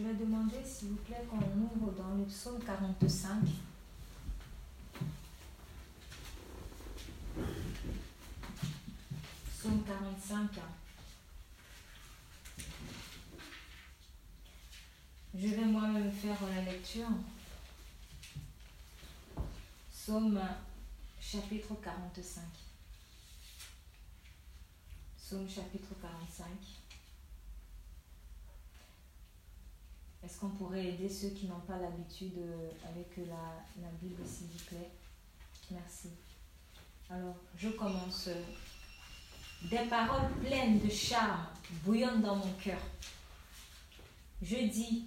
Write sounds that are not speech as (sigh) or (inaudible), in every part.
Je vais demander, s'il vous plaît, qu'on ouvre dans le psaume 45. Psaume 45. Je vais moi-même faire la lecture. Psaume chapitre 45. Psaume chapitre 45. Est-ce qu'on pourrait aider ceux qui n'ont pas l'habitude euh, avec la, Bible, s'il vous plaît? Merci. Alors, je commence. Des paroles pleines de charme bouillonnent dans mon cœur. Je dis,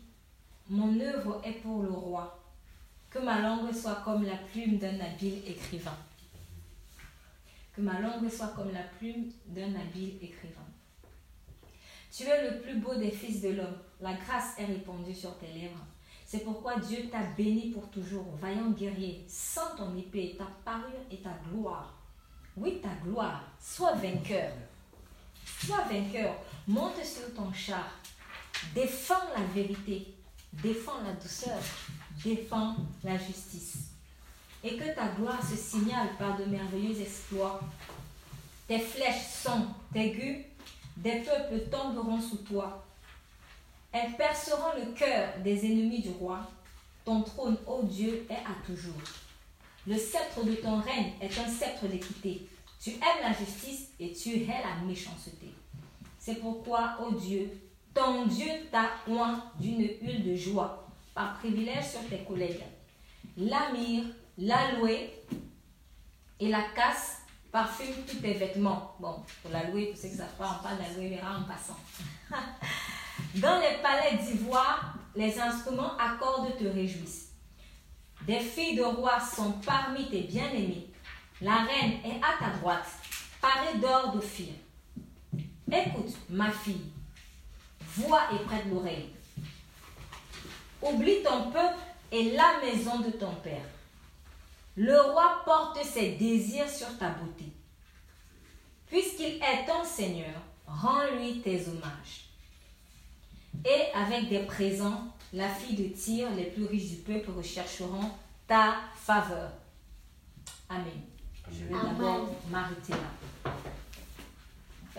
mon œuvre est pour le roi. Que ma langue soit comme la plume d'un habile écrivain. Que ma langue soit comme la plume d'un habile écrivain. Tu es le plus beau des fils de l'homme. La grâce est répandue sur tes lèvres. C'est pourquoi Dieu t'a béni pour toujours, vaillant guerrier, sans ton épée, ta parure et ta gloire. Oui, ta gloire. Sois vainqueur. Sois vainqueur. Monte sur ton char. Défends la vérité. Défends la douceur. Défends la justice. Et que ta gloire se signale par de merveilleux exploits. Tes flèches sont aiguës. Des peuples tomberont sous toi. Elles perceront le cœur des ennemis du roi. Ton trône, ô Dieu, est à toujours. Le sceptre de ton règne est un sceptre d'équité. Tu aimes la justice et tu hais la méchanceté. C'est pourquoi, ô Dieu, ton Dieu t'a oint d'une huile de joie, par privilège sur tes collègues. La myrrhe, et la casse parfument tous tes vêtements. Bon, pour l'aloe, pour ceux qui ne savent pas, on parle d'aloe vera en passant. (laughs) Dans les palais d'ivoire, les instruments à cordes te réjouissent. Des filles de rois sont parmi tes bien-aimés. La reine est à ta droite, parée d'or d'Ophir. Écoute, ma fille, vois et prête l'oreille. Oublie ton peuple et la maison de ton père. Le roi porte ses désirs sur ta beauté. Puisqu'il est ton Seigneur, rends-lui tes hommages. Et avec des présents, la fille de Tyr, les plus riches du peuple, rechercheront ta faveur. Amen. Je vais d'abord m'arrêter là.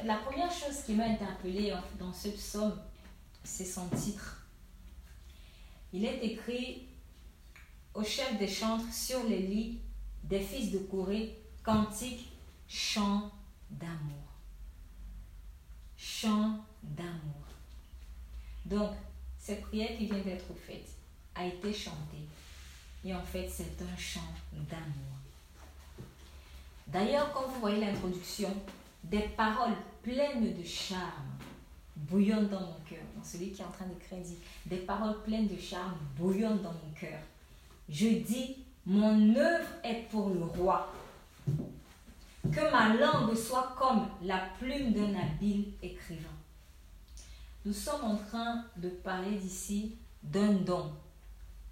La première chose qui m'a interpellée dans ce psaume, c'est son titre. Il est écrit au chef des chantres sur les lits des fils de Corée, cantique, chant d'amour. Chant d'amour. Donc, cette prière qui vient d'être faite a été chantée. Et en fait, c'est un chant d'amour. D'ailleurs, quand vous voyez l'introduction, des paroles pleines de charme bouillonnent dans mon cœur. Celui qui est en train d'écrire dit, des paroles pleines de charme bouillonnent dans mon cœur. Je dis, mon œuvre est pour le roi. Que ma langue soit comme la plume d'un habile écrivain. Nous sommes en train de parler d'ici d'un don.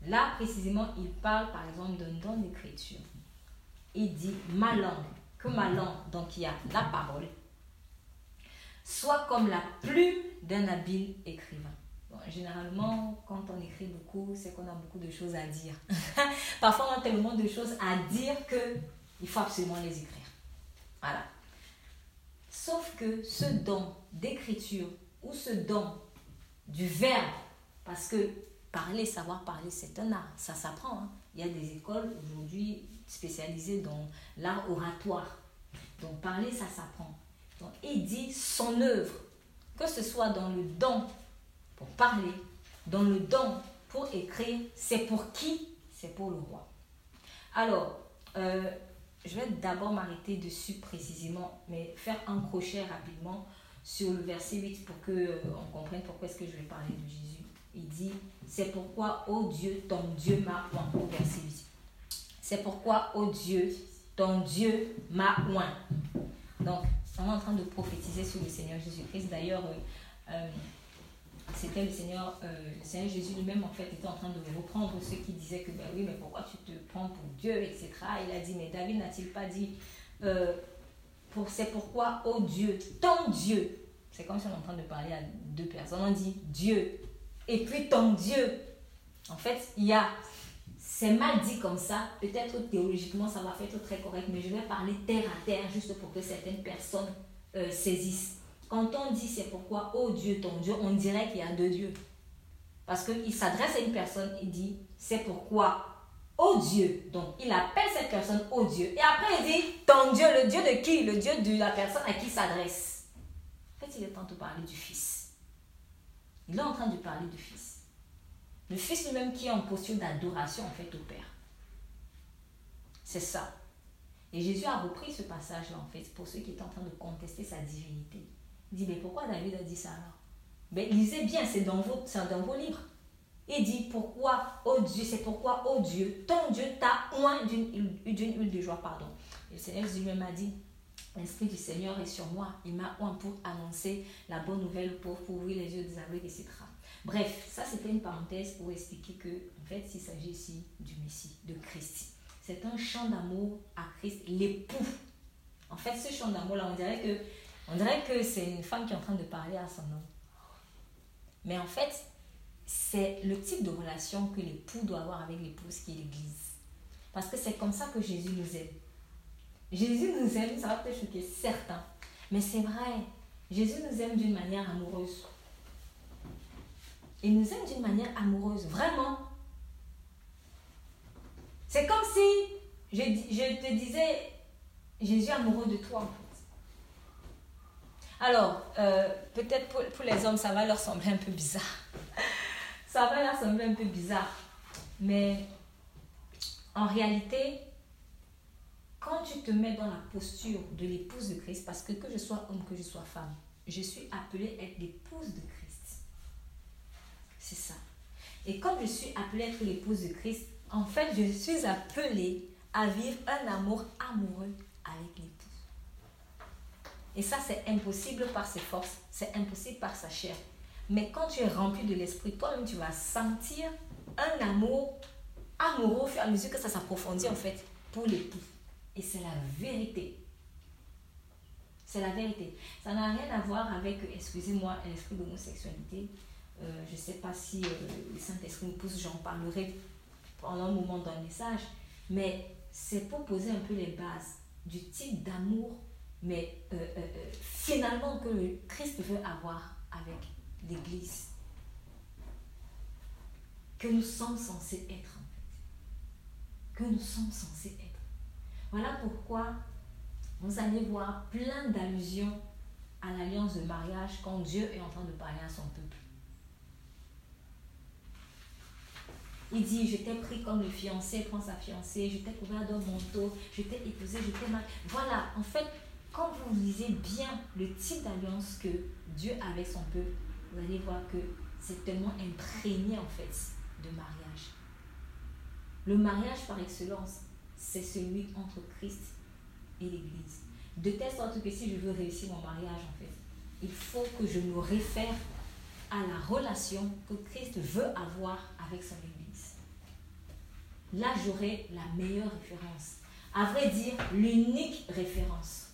Là, précisément, il parle par exemple d'un don d'écriture. Il dit ma langue, que ma langue, donc il y a la parole, soit comme la plume d'un habile écrivain. Généralement, quand on écrit beaucoup, c'est qu'on a beaucoup de choses à dire. (laughs) Parfois, on a tellement de choses à dire que il faut absolument les écrire. Voilà. Sauf que ce don d'écriture ou ce don du verbe, parce que parler, savoir parler, c'est un art, ça s'apprend. Hein. Il y a des écoles aujourd'hui spécialisées dans l'art oratoire. Donc parler, ça s'apprend. Donc il dit son œuvre, que ce soit dans le don parler, dans le don pour écrire, c'est pour qui? C'est pour le roi. Alors, euh, je vais d'abord m'arrêter dessus précisément, mais faire un crochet rapidement sur le verset 8 pour que euh, on comprenne pourquoi est-ce que je vais parler de Jésus. Il dit, c'est pourquoi, ô Dieu, ton Dieu m'a oint, au verset 8. C'est pourquoi, ô Dieu, ton Dieu m'a oint. Donc, on est en train de prophétiser sur le Seigneur Jésus-Christ. D'ailleurs, euh, c'était le Seigneur, le Seigneur Jésus lui-même, en fait, était en train de reprendre ceux qui disaient que, ben oui, mais pourquoi tu te prends pour Dieu, etc. Il a dit, mais David n'a-t-il pas dit, c'est pourquoi, ô Dieu, ton Dieu, c'est comme si on est en train de parler à deux personnes, on dit Dieu, et puis ton Dieu. En fait, il y a c'est mal dit comme ça. Peut-être théologiquement, ça va être très correct, mais je vais parler terre à terre juste pour que certaines personnes euh, saisissent. Quand on dit c'est pourquoi, oh Dieu, ton Dieu, on dirait qu'il y a deux dieux. Parce qu'il s'adresse à une personne, il dit c'est pourquoi, oh Dieu. Donc il appelle cette personne oh Dieu. Et après il dit ton Dieu, le Dieu de qui? Le Dieu de la personne à qui s'adresse. En fait, il est en train de parler du Fils. Il est en train de parler du Fils. Le Fils lui-même qui est en posture d'adoration en fait au Père. C'est ça. Et Jésus a repris ce passage-là en fait pour ceux qui étaient en train de contester sa divinité. Il dit, mais pourquoi David a dit ça alors? Mais lisez bien, c'est dans, vos, dans vos livres. Il dit, pourquoi, oh Dieu, c'est pourquoi, oh Dieu, ton Dieu t'a oint d'une huile de joie, pardon. Et le Seigneur lui-même a dit, L'Esprit du Seigneur est sur moi. Il m'a oint pour annoncer la bonne nouvelle, pour, ouvrir les yeux des aveugles, etc. Bref, ça c'était une parenthèse pour expliquer que, en fait, s'il s'agit ici du Messie, de Christ. C'est un chant d'amour à Christ, l'époux. En fait, ce chant d'amour-là, on dirait que, on dirait que c'est une femme qui est en train de parler à son homme. Mais en fait, c'est le type de relation que l'époux doit avoir avec l'épouse qui est l'Église. Parce que c'est comme ça que Jésus nous aime. Jésus nous aime, ça va peut-être choquer certains. Mais c'est vrai, Jésus nous aime d'une manière amoureuse. Il nous aime d'une manière amoureuse, vraiment. C'est comme si je, je, te disais, Jésus est amoureux de toi. Alors, euh, peut-être pour, pour, les hommes, ça va leur sembler un peu bizarre. (laughs) ça va leur sembler un peu bizarre. Mais en réalité, quand tu te mets dans la posture de l'épouse de Christ, parce que que je sois homme, que je sois femme, je suis appelée à être l'épouse de Christ. C'est ça. Et comme je suis appelée à être l'épouse de Christ, en fait, je suis appelée à vivre un amour amoureux avec l'épouse. Et ça, c'est impossible par ses forces, c'est impossible par sa chair. Mais quand tu es rempli de l'esprit, toi-même, tu vas sentir un amour amoureux au fur et à mesure que ça s'approfondit, en fait, pour l'époux. Et c'est la vérité. C'est la vérité. Ça n'a rien à voir avec, excusez-moi, l'esprit d'homosexualité. Euh, je ne sais pas si euh, le Saint-Esprit me pousse, j'en parlerai pendant un moment dans le message, mais c'est pour poser un peu les bases du type d'amour, mais euh, finalement que le Christ veut avoir avec l'Église, que nous sommes censés être en fait, que nous sommes censés être. Voilà pourquoi vous allez voir plein d'allusions à l'alliance de mariage quand Dieu est en train de parler à son peuple. Il dit, je t'ai pris comme le fiancé prend sa fiancée, je t'ai couvert d'un manteau, je t'ai épousé, je t'ai mal. Voilà, en fait, quand vous lisez bien le type d'alliance que Dieu a avec son peuple, vous allez voir que c'est tellement imprégné en fait de mariage. Le mariage par excellence, c'est celui entre Christ et l'Église. De telle sorte que si je veux réussir mon mariage, en fait, il faut que je me réfère à la relation que Christ veut avoir avec son Église là j'aurai la meilleure référence. À vrai dire, l'unique référence.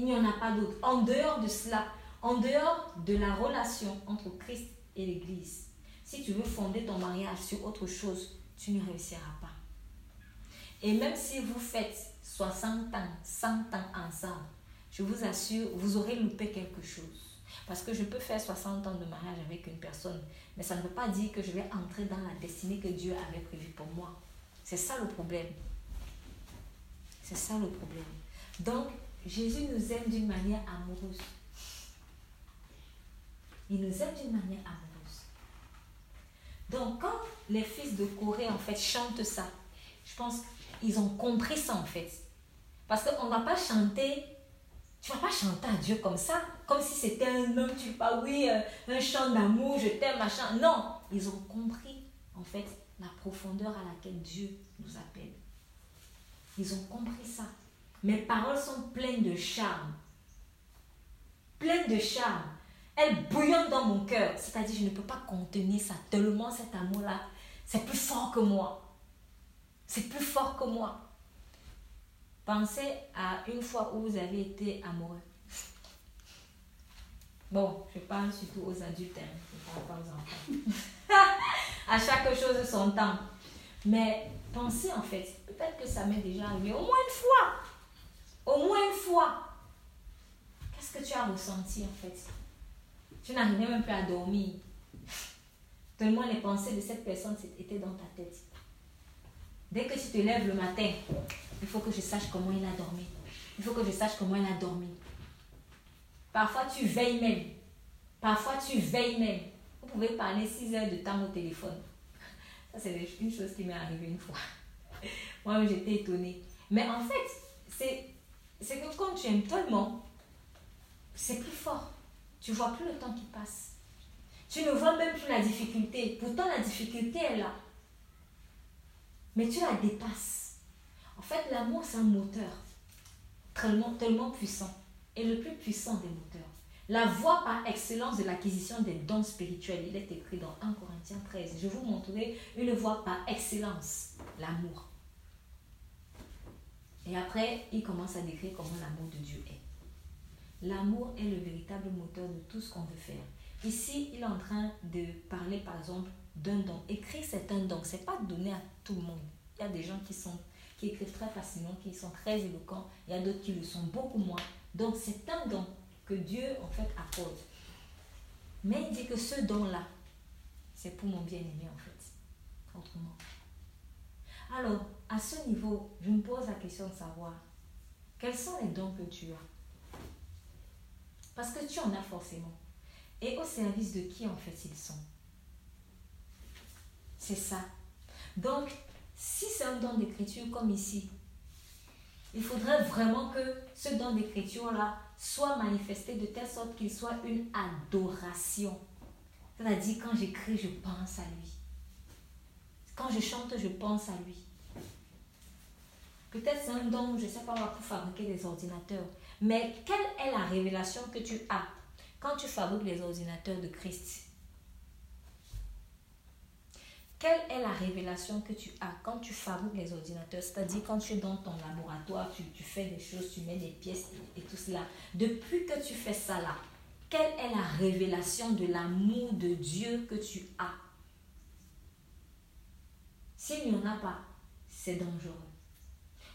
Il n'y en a pas d'autre. En dehors de cela, en dehors de la relation entre Christ et l'Église, si tu veux fonder ton mariage sur autre chose, tu ne réussiras pas. Et même si vous faites 60 ans, 100 ans ensemble, je vous assure, vous aurez loupé quelque chose. Parce que je peux faire 60 ans de mariage avec une personne, mais ça ne veut pas dire que je vais entrer dans la destinée que Dieu avait prévue pour moi. C'est ça le problème. C'est ça le problème. Donc, Jésus nous aime d'une manière amoureuse. Il nous aime d'une manière amoureuse. Donc, quand les fils de Corée, en fait, chantent ça, je pense qu'ils ont compris ça, en fait. Parce qu'on ne va pas chanter tu vas pas chanter à Dieu comme ça, comme si c'était un homme, tu pas, oui, euh, un chant d'amour, je t'aime, machin. Non, ils ont compris, en fait, la profondeur à laquelle Dieu nous appelle. Ils ont compris ça. Mes paroles sont pleines de charme. Pleines de charme. Elles bouillonnent dans mon cœur. C'est-à-dire, je ne peux pas contenir ça tellement cet amour-là. C'est plus fort que moi. C'est plus fort que moi. Pensez à une fois où vous avez été amoureux. Bon, je parle surtout aux adultes, hein, je ne parle pas aux enfants. (laughs) à chaque chose son temps. Mais pensez en fait, peut-être que ça m'est déjà arrivé au moins une fois. Au moins une fois. Qu'est-ce que tu as ressenti en fait? Tu n'arrivais même plus à dormir. Tellement les pensées de cette personne étaient dans ta tête. Dès que tu te lèves le matin, il faut que je sache comment il a dormi. Il faut que je sache comment il a dormi. Parfois, tu veilles même. Parfois, tu veilles même. Vous pouvez parler 6 heures de temps au téléphone. Ça, c'est une chose qui m'est arrivée une fois. (laughs) Moi, j'étais étonnée. Mais en fait, c'est que quand tu aimes tellement, c'est plus fort. Tu vois plus le temps qui passe. Tu ne vois même plus la difficulté. Pourtant, la difficulté est là. Mais tu la dépasses. En fait, l'amour, c'est un moteur tellement, tellement puissant. Et le plus puissant des moteurs. La voie par excellence de l'acquisition des dons spirituels, il est écrit dans 1 Corinthiens 13. Je vous montrerai une voie par excellence, l'amour. Et après, il commence à décrire comment l'amour de Dieu est. L'amour est le véritable moteur de tout ce qu'on veut faire. Ici, il est en train de parler, par exemple, d'un don. Écrire, c'est un don. Ce n'est pas donné à tout le monde. Il y a des gens qui, sont, qui écrivent très facilement, qui sont très éloquents. Il y a d'autres qui le sont beaucoup moins. Donc, c'est un don que Dieu, en fait, accorde. Mais il dit que ce don-là, c'est pour mon bien-aimé, en fait. Autrement. Alors, à ce niveau, je me pose la question de savoir quels sont les dons que tu as? Parce que tu en as forcément. Et au service de qui, en fait, ils sont? C'est ça. Donc, si c'est un don d'écriture comme ici, il faudrait vraiment que ce don d'écriture-là soit manifesté de telle sorte qu'il soit une adoration. C'est-à-dire, quand j'écris, je pense à lui. Quand je chante, je pense à lui. Peut-être c'est un don, je ne sais pas, pour fabriquer des ordinateurs. Mais quelle est la révélation que tu as quand tu fabriques les ordinateurs de Christ? Quelle est la révélation que tu as quand tu fabriques les ordinateurs? C'est-à-dire quand tu es dans ton laboratoire, tu, fais des choses, tu mets des pièces et, tout cela. Depuis que tu fais ça là, quelle est la révélation de l'amour de Dieu que tu as? S'il n'y en a pas, c'est dangereux.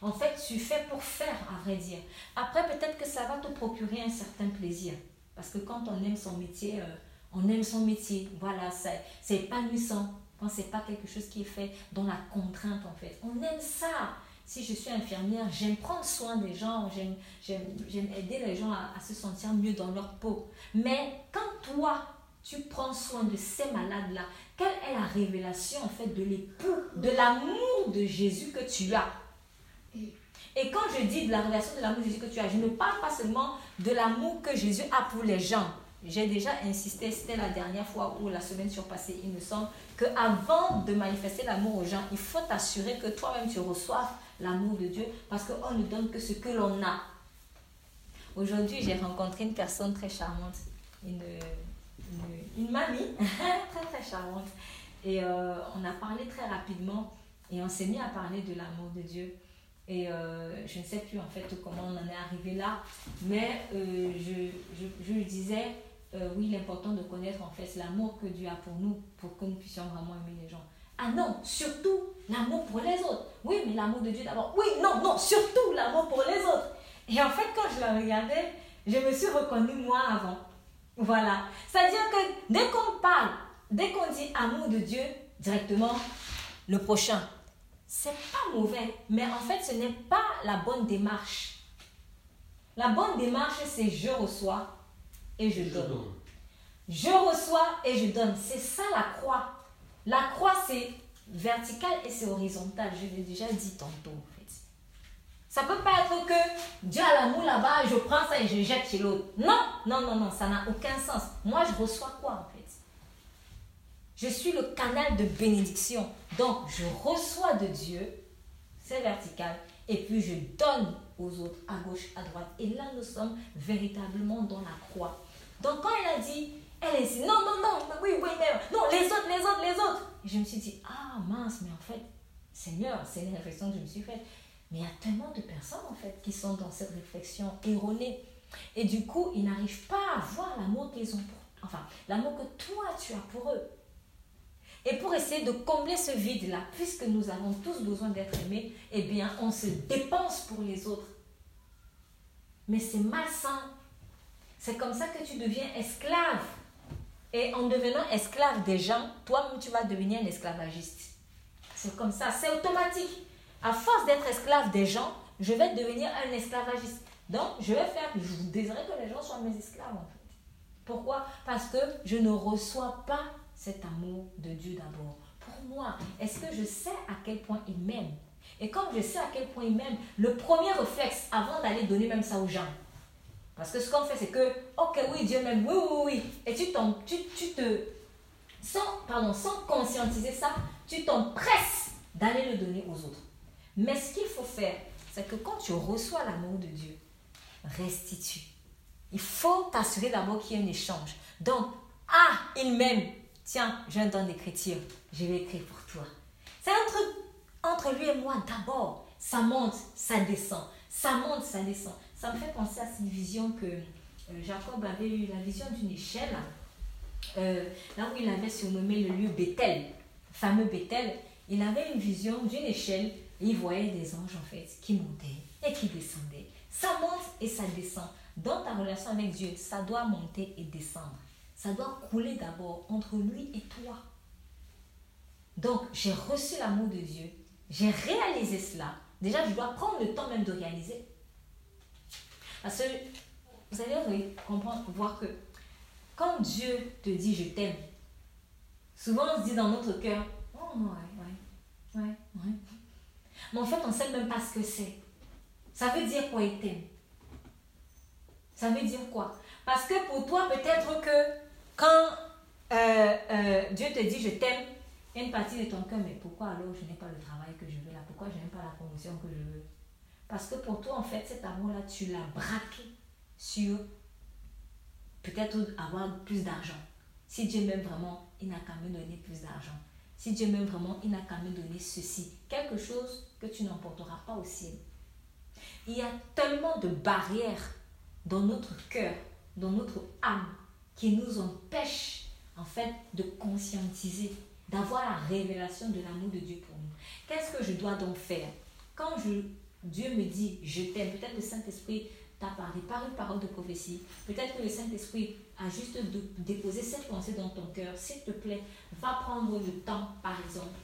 En fait, tu fais pour faire, à vrai dire. Après, peut-être que ça va te procurer un certain plaisir. Parce que quand on aime son métier, euh, on aime son métier. Voilà, c'est épanouissant quand c'est pas quelque chose qui est fait dans la contrainte en fait. On aime ça. Si je suis infirmière, j'aime prendre soin des gens, j'aime aider les gens à, se sentir mieux dans leur peau. Mais quand toi, tu prends soin de ces malades-là, quelle est la révélation en fait de l'époux, de l'amour de Jésus que tu as? Et quand je dis de la révélation de l'amour de Jésus que tu as, je ne parle pas seulement de l'amour que Jésus a pour les gens. J'ai déjà insisté, c'était la dernière fois ou la semaine surpassée, il me semble, qu'avant de manifester l'amour aux gens, il faut t'assurer que toi-même tu reçoives l'amour de Dieu parce qu'on ne donne que ce que l'on a. Aujourd'hui, j'ai rencontré une personne très charmante, une, une, mamie (laughs) très très charmante. Et euh, on a parlé très rapidement et on s'est mis à parler de l'amour de Dieu. Et euh, je ne sais plus en fait comment on en est arrivé là, mais euh, je, je, je lui disais, euh, oui, l'important de connaître en fait l'amour que Dieu a pour nous, pour que nous puissions vraiment aimer les gens. Ah non, surtout l'amour pour les autres. Oui, mais l'amour de Dieu d'abord. Oui, non, non, surtout l'amour pour les autres. Et en fait, quand je la regardais, je me suis reconnue moi avant. Voilà. C'est-à-dire que dès qu'on parle, dès qu'on dit amour de Dieu, directement, le prochain. C'est pas mauvais, mais en fait, ce n'est pas la bonne démarche. La bonne démarche, c'est je reçois, et je donne. Je reçois et je donne. C'est ça la croix. La croix, c'est vertical et c'est horizontal. Je l'ai déjà dit tantôt, en fait. Ça peut pas être que Dieu a l'amour là-bas, je prends ça et je jette chez l'autre. Non, non, non, non, ça n'a aucun sens. Moi, je reçois quoi, en fait? Je suis le canal de bénédiction. Donc, je reçois de Dieu, c'est vertical, et puis je donne aux autres, à gauche, à droite. Et là, nous sommes véritablement dans la croix. Donc quand elle a dit, elle est dit, non, non, non, oui, oui, mais non, les autres, les autres, les autres. Je me suis dit, ah mince, mais en fait, Seigneur, c'est une réflexion que je me suis faite. Mais il y a tellement de personnes en fait qui sont dans cette réflexion erronée. Et du coup, ils n'arrivent pas à voir l'amour qu'ils ont pour enfin, l'amour que toi tu as pour eux. Et pour essayer de combler ce vide-là, puisque nous avons tous besoin d'être aimés, eh bien, on se dépense pour les autres. Mais c'est malsain. C'est comme ça que tu deviens esclave. Et en devenant esclave des gens, toi-même, tu vas devenir un esclavagiste. C'est comme ça, c'est automatique. À force d'être esclave des gens, je vais devenir un esclavagiste. Donc, je vais faire, je désirerais que les gens soient mes esclaves en fait. Pourquoi? Parce que je ne reçois pas cet amour de Dieu d'abord. Pour moi, est-ce que je sais à quel point il m'aime? Et comme je sais à quel point il m'aime, le premier réflexe avant d'aller donner même ça aux gens, parce que ce qu'on fait, c'est que, ok, oui, Dieu m'aime, oui, oui, oui, et tu, tu, tu te, sans, pardon, sans conscientiser ça, tu t'empresses d'aller le donner aux autres. Mais ce qu'il faut faire, c'est que quand tu reçois l'amour de Dieu, restitue. Il faut t'assurer d'abord qu'il y ait un échange. Donc, ah, il m'aime. Tiens, j'ai un don d'écriture. Je vais écrire pour toi. C'est un truc entre lui et moi d'abord. Ça monte, ça descend. Ça monte, ça descend. Ça me fait penser à cette vision que euh, Jacob avait eu, la vision d'une échelle. Euh, là où il avait surnommé le lieu Bethel, fameux Bethel. Il avait une vision d'une échelle il voyait des anges en fait qui montaient et qui descendaient. Ça monte et ça descend. Dans ta relation avec Dieu, ça doit monter et descendre. Ça doit couler d'abord entre lui et toi. Donc, j'ai reçu l'amour de Dieu. J'ai réalisé cela. Déjà, je dois prendre le temps même de réaliser. Parce que vous allez comprendre, voir que quand Dieu te dit je t'aime, souvent on se dit dans notre cœur, oh ouais, ouais, ouais, ouais. Mais en fait, on ne sait même pas ce que c'est. Ça veut dire quoi il t'aime? Ça veut dire quoi? Parce que pour toi, peut-être que quand euh, euh, Dieu te dit je t'aime, une partie de ton cœur, mais pourquoi alors je n'ai pas le travail que je veux là? Pourquoi je n'ai pas la promotion que je veux? Parce que pour toi, en fait, cet amour-là, tu l'as braqué sur peut-être avoir plus d'argent. Si Dieu m'aime vraiment, il n'a qu'à me donner plus d'argent. Si Dieu m'aime vraiment, il n'a qu'à me donner ceci. Quelque chose que tu n'emporteras pas au ciel. Il y a tellement de barrières dans notre cœur, dans notre âme, qui nous empêche en fait de conscientiser, d'avoir la révélation de l'amour de Dieu pour nous. Qu'est-ce que je dois donc faire? Quand Dieu me dit je t'aime, peut-être le Saint-Esprit t'a parlé par une parole de prophétie, peut-être que le Saint-Esprit a juste déposé cette pensée dans ton cœur. S'il te plaît, va prendre le temps, par exemple,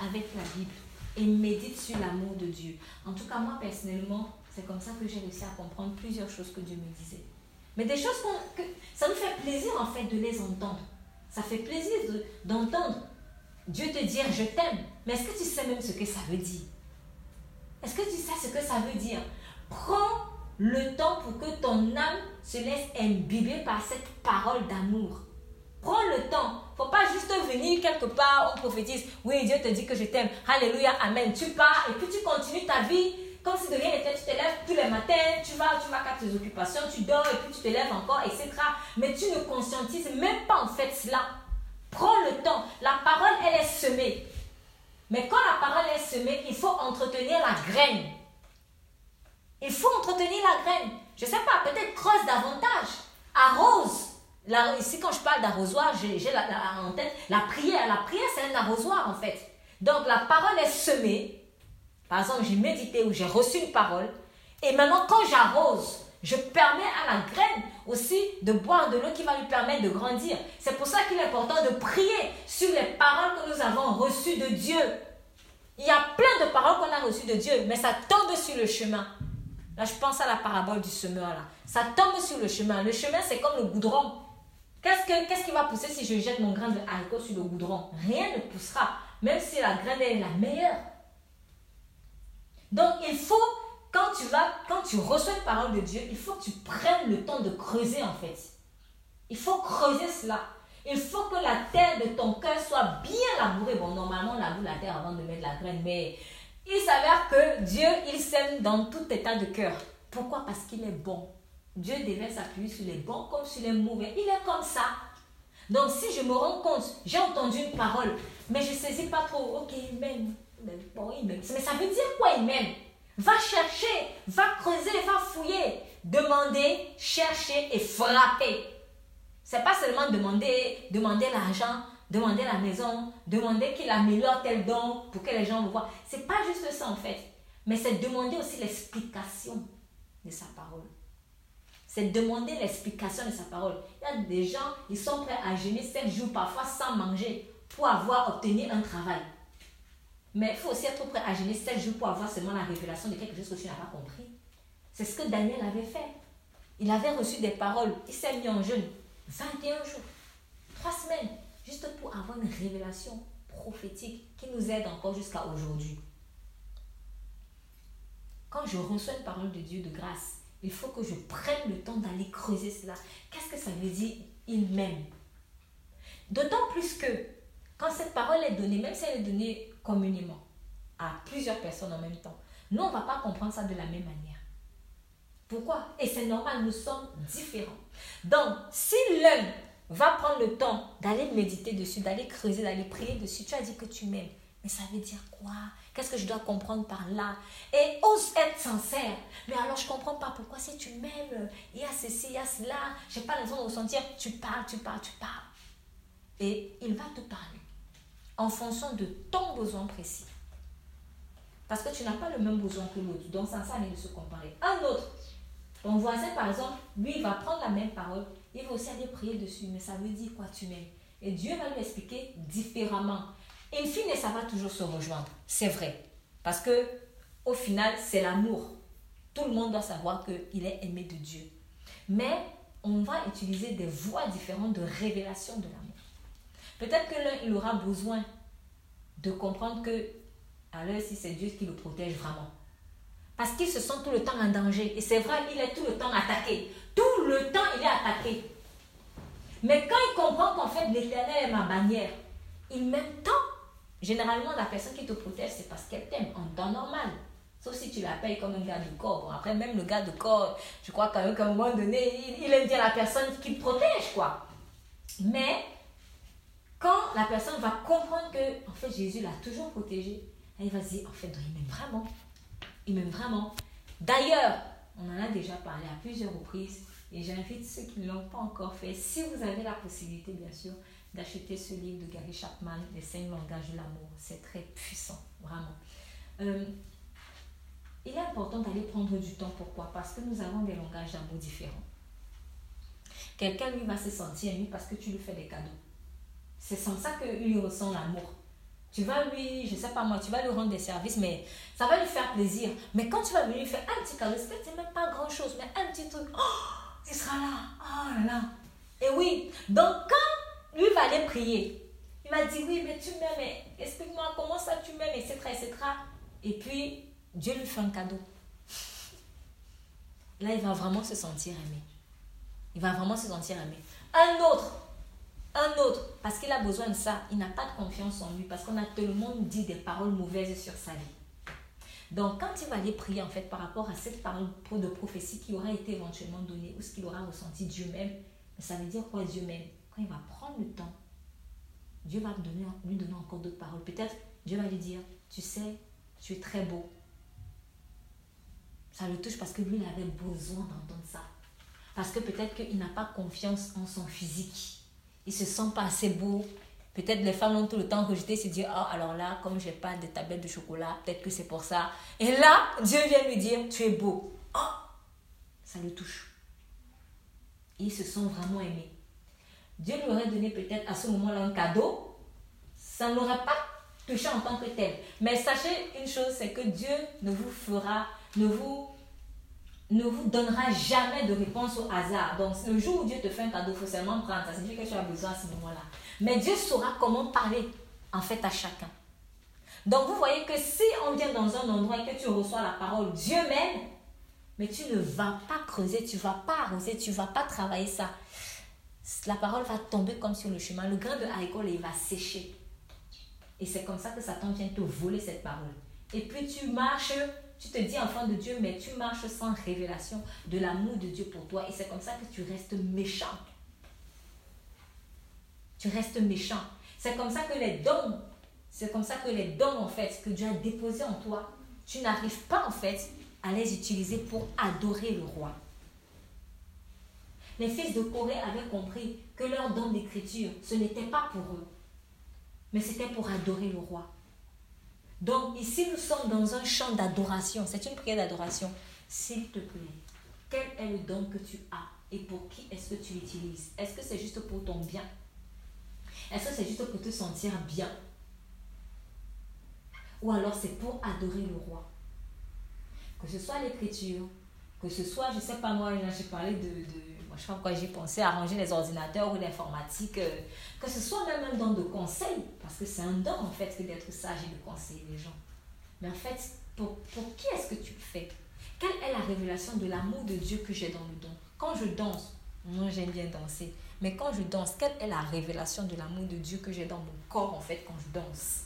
avec la Bible et médite sur l'amour de Dieu. En tout cas, moi personnellement, c'est comme ça que j'ai réussi à comprendre plusieurs choses que Dieu me disait. Mais des choses que ça nous fait plaisir en fait de les entendre. Ça fait plaisir d'entendre Dieu te dire je t'aime. Mais est-ce que tu sais même ce que ça veut dire? Est-ce que tu sais ce que ça veut dire? Prends le temps pour que ton âme se laisse imbiber par cette parole d'amour. Prends le temps. Faut pas juste venir quelque part, on prophétise. Oui, Dieu te dit que je t'aime. Alléluia, Amen. Tu pars et puis tu continues ta vie comme si de rien n'était, tu te lèves tous les matins, tu vas, tu vas à tes occupations, tu dors et puis tu te lèves encore, etc. Mais tu ne conscientises même pas en fait cela. Prends le temps. La parole, elle est semée. Mais quand la parole est semée, il faut entretenir la graine. Il faut entretenir la graine. Je ne sais pas, peut-être creuse davantage. Arrose. Là, ici, quand je parle d'arrosoir, j'ai en tête la prière. La prière, c'est un arrosoir en fait. Donc la parole est semée. Par exemple, j'ai médité ou j'ai reçu une parole. Et maintenant, quand j'arrose, je permets à la graine aussi de boire de l'eau qui va lui permettre de grandir. C'est pour ça qu'il est important de prier sur les paroles que nous avons reçues de Dieu. Il y a plein de paroles qu'on a reçues de Dieu, mais ça tombe sur le chemin. Là, je pense à la parabole du semeur. Là. Ça tombe sur le chemin. Le chemin, c'est comme le goudron. Qu'est-ce, qu'est-ce qui va pousser si je jette mon grain de haricot sur le goudron? Rien ne poussera, même si la graine est la meilleure. Donc il faut, quand tu vas, quand tu reçois une parole de Dieu, il faut que tu prennes le temps de creuser en fait. Il faut creuser cela. Il faut que la terre de ton cœur soit bien labourée. Bon, normalement, on laboure la terre avant de mettre la graine, mais il s'avère que Dieu, il sème dans tout état de cœur. Pourquoi? Parce qu'il est bon. Dieu devait s'appuyer sur les bons comme sur les mauvais. Il est comme ça. Donc, si je me rends compte, j'ai entendu une parole, mais je ne saisis pas trop, ok, même mais ça veut dire quoi il m'aime? Va chercher, va creuser, va fouiller. Demander, chercher et frapper. C'est pas seulement demander, demander l'argent, demander la maison, demander qu'il améliore tel don pour que les gens le voient. C'est pas juste ça en fait. Mais c'est demander aussi l'explication de sa parole. C'est demander l'explication de sa parole. Il y a des gens, ils sont prêts à jeûner 7 jours parfois sans manger pour avoir obtenu un travail. Mais il faut aussi être prêt à jeûner 7 jours pour avoir seulement la révélation de quelque chose que tu n'as pas compris. C'est ce que Daniel avait fait. Il avait reçu des paroles. Il s'est mis en jeûne 21 jours, 3 semaines, juste pour avoir une révélation prophétique qui nous aide encore jusqu'à aujourd'hui. Quand je reçois une parole de Dieu de grâce, il faut que je prenne le temps d'aller creuser cela. Qu'est-ce que ça veut dire Il m'aime? D'autant plus que quand cette parole est donnée, même si elle est donnée communément à plusieurs personnes en même temps, nous, on ne va pas comprendre ça de la même manière. Pourquoi? Et c'est normal, nous sommes différents. Donc, si l'un va prendre le temps d'aller méditer dessus, d'aller creuser, d'aller prier dessus, tu as dit que tu m'aimes. Mais ça veut dire quoi? Qu'est-ce que je dois comprendre par là? Et ose être sincère. Mais alors, je ne comprends pas pourquoi si tu m'aimes, il y a ceci, il y a cela, je n'ai pas raison de ressentir. Tu parles, tu parles, tu parles. Et il va te parler en fonction de ton besoin précis. Parce que tu n'as pas le même besoin que l'autre. Donc, sans ça, il de se comparer. Un autre, ton voisin, par exemple, lui, il va prendre la même parole. Il va aussi aller prier dessus. Mais ça veut dire quoi tu m'aimes? Et Dieu va lui expliquer différemment. In fine, ça va toujours se rejoindre. C'est vrai. Parce que, au final, c'est l'amour. Tout le monde doit savoir qu'il est aimé de Dieu. Mais on va utiliser des voies différentes de révélation de l'amour. Peut-être que l'un, aura besoin de comprendre que, alors si c'est Dieu qui le protège vraiment. Parce qu'il se sent tout le temps en danger. Et c'est vrai, il est tout le temps attaqué. Tout le temps, il est attaqué. Mais quand il comprend qu'en fait, l'éternel est ma bannière, il m'aime tant. Généralement, la personne qui te protège, c'est parce qu'elle t'aime en temps normal. Sauf si tu l'appelles comme un gars de corps. Bon, après, même le gars de corps, je crois qu'à un moment donné, il, aime bien la personne qui protège, quoi. Mais quand la personne va comprendre que, en fait, Jésus l'a toujours protégé, elle va se dire, en fait, il m'aime vraiment. Il m'aime vraiment. D'ailleurs, on en a déjà parlé à plusieurs reprises et j'invite ceux qui ne l'ont pas encore fait, si vous avez la possibilité, bien sûr, d'acheter ce livre de Gary Chapman, Les cinq langages de l'amour. C'est très puissant, vraiment. Euh, il est important d'aller prendre du temps. Pourquoi? Parce que nous avons des langages d'amour différents. Quelqu'un, lui, va se sentir ému parce que tu lui fais des cadeaux. C'est sans ça qu'il ressent l'amour. Tu vas lui, je sais pas moi, tu vas lui rendre des services, mais ça va lui faire plaisir. Mais quand tu vas lui faire un petit cadeau, c'est même pas grand chose, mais un petit truc, oh, il sera là. Oh là là. Et oui, donc quand lui va aller prier, il m'a dit oui, mais tu m'aimes, explique-moi comment ça tu m'aimes, etc., etc. Et puis, Dieu lui fait un cadeau. Là, il va vraiment se sentir aimé. Il va vraiment se sentir aimé. Un autre, un autre, parce qu'il a besoin de ça, il n'a pas de confiance en lui, parce qu'on a monde dit des paroles mauvaises sur sa vie. Donc, quand il va aller prier, en fait, par rapport à cette parole de prophétie qui aura été éventuellement donnée, ou ce qu'il aura ressenti Dieu même, ça veut dire quoi Dieu même? Quand il va prendre le temps, Dieu va donner, lui donner encore d'autres paroles. Peut-être Dieu va lui dire, tu sais, tu es très beau. Ça le touche parce que lui, il avait besoin d'entendre ça. Parce que peut-être qu'il n'a pas confiance en son physique. Il se sent pas assez beau. Peut-être les femmes ont tout le temps rejeté, se dire, oh, alors là, comme j'ai pas de tablette de chocolat, peut-être que c'est pour ça. Et là, Dieu vient lui dire, tu es beau. Oh, ça le touche. Ils se sont vraiment aimés. Dieu lui aurait donné peut-être à ce moment-là un cadeau. Ça n'aurait pas touché en tant que tel. Mais sachez une chose, c'est que Dieu ne vous fera, ne vous ne vous donnera jamais de réponse au hasard. Donc, le jour où Dieu te fait un cadeau, il faut seulement prendre. Ça signifie que tu as besoin à ce moment-là. Mais Dieu saura comment parler, en fait, à chacun. Donc, vous voyez que si on vient dans un endroit et que tu reçois la parole, Dieu m'aime, mais tu ne vas pas creuser, tu vas pas arroser, tu vas pas travailler ça. La parole va tomber comme sur le chemin. Le grain de haricot, il va sécher. Et c'est comme ça que Satan vient te voler cette parole. Et puis tu marches tu te dis enfant de Dieu, mais tu marches sans révélation de l'amour de Dieu pour toi. Et c'est comme ça que tu restes méchant. Tu restes méchant. C'est comme ça que les dons, c'est comme ça que les dons, en fait, que Dieu a déposés en toi, tu n'arrives pas en fait à les utiliser pour adorer le roi. Les fils de Corée avaient compris que leur don d'écriture, ce n'était pas pour eux, mais c'était pour adorer le roi. Donc ici, nous sommes dans un champ d'adoration. C'est une prière d'adoration. S'il te plaît, quel est le don que tu as et pour qui est-ce que tu l'utilises? Est-ce que c'est juste pour ton bien? Est-ce que c'est juste pour te sentir bien? Ou alors c'est pour adorer le roi Que ce soit l'écriture, que ce soit, je ne sais pas moi, j'ai parlé de, je sais pas pourquoi j'ai pensé à ranger les ordinateurs ou l'informatique, euh, que ce soit même un don de conseil, parce que c'est un don en fait d'être sage et de conseiller les gens. Mais en fait, pour, pour qui est-ce que tu fais? Quelle est la révélation de l'amour de Dieu que j'ai dans le don? Quand je danse, moi j'aime bien danser, mais quand je danse, quelle est la révélation de l'amour de Dieu que j'ai dans mon corps en fait quand je danse?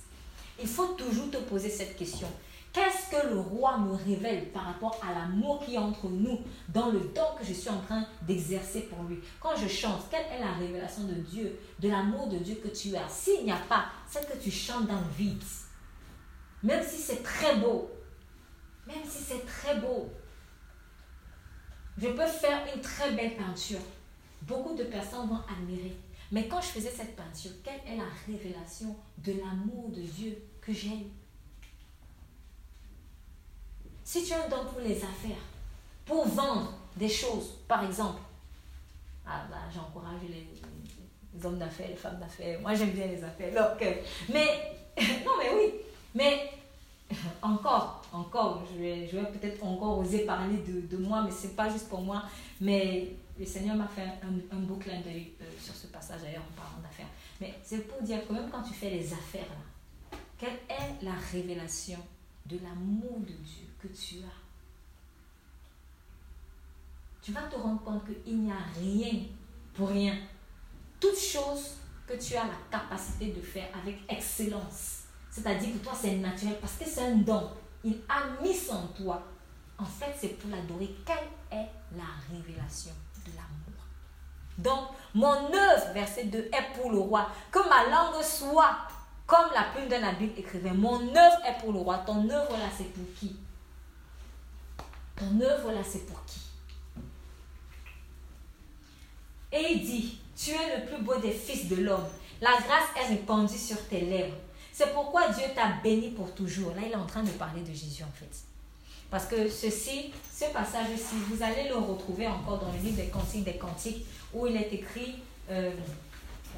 Il faut toujours te poser cette question. Qu'est-ce que le roi me révèle par rapport à l'amour qui est entre nous dans le don que je suis en train d'exercer pour lui? Quand je chante, quelle est la révélation de Dieu, de l'amour de Dieu que tu as? S'il n'y a pas, c'est que tu chantes dans le vide. Même si c'est très beau, même si c'est très beau, je peux faire une très belle peinture. Beaucoup de personnes vont admirer. Mais quand je faisais cette peinture, quelle est la révélation de l'amour de Dieu que j'ai si tu as un don pour les affaires, pour vendre des choses, par exemple, ah bah, j'encourage les, hommes d'affaires, les femmes d'affaires. Moi, j'aime bien les affaires. Donc, mais, (laughs) non, mais oui. Mais (laughs) encore, encore, je vais, je vais peut-être encore oser parler de, moi, mais ce n'est pas juste pour moi. Mais le Seigneur m'a fait un, un, beau clin d'œil euh, sur ce passage d'ailleurs en parlant d'affaires. Mais c'est pour dire que même quand tu fais les affaires, là, quelle est la révélation de l'amour de Dieu? Que tu as. Tu vas te rendre compte qu'il n'y a rien pour rien. Toute chose que tu as la capacité de faire avec excellence. C'est-à-dire que toi, c'est naturel parce que c'est un don. Il a mis en toi. En fait, c'est pour l'adorer. Quelle est la révélation de l'amour? Donc, mon œuvre, verset 2, est pour le roi. Que ma langue soit comme la plume d'un habile écrivain. Mon œuvre est pour le roi. Ton œuvre là, c'est pour qui? Ton œuvre là, c'est pour qui? Et il dit, tu es le plus beau des fils de l'homme. La grâce est répandue sur tes lèvres. C'est pourquoi Dieu t'a béni pour toujours. Là, il est en train de parler de Jésus en fait. Parce que ceci, ce passage-ci, vous allez le retrouver encore dans le livre des Cantiques des Cantiques, où il est écrit euh,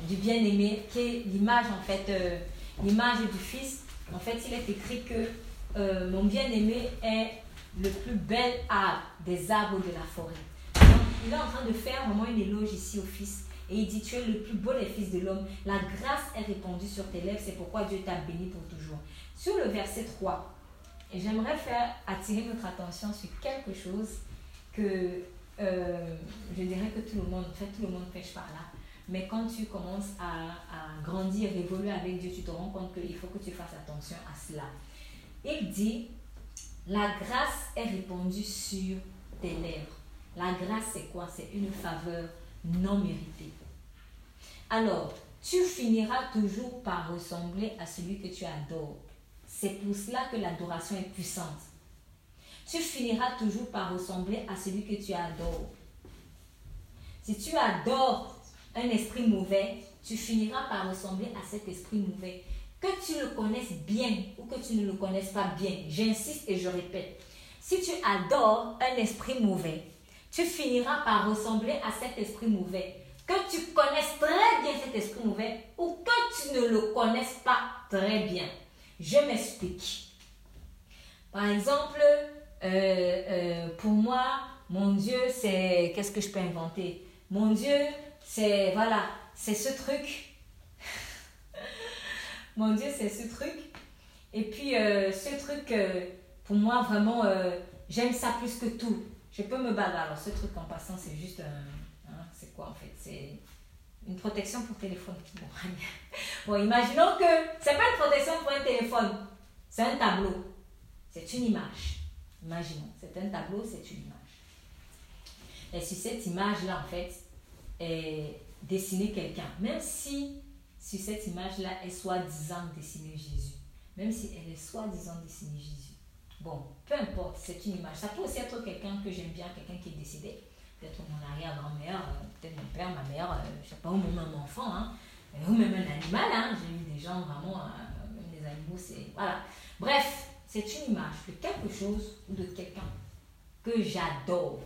du bien-aimé, qui est l'image en fait euh, l'image du Fils, en fait, il est écrit que euh, mon bien-aimé est le plus bel arbre des arbres de la forêt. Il est en train de faire vraiment une éloge ici au Fils. Et il dit, tu es le plus beau des fils de l'homme. La grâce est répandue sur tes lèvres. C'est pourquoi Dieu t'a béni pour toujours. Sur le verset 3, j'aimerais faire attirer notre attention sur quelque chose que euh, je dirais que tout le monde, en fait, tout le monde pêche par là. Mais quand tu commences à, à grandir, évoluer avec Dieu, tu te rends compte qu'il faut que tu fasses attention à cela. Il dit, la grâce est répandue sur tes lèvres. La grâce, c'est quoi? C'est une faveur non méritée. Alors, tu finiras toujours par ressembler à celui que tu adores. C'est pour cela que l'adoration est puissante. Tu finiras toujours par ressembler à celui que tu adores. Si tu adores un esprit mauvais, tu finiras par ressembler à cet esprit mauvais. Que tu le connaisses bien ou que tu ne le connaisses pas bien, j'insiste et je répète, si tu adores un esprit mauvais, tu finiras par ressembler à cet esprit mauvais. Que tu connaisses très bien cet esprit mauvais ou que tu ne le connaisses pas très bien. Je m'explique. Par exemple, euh, euh, pour moi, mon Dieu, c'est... Qu'est-ce que je peux inventer? Mon Dieu, c'est, voilà, c'est ce truc. Mon Dieu, c'est ce truc. Et puis, euh, ce truc, euh, pour moi, vraiment, euh, j'aime ça plus que tout. Je peux me battre. Alors, ce truc, en passant, c'est juste un... Hein, c'est quoi, en fait? C'est une protection pour téléphone. Bon, (laughs) bon, imaginons que c'est pas une protection pour un téléphone. C'est un tableau. C'est une image. Imaginons. C'est un tableau, c'est une image. Et sur cette image-là, en fait, dessiner quelqu'un, même si sur cette image-là est soi-disant dessiner Jésus, même si elle est soi-disant dessiner Jésus, Bon, peu importe, c'est une image. Ça peut aussi être quelqu'un que j'aime bien, quelqu'un qui est décédé. Peut-être mon arrière-grand-mère, euh, peut-être mon père, ma mère, je euh, je sais pas, ou même un enfant, hein, ou même un animal. Hein. J'ai eu des gens vraiment, même les animaux, c'est. Voilà. Bref, c'est une image de quelque chose ou de quelqu'un que j'adore.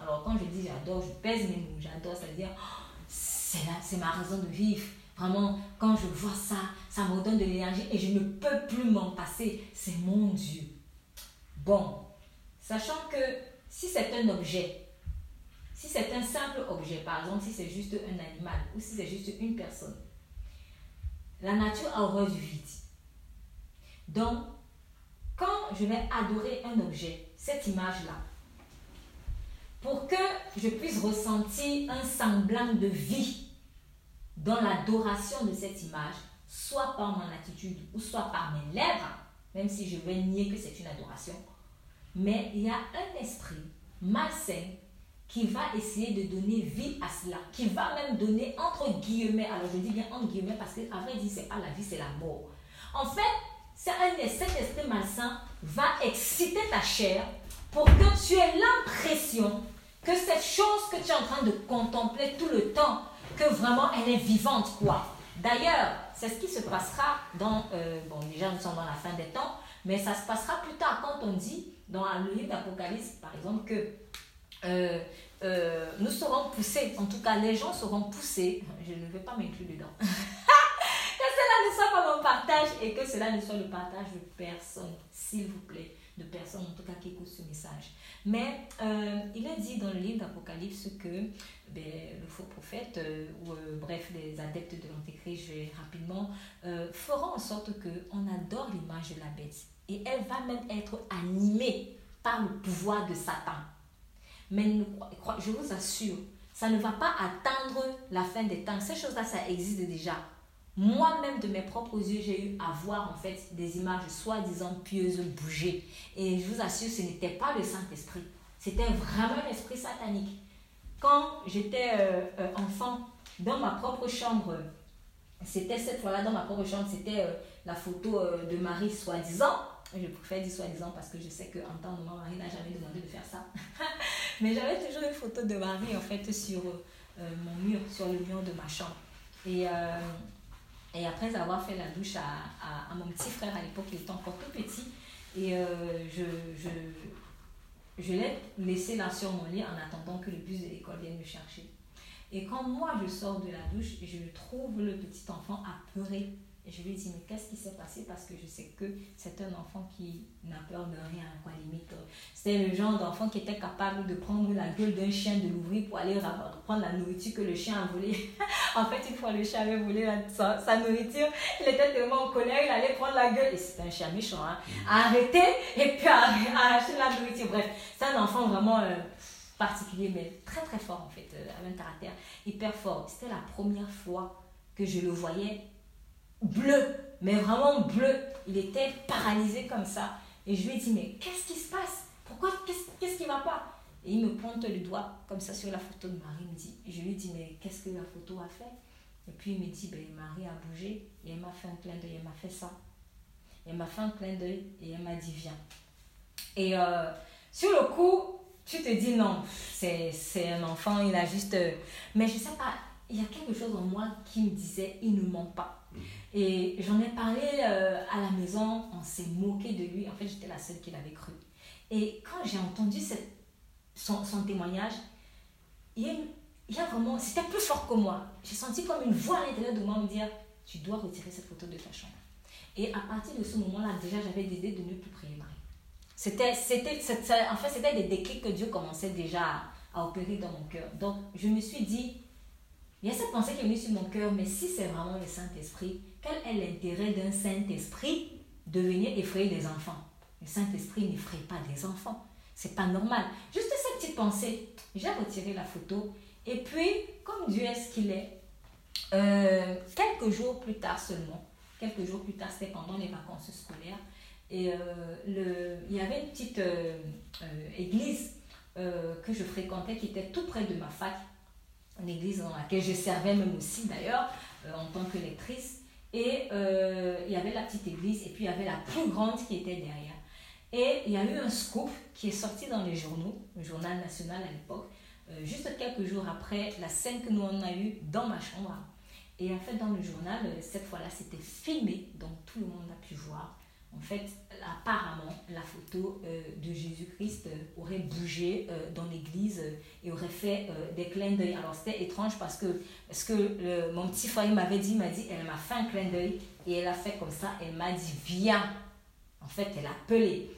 Alors, quand je dis j'adore, je pèse mes mots. J'adore, c'est-à-dire, oh, c'est ma raison de vivre. Vraiment, quand je vois ça, ça me donne de l'énergie et je ne peux plus m'en passer. C'est mon Dieu. Bon, sachant que si c'est un objet, si c'est un simple objet, par exemple, si c'est juste un animal ou si c'est juste une personne, la nature a horreur du vide. Donc, quand je vais adorer un objet, cette image-là, pour que je puisse ressentir un semblant de vie dans l'adoration de cette image, soit par mon attitude ou soit par mes lèvres, même si je vais nier que c'est une adoration, mais il y a un esprit malsain qui va essayer de donner vie à cela, qui va même donner entre guillemets, alors je dis bien entre guillemets parce qu'à vrai dire, c'est pas la vie, c'est la mort. En fait, cet esprit malsain va exciter ta chair pour que tu aies l'impression que cette chose que tu es en train de contempler tout le temps, que vraiment elle est vivante, quoi. D'ailleurs, c'est ce qui se passera dans, euh, bon, déjà nous sommes dans la fin des temps, mais ça se passera plus tard quand on dit, dans le livre d'Apocalypse, par exemple, que euh, euh, nous serons poussés, en tout cas les gens seront poussés, je ne vais pas m'inclure dedans, (laughs) que cela ne soit pas mon partage et que cela ne soit le partage de personne, s'il vous plaît, de personne en tout cas qui écoute ce message. Mais euh, il est dit dans le livre d'Apocalypse que ben, le faux prophète, euh, ou euh, bref, les adeptes de l'Antéchrist, je vais rapidement, feront en sorte qu'on adore l'image de la bête. Et elle va même être animée par le pouvoir de Satan. Mais je vous assure, ça ne va pas attendre la fin des temps. Ces choses-là, ça existe déjà. Moi-même, de mes propres yeux, j'ai eu à voir en fait des images soi-disant pieuses bouger. Et je vous assure, ce n'était pas le Saint-Esprit. C'était vraiment l'esprit satanique. Quand j'étais euh, euh, enfant, dans ma propre chambre, c'était cette fois-là, dans ma propre chambre, c'était euh, la photo de Marie soi-disant. Je préfère dire soi-disant parce que je sais qu'en temps de Marie n'a jamais demandé de faire ça. (laughs) Mais j'avais toujours une photo de Marie en fait sur mon mur, sur le mur de ma chambre. Et et après avoir fait la douche à, mon petit frère à l'époque, il était encore tout petit, et euh, je, je, je l'ai laissé là sur mon lit en attendant que le bus de l'école vienne me chercher. Et quand moi je sors de la douche, je trouve le petit enfant apeuré et je lui dis, mais qu'est-ce qui s'est passé? Parce que je sais que c'est un enfant qui n'a peur de rien, quoi, limite. C'était le genre d'enfant qui était capable de prendre la gueule d'un chien, de l'ouvrir pour aller prendre la nourriture que le chien a volée. (laughs) en fait, une fois le chien avait volé sa, nourriture, il était tellement en colère, il allait prendre la gueule, et c'était un chien méchant, hein, arrêter et puis arracher la nourriture. Bref, c'est un enfant vraiment euh, particulier, mais très très fort en fait, euh, avec un caractère hyper fort. C'était la première fois que je le voyais bleu, mais vraiment bleu. Il était paralysé comme ça. Et je lui ai dit, mais qu'est-ce qui se passe? Pourquoi? Qu'est-ce qui va pas? Et il me pointe le doigt comme ça sur la photo de Marie. me dit, je lui ai dit, mais qu'est-ce que la photo a fait? Et puis il me dit, ben, Marie a bougé et elle m'a fait un clin d'œil, elle m'a fait ça. Elle m'a fait un clin d'œil et elle m'a dit, viens. Et euh, sur le coup, tu te dis, non, c'est un enfant, il a juste... Euh, mais je sais pas, il y a quelque chose en moi qui me disait, il ne ment pas. Et j'en ai parlé euh, à la maison, on s'est moqué de lui. En fait, j'étais la seule qui l'avait cru. Et quand j'ai entendu cette, son, son, témoignage, il y, a, vraiment, c'était plus fort que moi. J'ai senti comme une voix à l'intérieur de moi me dire, tu dois retirer cette photo de ta chambre. Et à partir de ce moment-là, déjà, j'avais l'idée de ne plus prier Marie. C'était, c'était, en fait, c'était des déclics que Dieu commençait déjà à, à opérer dans mon cœur. Donc, je me suis dit, il y a cette pensée qui est venue sur mon cœur, mais si c'est vraiment le Saint-Esprit, quel est l'intérêt d'un Saint-Esprit de venir effrayer des enfants? Le Saint-Esprit n'effraie pas des enfants. C'est pas normal. Juste cette petite pensée, j'ai retiré la photo. Et puis, comme Dieu est ce qu'il est, euh, quelques jours plus tard seulement, quelques jours plus tard, c'était pendant les vacances scolaires, et euh, il y avait une petite euh, église que je fréquentais qui était tout près de ma fac une église dans laquelle je servais même aussi d'ailleurs euh, en tant que lectrice. Et euh, il y avait la petite église et puis il y avait la plus grande qui était derrière. Et il y a eu un scoop qui est sorti dans les journaux, le journal national à l'époque, euh, juste quelques jours après la scène que nous on a eue dans ma chambre. Et en fait, dans le journal, cette fois-là, c'était filmé, donc tout le monde a pu voir. En fait, apparemment, la photo euh, de Jésus-Christ aurait bougé dans l'église et aurait fait des clins d'œil. Alors, c'était étrange parce que, parce que mon petit frère m'avait dit, m'a dit, elle m'a fait un clin d'œil et elle a fait comme ça, elle m'a dit, viens. En fait, elle a appelé,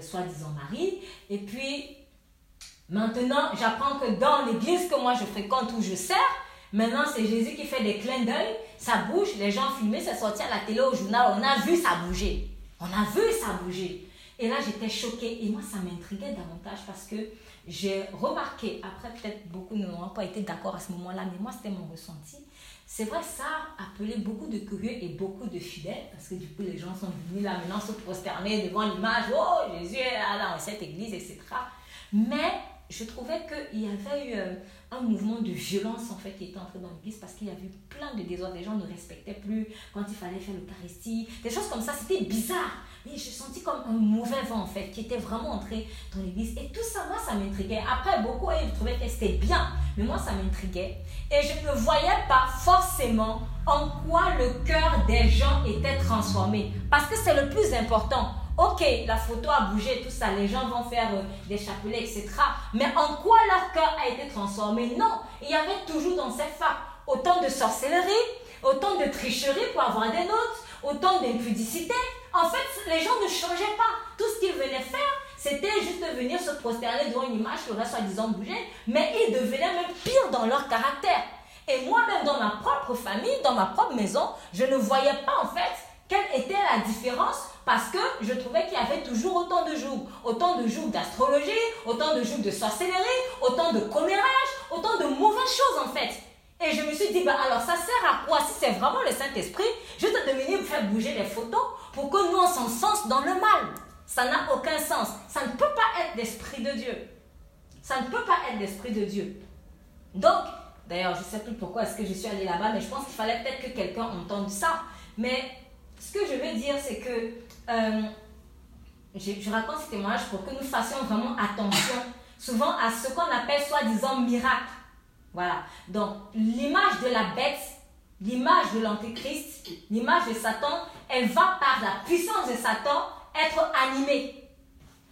soi-disant Marie. Et puis, Maintenant, j'apprends que dans l'église que moi je fréquente où je sers, maintenant c'est Jésus qui fait des clins d'œil, ça bouge, les gens filmaient, c'est sorti à la télé, au journal, on a vu ça bouger. On a vu ça bouger. Et là, j'étais choquée. Et moi, ça m'intriguait davantage parce que j'ai remarqué, après peut-être beaucoup n'ont pas été d'accord à ce moment-là, mais moi, c'était mon ressenti. C'est vrai, ça a appelé beaucoup de curieux et beaucoup de fidèles, parce que du coup, les gens sont venus là maintenant se prosterner devant l'image, oh, Jésus est là dans cette église, etc. Mais je trouvais qu'il y avait eu euh, un mouvement de violence en fait qui était entré dans l'église parce qu'il y avait plein de désordres. Les gens ne respectaient plus quand il fallait faire l'Eucharistie, des choses comme ça. C'était bizarre. Mais je sentis comme un mauvais vent en fait qui était vraiment entré dans l'église. Et tout ça, moi, ça m'intriguait. Après, beaucoup ils trouvaient que c'était bien, mais moi, ça m'intriguait. Et je ne voyais pas forcément en quoi le cœur des gens était transformé. Parce que c'est le plus important. Ok, la photo a bougé, tout ça, les gens vont faire euh, des chapelets, etc. Mais en quoi leur cœur a été transformé? Non, il y avait toujours dans cette femme autant de sorcellerie, autant de tricherie pour avoir des notes, autant d'impudicité. En fait, les gens ne changeaient pas. Tout ce qu'ils venaient faire, c'était juste venir se prosterner devant une image qui aurait soi-disant bougé, mais ils devenaient même pire dans leur caractère. Et moi-même, dans ma propre famille, dans ma propre maison, je ne voyais pas en fait quelle était la différence parce que je trouvais qu'il y avait toujours autant de jours. Autant de jours d'astrologie, autant de jours de sorcellerie, autant de commérage, autant de mauvaises choses en fait. Et je me suis dit, bah alors ça sert à quoi? Si c'est vraiment le Saint-Esprit, juste de venir faire bouger les photos pour que nous on s'en sens dans le mal. Ça n'a aucun sens. Ça ne peut pas être l'Esprit de Dieu. Ça ne peut pas être l'Esprit de Dieu. Donc, d'ailleurs, je ne sais plus pourquoi est-ce que je suis allée là-bas, mais je pense qu'il fallait peut-être que quelqu'un entende ça. Mais ce que je veux dire, c'est que euh, je, raconte ce témoignage pour que nous fassions vraiment attention souvent à ce qu'on appelle soi-disant miracle. Voilà. Donc, l'image de la bête, l'image de l'antéchrist, l'image de Satan, elle va par la puissance de Satan être animée.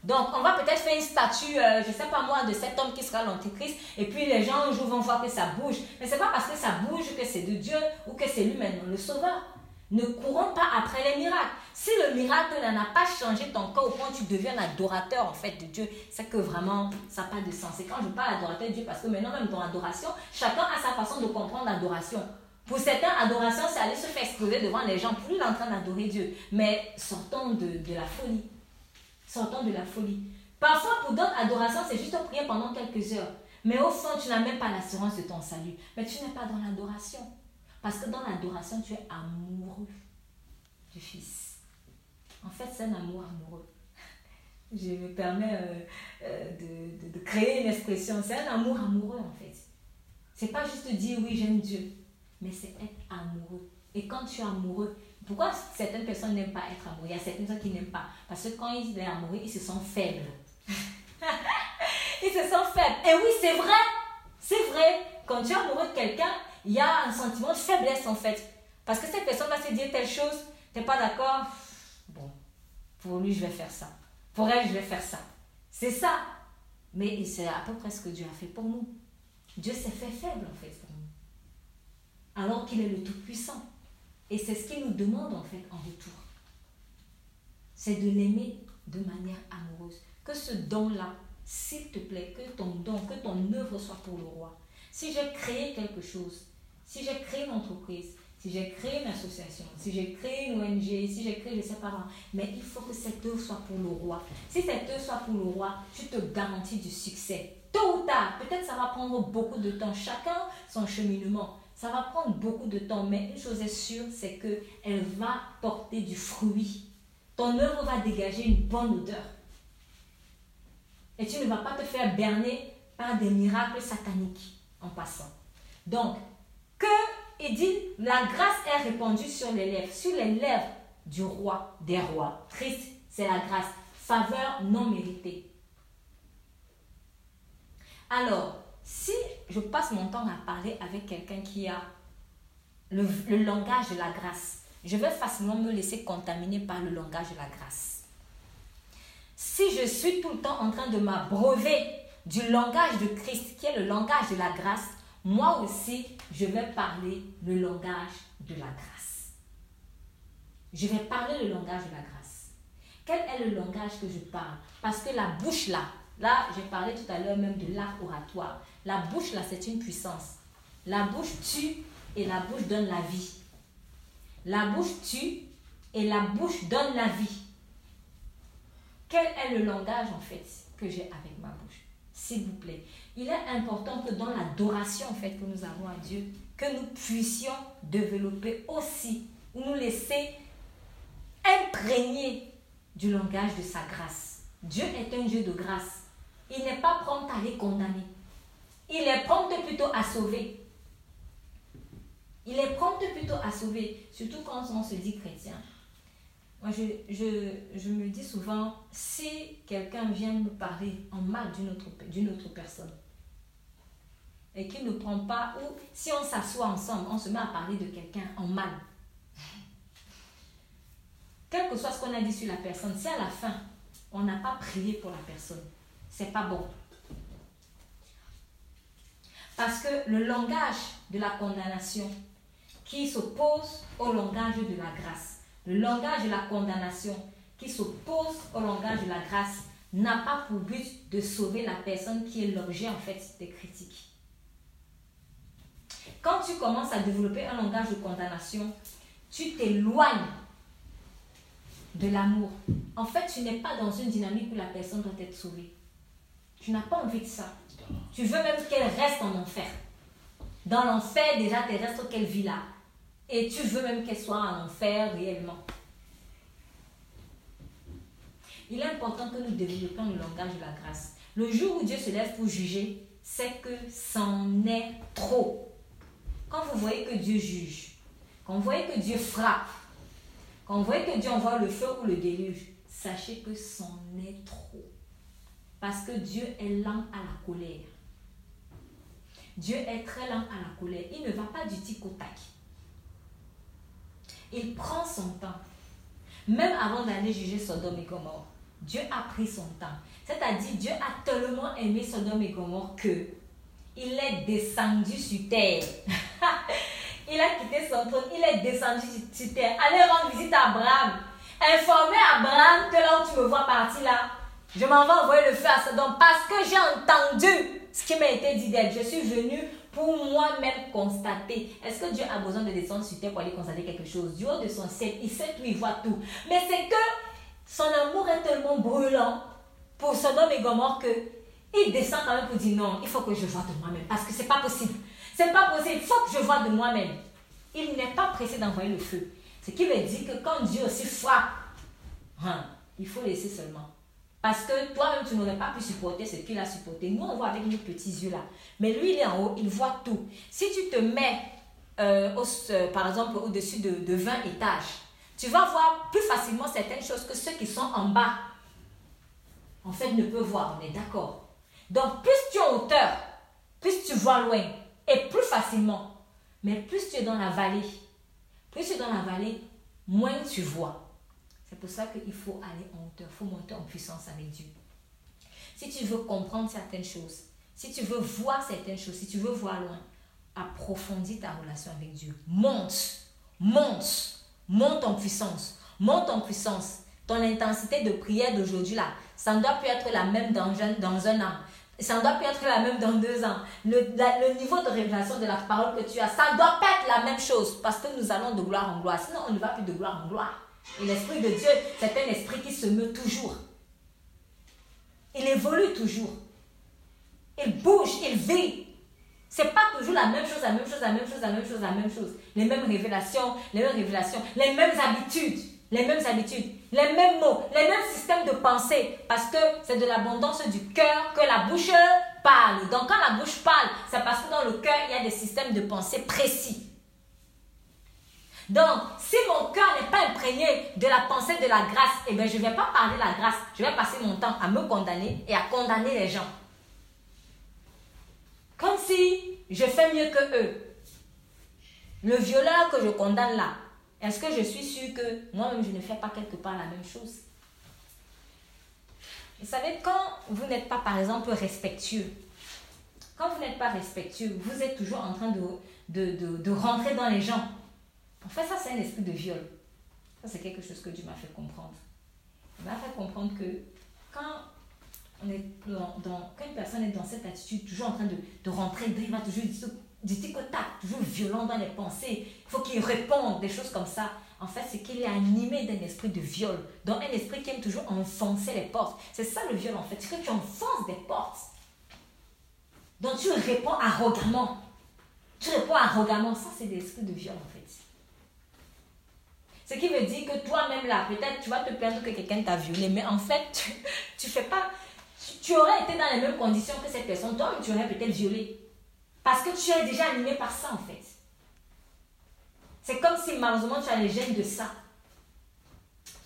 Donc, on va peut-être faire une statue, euh, je sais pas moi, de cet homme qui sera l'antéchrist, et puis les gens un jour vont voir que ça bouge. Mais ce n'est pas parce que ça bouge que c'est de Dieu ou que c'est lui maintenant le sauveur. Ne courons pas après les miracles. Si le miracle n'a pas changé ton corps au point tu deviens adorateur en fait de Dieu, c'est que vraiment ça n'a pas de sens. Et quand je parle d'adorateur de Dieu, parce que maintenant même dans l'adoration, chacun a sa façon de comprendre l'adoration. Pour certains, adoration, c'est aller se faire exploser devant les gens. Plus il est en train d'adorer Dieu. Mais sortons de, de la folie. Sortons de la folie. Parfois, pour d'autres, adoration, c'est juste prier pendant quelques heures. Mais au fond, tu n'as même pas l'assurance de ton salut. Mais tu n'es pas dans l'adoration. Parce que dans l'adoration, tu es amoureux du Fils. En fait, c'est un amour amoureux. (laughs) Je me permets euh, euh, de, de, créer une expression. C'est un amour amoureux, en fait. C'est pas juste dire oui, j'aime Dieu, mais c'est être amoureux. Et quand tu es amoureux, pourquoi certaines personnes n'aiment pas être amoureux Il y a certaines personnes qui n'aiment pas. Parce que quand ils sont amoureux, ils se sentent faibles. (laughs) ils se sentent faibles. Et oui, c'est vrai. C'est vrai. Quand tu es amoureux de quelqu'un, il y a un sentiment de faiblesse en fait. Parce que cette personne va se dire telle chose, tu n'es pas d'accord Bon, pour lui, je vais faire ça. Pour elle, je vais faire ça. C'est ça. Mais c'est à peu près ce que Dieu a fait pour nous. Dieu s'est fait faible en fait pour nous. Alors qu'il est le Tout-Puissant. Et c'est ce qu'il nous demande en fait en retour. C'est de l'aimer de manière amoureuse. Que ce don-là, s'il te plaît, que ton don, que ton œuvre soit pour le roi. Si j'ai créé quelque chose, si j'ai créé une entreprise, si j'ai créé une association, si j'ai créé une ONG, si j'ai créé, je ne sais pas, mais il faut que cette œuvre soit pour le roi. Si cette œuvre soit pour le roi, tu te garantis du succès. Tôt ou tard, peut-être ça va prendre beaucoup de temps. Chacun son cheminement. Ça va prendre beaucoup de temps, mais une chose est sûre, c'est qu'elle va porter du fruit. Ton œuvre va dégager une bonne odeur. Et tu ne vas pas te faire berner par des miracles sataniques en passant. Donc, que, il dit, la grâce est répandue sur les lèvres, sur les lèvres du roi des rois. Christ, c'est la grâce. faveur non méritée. Alors, si je passe mon temps à parler avec quelqu'un qui a le, le, langage de la grâce, je vais facilement me laisser contaminer par le langage de la grâce. Si je suis tout le temps en train de m'abreuver du langage de Christ, qui est le langage de la grâce, moi aussi, je vais parler le langage de la grâce. Je vais parler le langage de la grâce. Quel est le langage que je parle? Parce que la bouche là, là, j'ai parlé tout à l'heure même de l'art oratoire. La bouche là, c'est une puissance. La bouche tue et la bouche donne la vie. La bouche tue et la bouche donne la vie. Quel est le langage en fait que j'ai avec ma bouche? S'il vous plaît. Il est important que dans l'adoration en fait que nous avons à Dieu, que nous puissions développer aussi ou nous laisser imprégner du langage de sa grâce. Dieu est un Dieu de grâce. Il n'est pas prompt à les condamner. Il est prompt plutôt à sauver. Il est prompt plutôt à sauver, surtout quand on se dit chrétien. Moi, je, je, je me dis souvent, si quelqu'un vient me parler en mal d'une autre, d'une autre personne, et qu'il ne prend pas, ou si on s'assoit ensemble, on se met à parler de quelqu'un en mal, quel que soit ce qu'on a dit sur la personne, si à la fin, on n'a pas prié pour la personne, c'est pas bon. Parce que le langage de la condamnation qui s'oppose au langage de la grâce, le langage de la condamnation qui s'oppose au langage de la grâce n'a pas pour but de sauver la personne qui est l'objet en fait des critiques. Quand tu commences à développer un langage de condamnation, tu t'éloignes de l'amour. En fait, tu n'es pas dans une dynamique où la personne doit être sauvée. Tu n'as pas envie de ça. Tu veux même qu'elle reste en enfer. Dans l'enfer déjà terrestre qu'elle vit là. Et tu veux même qu'elle soit en enfer réellement. Il est important que nous développions le langage de la grâce. Le jour où Dieu se lève pour juger, c'est que c'en est trop. Quand vous voyez que Dieu juge, quand vous voyez que Dieu frappe, quand vous voyez que Dieu envoie le feu ou le déluge, sachez que c'en est trop. Parce que Dieu est lent à la colère. Dieu est très lent à la colère. Il ne va pas du tic au tac. Il prend son temps. Même avant d'aller juger Sodome et Gomorre, Dieu a pris son temps. C'est-à-dire, Dieu a tellement aimé Sodome et Gomorre que il est descendu sur terre. (laughs) il a quitté son trône, il est descendu sur terre. Allez rendre visite à Abraham. Informer Abraham que là où tu me vois partir là, je m'en vais envoyer le feu à Sodome parce que j'ai entendu ce qui m'a été dit d'elle. Je suis venu pour moi-même constater. Est-ce que Dieu a besoin de descendre sur terre pour aller constater quelque chose? Du haut de son ciel, il sait tout, il voit tout. Mais c'est que son amour est tellement brûlant pour Sodome et Gomorre que il descend quand même pour dire non, il faut que je vois de moi-même parce que c'est pas possible. C'est pas possible, il faut que je vois de moi-même. Il n'est pas pressé d'envoyer le feu. Ce qui veut dire que quand Dieu aussi frappe, hein, il faut laisser seulement. Parce que toi-même, tu n'aurais pas pu supporter ce qu'il a supporté. Nous, on voit avec nos petits yeux là. Mais lui, il est en haut, il voit tout. Si tu te mets, euh, euh, par exemple, au-dessus de, de 20 étages, tu vas voir plus facilement certaines choses que ceux qui sont en bas, en fait, ne peuvent voir. On est d'accord. Donc, plus tu es en hauteur, plus tu vois loin et plus facilement. Mais plus tu es dans la vallée, plus tu es dans la vallée, moins tu vois. C'est pour ça qu'il faut aller en hauteur, il faut monter en puissance avec Dieu. Si tu veux comprendre certaines choses, si tu veux voir certaines choses, si tu veux voir loin, approfondis ta relation avec Dieu. Monte, monte, monte en puissance, monte en puissance. Ton intensité de prière d'aujourd'hui là, ça ne doit plus être la même dans un, dans un an. Ça ne doit plus être la même dans deux ans. Le, niveau de révélation de la parole que tu as, ça ne doit pas être la même chose parce que nous allons de gloire en gloire. Sinon, on ne va plus de gloire en gloire. Et l'Esprit de Dieu, c'est un esprit qui se meut toujours. Il évolue toujours. Il bouge, il vit. C'est pas toujours la même chose, la même chose, la même chose, la même chose, la même chose. Les mêmes révélations, les mêmes révélations, les mêmes habitudes, les mêmes habitudes, les mêmes mots, les mêmes systèmes de pensée. Parce que c'est de l'abondance du cœur que la bouche parle. Donc quand la bouche parle, c'est parce que dans le cœur, il y a des systèmes de pensée précis. Donc, si mon cœur n'est pas imprégné de la pensée de la grâce, eh bien, je ne vais pas parler de la grâce. Je vais passer mon temps à me condamner et à condamner les gens. Comme si je fais mieux que eux. Le violeur que je condamne là, est-ce que je suis sûre que moi-même je ne fais pas quelque part la même chose? Vous savez, quand vous n'êtes pas, par exemple, respectueux, quand vous n'êtes pas respectueux, vous êtes toujours en train de, de, de, rentrer dans les gens. En fait, ça, c'est un esprit de viol. Ça, c'est quelque chose que Dieu m'a fait comprendre. Il m'a fait comprendre que quand, on est dans, quand une personne est dans cette attitude, toujours en train de, de rentrer, il va toujours dire du tic tac, toujours violent dans les pensées. Il faut qu'il réponde, des choses comme ça. En fait, c'est qu'il est animé d'un esprit de viol, dans un esprit qui aime toujours enfoncer les portes. C'est ça le viol en fait, c'est que tu enfonces des portes. Donc tu réponds arrogamment. Tu réponds arrogamment. Ça, c'est l'esprit de viol en fait. Ce qui veut dire que toi-même là, peut-être tu vas te plaindre que quelqu'un t'a violé, mais en fait, tu, ne fais pas. Tu, aurais été dans les mêmes conditions que cette personne, toi, tu aurais peut-être violé. Parce que tu es déjà animé par ça, en fait. C'est comme si malheureusement tu as les gènes de ça.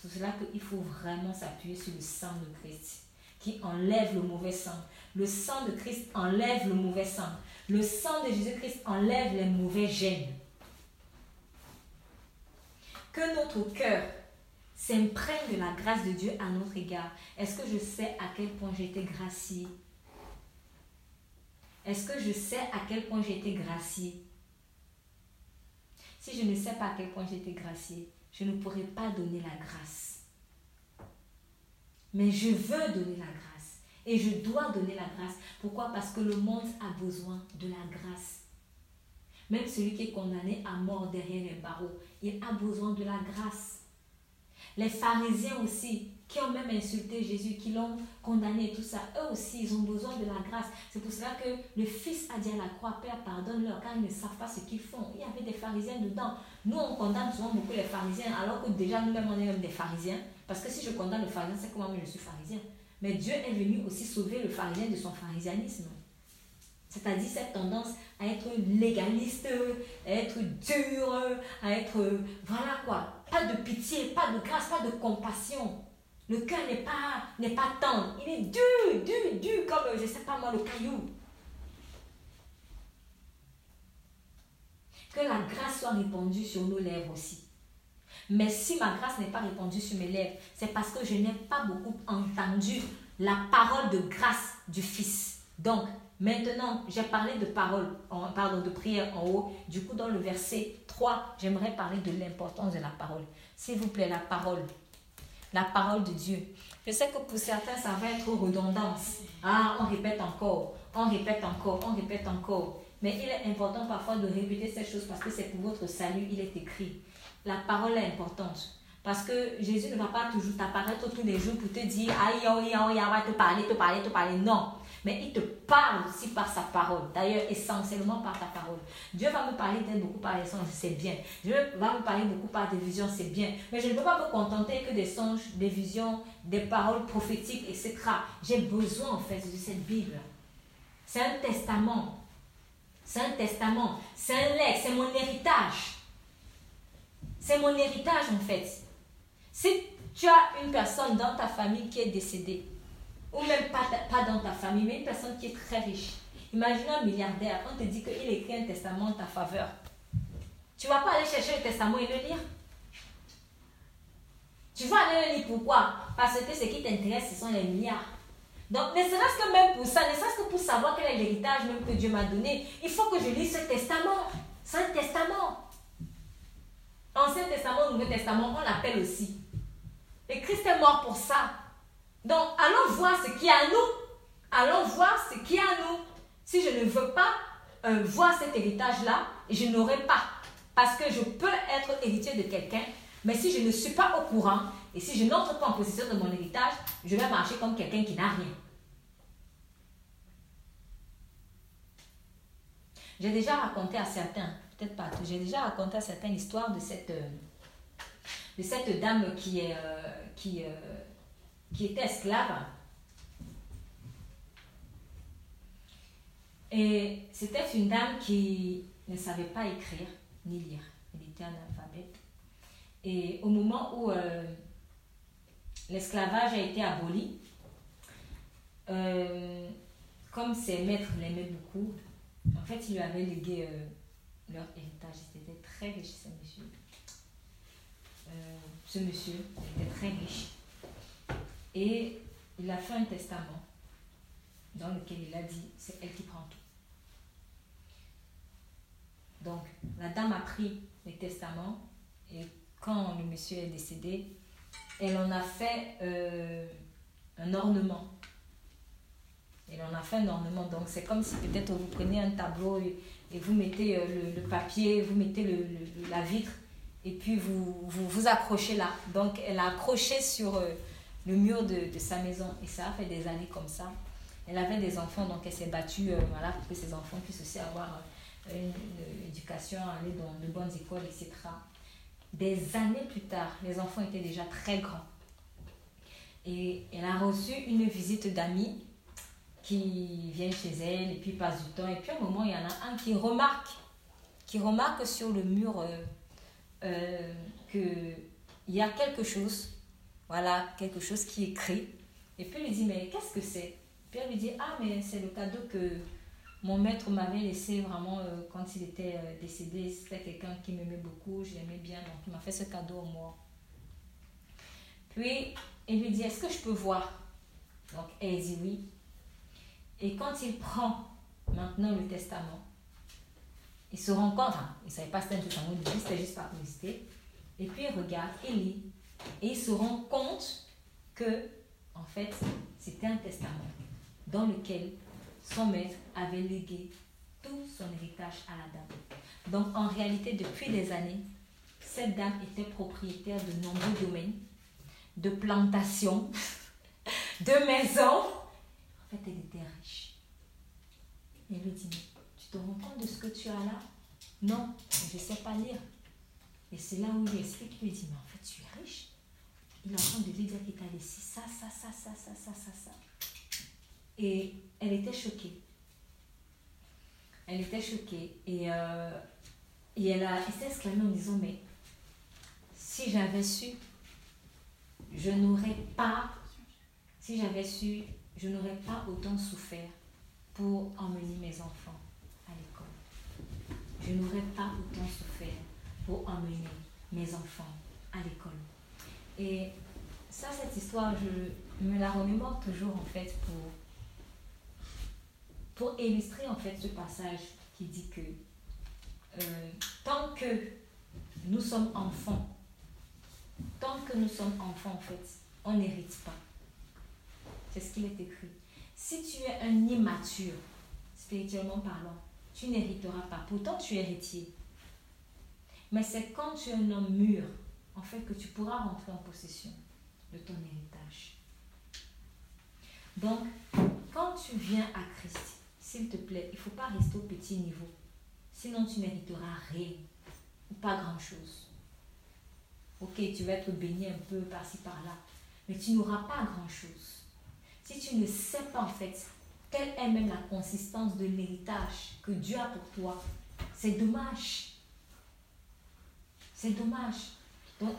C'est cela qu'il faut vraiment s'appuyer sur le sang de Christ, qui enlève le mauvais sang. Le sang de Christ enlève le mauvais sang. Le sang de Jésus-Christ enlève les mauvais gènes. Que notre cœur s'imprègne de la grâce de Dieu à notre égard. Est-ce que je sais à quel point j'ai été gracié est-ce que je sais à quel point j'ai été gracié Si je ne sais pas à quel point j'ai été gracié, je ne pourrai pas donner la grâce. Mais je veux donner la grâce. Et je dois donner la grâce. Pourquoi? Parce que le monde a besoin de la grâce. Même celui qui est condamné à mort derrière les barreaux, il a besoin de la grâce. Les pharisiens aussi, qui ont même insulté Jésus, qui l'ont condamné tout ça, eux aussi, ils ont besoin de la grâce. C'est pour cela que le Fils a dit à la croix, Père, pardonne-leur, car ils ne savent pas ce qu'ils font. Il y avait des pharisiens dedans. Nous, on condamne souvent beaucoup les pharisiens, alors que déjà nous-mêmes, on est même des pharisiens. Parce que si je condamne le pharisien, c'est que moi-même, je suis pharisien. Mais Dieu est venu aussi sauver le pharisien de son pharisianisme. C'est-à-dire cette tendance à être légaliste, à être dur, à être... Voilà quoi. Pas de pitié, pas de grâce, pas de compassion. Le cœur n'est pas, n'est pas tendre. Il est dur, dur, dur comme, je ne sais pas moi, le caillou. Que la grâce soit répandue sur nos lèvres aussi. Mais si ma grâce n'est pas répandue sur mes lèvres, c'est parce que je n'ai pas beaucoup entendu la parole de grâce du Fils. Donc, maintenant, j'ai parlé de parole, pardon, de prière en haut. Du coup, dans le verset 3, j'aimerais parler de l'importance de la parole. S'il vous plaît, la parole la parole de Dieu. Je sais que pour certains, ça va être redondance. Ah, on répète encore, on répète encore, on répète encore. Mais il est important parfois de répéter ces choses parce que c'est pour votre salut, il est écrit. La parole est importante. Parce que Jésus ne va pas toujours t'apparaître tous les jours pour te dire, aïe, aïe, aïe, aïe, te parler, te parler, te parler. Non mais il te parle aussi par sa parole. D'ailleurs, essentiellement par ta parole. Dieu va me parler d'être beaucoup par les songes, c'est bien. Dieu va me parler beaucoup par des visions, c'est bien. Mais je ne peux pas me contenter que des songes, des visions, des paroles prophétiques, etc. J'ai besoin en fait de cette Bible. C'est un testament. C'est un testament. C'est un legs. C'est mon héritage. C'est mon héritage en fait. Si tu as une personne dans ta famille qui est décédée, ou même pas, pas dans ta famille, mais une personne qui est très riche. Imagine un milliardaire, on te dit qu'il écrit un testament en ta faveur. Tu vas pas aller chercher le testament et le lire? Tu vas aller le lire pourquoi? Parce que ce qui t'intéresse, ce sont les milliards. Donc, ne serait-ce que même pour ça, ne serait-ce que pour savoir quel est l'héritage même que Dieu m'a donné, il faut que je lise ce testament. C'est un testament. Ancien testament, Nouveau testament, on l'appelle aussi. Et Christ est mort pour ça. Donc, allons voir ce qui est à nous. Allons voir ce qui est à nous. Si je ne veux pas euh, voir cet héritage-là, je n'aurai pas. Parce que je peux être héritier de quelqu'un, mais si je ne suis pas au courant et si je n'entre pas en possession de mon héritage, je vais marcher comme quelqu'un qui n'a rien. J'ai déjà raconté à certains, peut-être pas j'ai déjà raconté à certains l'histoire de cette, euh, de cette dame qui est, euh, qui, qui était esclave. Et c'était une dame qui ne savait pas écrire ni lire. Il était analphabète. Et au moment où euh, l'esclavage a été aboli, euh, comme ses maîtres l'aimaient beaucoup, en fait, il lui avait légué euh, leur héritage. C'était très riche, ce monsieur. ce monsieur était très riche. Et il a fait un testament dans lequel il a dit, c'est elle qui prend tout. Donc, la dame a pris le testament et quand le monsieur est décédé, elle en a fait euh, un ornement. Elle en a fait un ornement. Donc, c'est comme si peut-être vous prenez un tableau et, vous mettez euh, le, papier, vous mettez le, la vitre et puis vous, vous, accrochez là. Donc, elle a accroché sur euh, le mur de, sa maison et ça a fait des années comme ça. Elle avait des enfants, donc elle s'est battue voilà, pour que ses enfants puissent aussi avoir une, éducation, aller dans de bonnes écoles, etc. Des années plus tard, les enfants étaient déjà très grands. Et elle a reçu une visite d'amis qui viennent chez elle et puis passent du temps. Et puis à un moment, il y en a un qui remarque, qui remarque sur le mur euh, euh, qu'il y a quelque chose, voilà, quelque chose qui est écrit. Et puis il lui dit, mais qu'est-ce que c'est? Puis elle lui dit, ah, mais c'est le cadeau que mon maître m'avait laissé vraiment, euh, quand il était euh, décédé, c'était quelqu'un qui m'aimait beaucoup, je l'aimais bien, donc il m'a fait ce cadeau au moi. Puis, il lui dit, est-ce que je peux voir? Donc, elle dit oui. Et quand il prend maintenant le testament, il se rend compte, enfin, il ne savait pas c'était un testament c'était juste par curiosité. Et puis il regarde, il lit, et il se rend compte que, en fait, c'était un testament dans lequel son maître avait légué tout son héritage à la dame. Donc en réalité, depuis des années, cette dame était propriétaire de nombreux domaines, de plantations, (laughs) de maisons. En fait, elle était riche. Et lui dit, tu te rends compte de ce que tu as là? Non, je ne sais pas lire. Et c'est là où il explique, lui dit, mais en fait. Il est en train de lui dire qu'il ça, ça, ça, ça, ça, ça, ça, ça. Et elle était choquée. Elle était choquée. Et, euh, elle, a, s'est exclamée en disant, mais si j'avais su, je n'aurais pas, si j'avais su, je n'aurais pas autant souffert pour emmener mes enfants à l'école. Je n'aurais pas autant souffert pour emmener mes enfants à l'école. Et ça, cette histoire, je me la remémore toujours en fait pour pour illustrer en fait ce passage qui dit que euh, tant que nous sommes enfants, tant que nous sommes enfants en fait, on n'hérite pas. C'est ce qu'il est écrit. Si tu es un immature, spirituellement parlant, tu n'hériteras pas. Pourtant, tu es héritier. Mais c'est quand tu es un homme mûr, en fait, que tu pourras rentrer en possession de ton héritage. Donc, quand tu viens à Christ, s'il te plaît, il ne faut pas rester au petit niveau. Sinon, tu n'hériteras rien ou pas grand-chose. Ok, tu vas être béni un peu par-ci, par-là, mais tu n'auras pas grand-chose. Si tu ne sais pas en fait quelle est même la consistance de l'héritage que Dieu a pour toi, c'est dommage. C'est dommage.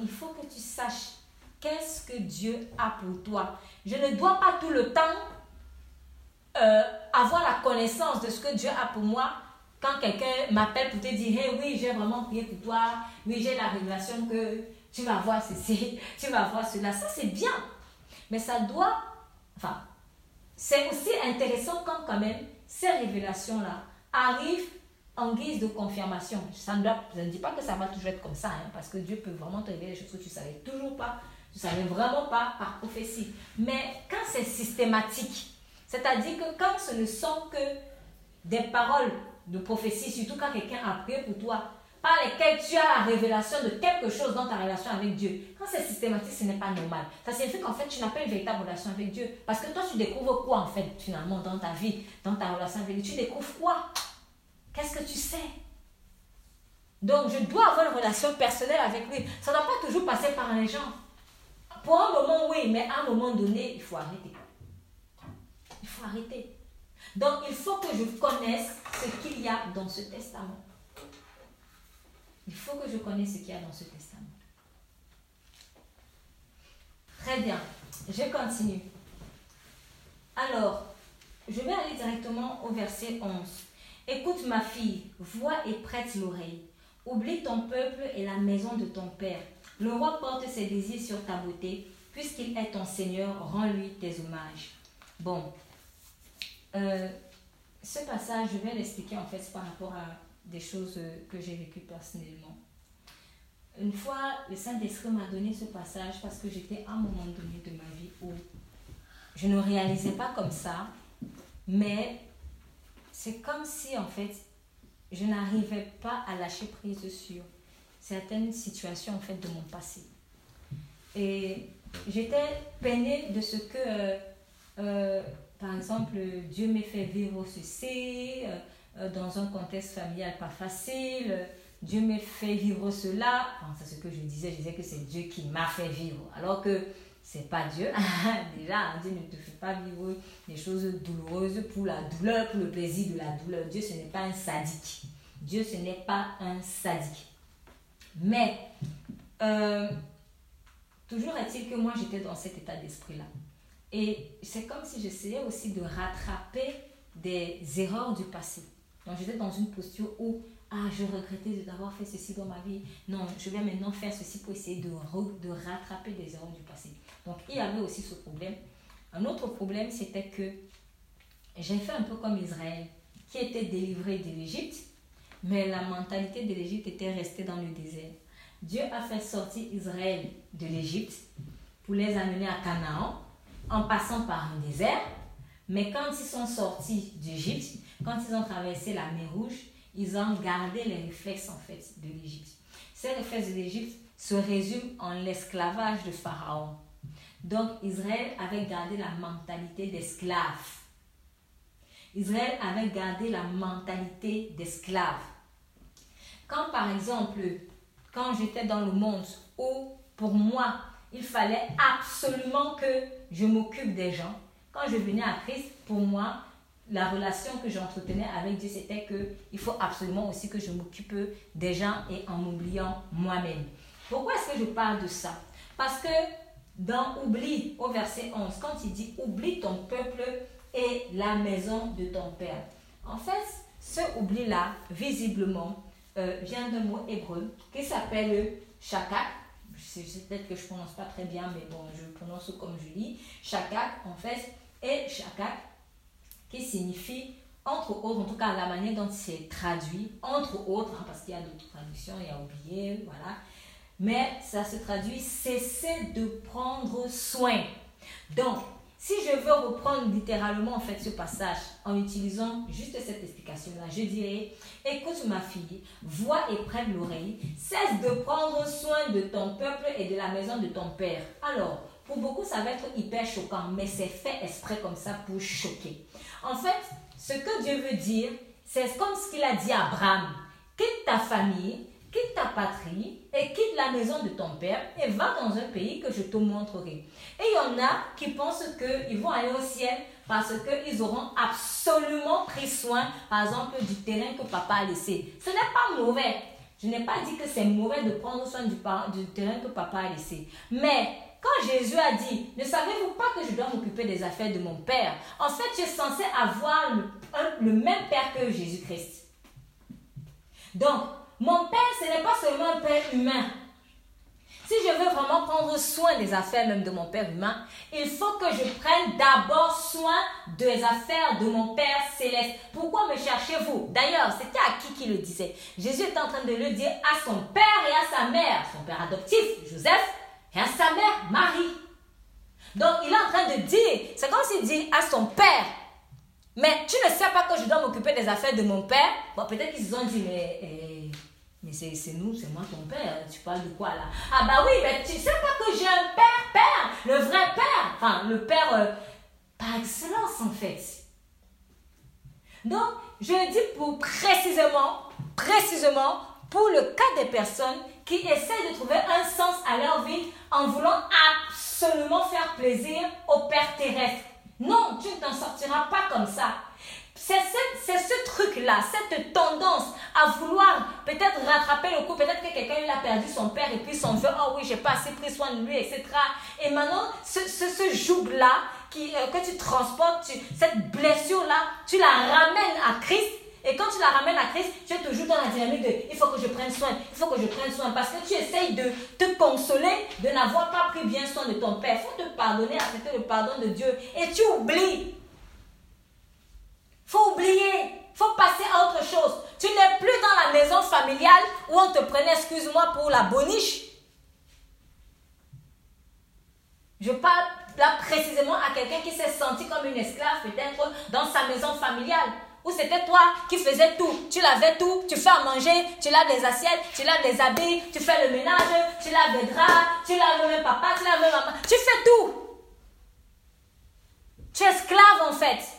Il faut que tu saches qu'est-ce que Dieu a pour toi. Je ne dois pas tout le temps euh, avoir la connaissance de ce que Dieu a pour moi quand quelqu'un m'appelle pour te dire, hey, oui, j'ai vraiment prié pour toi, oui, j'ai la révélation que tu vas voir ceci, (laughs) tu vas voir cela. Ça, c'est bien. Mais ça doit, enfin, c'est aussi intéressant quand quand même ces révélations-là arrivent en guise de confirmation. Ça ne doit, ne dis pas que ça va toujours être comme ça, hein, parce que Dieu peut vraiment te révéler des choses que tu ne savais toujours pas, tu ne savais vraiment pas par prophétie. Mais quand c'est systématique, c'est-à-dire que quand ce ne sont que des paroles de prophétie, surtout quand quelqu'un a prié pour toi, par lesquelles tu as la révélation de quelque chose dans ta relation avec Dieu. Quand c'est systématique, ce n'est pas normal. Ça signifie qu'en fait, tu n'as pas une véritable relation avec Dieu. Parce que toi, tu découvres quoi en fait, finalement, dans ta vie, dans ta relation avec Dieu? Tu découvres quoi? Qu'est-ce que tu sais? Donc, je dois avoir une relation personnelle avec lui. Ça ne doit pas toujours passer par les gens. Pour un moment, oui, mais à un moment donné, il faut arrêter. Il faut arrêter. Donc, il faut que je connaisse ce qu'il y a dans ce testament. Il faut que je connaisse ce qu'il y a dans ce testament. Très bien. Je continue. Alors, je vais aller directement au verset 11. Écoute ma fille, vois et prête l'oreille. Oublie ton peuple et la maison de ton père. Le roi porte ses désirs sur ta beauté. Puisqu'il est ton Seigneur, rends-lui tes hommages. Bon, euh, ce passage, je vais l'expliquer en fait par rapport à des choses que j'ai vécues personnellement. Une fois, le Saint-Esprit m'a donné ce passage parce que j'étais à un moment donné de ma vie où je ne réalisais pas comme ça, mais c'est comme si en fait, je n'arrivais pas à lâcher prise sur certaines situations en fait de mon passé. Et j'étais peinée de ce que, euh, euh, par exemple, Dieu m'ait fait vivre ceci euh, dans un contexte familial pas facile Dieu m'a fait vivre cela. c'est ce que je disais, je disais que c'est Dieu qui m'a fait vivre. Alors que c'est pas Dieu. (laughs) Déjà, Dieu ne te fait pas vivre des choses douloureuses pour la douleur, pour le plaisir de la douleur. Dieu, ce n'est pas un sadique. Dieu, ce n'est pas un sadique. Mais, euh, toujours est-il que moi, j'étais dans cet état d'esprit-là. Et c'est comme si j'essayais aussi de rattraper des erreurs du passé. Donc, j'étais dans une posture où ah, je regrettais d'avoir fait ceci dans ma vie. Non, je vais maintenant faire ceci pour essayer de, de rattraper des erreurs du passé. Donc, il y avait aussi ce problème. Un autre problème, c'était que j'ai fait un peu comme Israël, qui était délivré de l'Égypte, mais la mentalité de l'Égypte était restée dans le désert. Dieu a fait sortir Israël de l'Égypte pour les amener à Canaan en passant par un désert. Mais quand ils sont sortis d'Égypte, quand ils ont traversé la mer Rouge, ils ont gardé les réflexes de l'Égypte. Ces réflexes de l'Égypte se résument en l'esclavage de Pharaon. Donc Israël avait gardé la mentalité d'esclave. Israël avait gardé la mentalité d'esclave. Quand par exemple, quand j'étais dans le monde où pour moi, il fallait absolument que je m'occupe des gens, quand je venais à Christ, pour moi, la relation que j'entretenais avec Dieu, c'était que il faut absolument aussi que je m'occupe des gens et en m'oubliant moi-même. Pourquoi est-ce que je parle de ça? Parce que dans Oublie, au verset 11, quand il dit Oublie ton peuple et la maison de ton père. En fait, ce oubli-là, visiblement, euh, vient d'un mot hébreu qui s'appelle shakak. Peut-être que je ne prononce pas très bien, mais bon, je prononce comme je lis. Shakak, en fait, et shakak, qui signifie, entre autres, en tout cas la manière dont c'est traduit, entre autres, hein, parce qu'il y a d'autres traductions, il y a oublié, voilà, mais ça se traduit cesser de prendre soin. Donc, si je veux reprendre littéralement en fait ce passage en utilisant juste cette explication-là, je dirais, écoute ma fille, vois et prenne l'oreille, cesse de prendre soin de ton peuple et de la maison de ton père. Alors, pour beaucoup, ça va être hyper choquant, mais c'est fait exprès comme ça pour choquer. En fait, ce que Dieu veut dire, c'est comme ce qu'il a dit à Abraham. Quitte ta famille, quitte ta patrie et quitte la maison de ton père et va dans un pays que je te montrerai. Et il y en a qui pensent qu'ils vont aller au ciel parce qu'ils auront absolument pris soin, par exemple, du terrain que papa a laissé. Ce n'est pas mauvais. Je n'ai pas dit que c'est mauvais de prendre soin du, terrain que papa a laissé. Mais quand Jésus a dit, ne savez-vous pas que je dois m'occuper des affaires de mon Père? En fait, tu es censé avoir le, même Père que Jésus-Christ. Donc, mon Père, ce n'est pas seulement un Père humain. Si je veux vraiment prendre soin des affaires même de mon Père humain, il faut que je prenne d'abord soin des affaires de mon Père céleste. Pourquoi me cherchez-vous? D'ailleurs, c'était à qui qui le disait? Jésus est en train de le dire à son père et à sa mère, son père adoptif, Joseph, et à sa mère, Marie. Donc, il est en train de dire, c'est comme s'il dit à son père, mais tu ne sais pas que je dois m'occuper des affaires de mon père. Bon, peut-être qu'ils ont dit, mais, eh, mais c'est nous, c'est moi ton père. Tu parles de quoi là? Ah bah oui, mais tu sais pas que j'ai un père, père, le vrai père. Enfin, le père euh, par excellence en fait. Donc, je dis pour précisément, précisément, pour le cas des personnes qui essaient de trouver un sens à leur vie en voulant absolument faire plaisir au Père terrestre. Non, tu ne t'en sortiras pas comme ça. C'est ce truc-là, cette tendance à vouloir peut-être rattraper le coup. Peut-être que quelqu'un a perdu son père et puis son veut, oh oui, j'ai pas assez pris soin de lui, etc. Et maintenant, ce, ce, ce joug-là euh, que tu transportes, cette blessure-là, tu la ramènes à Christ. Et quand tu la ramènes à Christ, tu es toujours dans la dynamique de il faut que je prenne soin, il faut que je prenne soin. Parce que tu essayes de te consoler de n'avoir pas pris bien soin de ton Père. Il faut te pardonner, accepter le pardon de Dieu. Et tu oublies faut oublier. faut passer à autre chose. Tu n'es plus dans la maison familiale où on te prenait, excuse-moi, pour la boniche. Je parle là précisément à quelqu'un qui s'est senti comme une esclave peut-être dans sa maison familiale. Où c'était toi qui faisais tout. Tu lavais tout, tu fais à manger, tu laves les assiettes, tu laves les habits, tu fais le ménage, tu laves les draps, tu laves même papa, tu laves même maman. Tu fais tout. Tu es esclave en fait.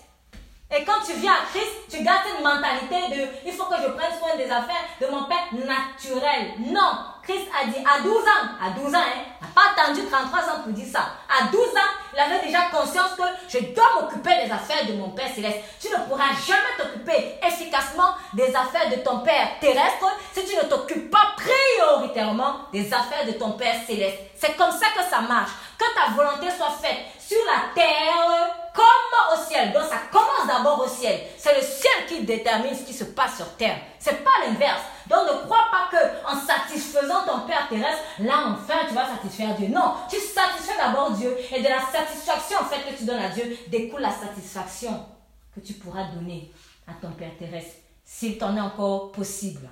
Et quand tu viens à Christ, tu gardes une mentalité de il faut que je prenne soin des affaires de mon père naturel. Non, Christ a dit à 12 ans, à 12 ans, hein, n'a pas attendu 33 ans pour dire ça. À 12 ans, il avait déjà conscience que je dois m'occuper des affaires de mon Père céleste. Tu ne pourras jamais t'occuper efficacement des affaires de ton Père terrestre si tu ne t'occupes pas prioritairement des affaires de ton Père céleste. C'est comme ça que ça marche. Que ta volonté soit faite sur la terre comme au ciel. Donc ça commence d'abord au ciel. C'est le ciel qui détermine ce qui se passe sur terre. C'est pas l'inverse. Donc ne crois pas que en satisfaisant ton Père terrestre, là enfin tu vas satisfaire Dieu. Non, tu satisfais d'abord Dieu et de la satisfaction en fait que tu donnes à Dieu découle la satisfaction que tu pourras donner à ton Père terrestre s'il t'en est encore possible.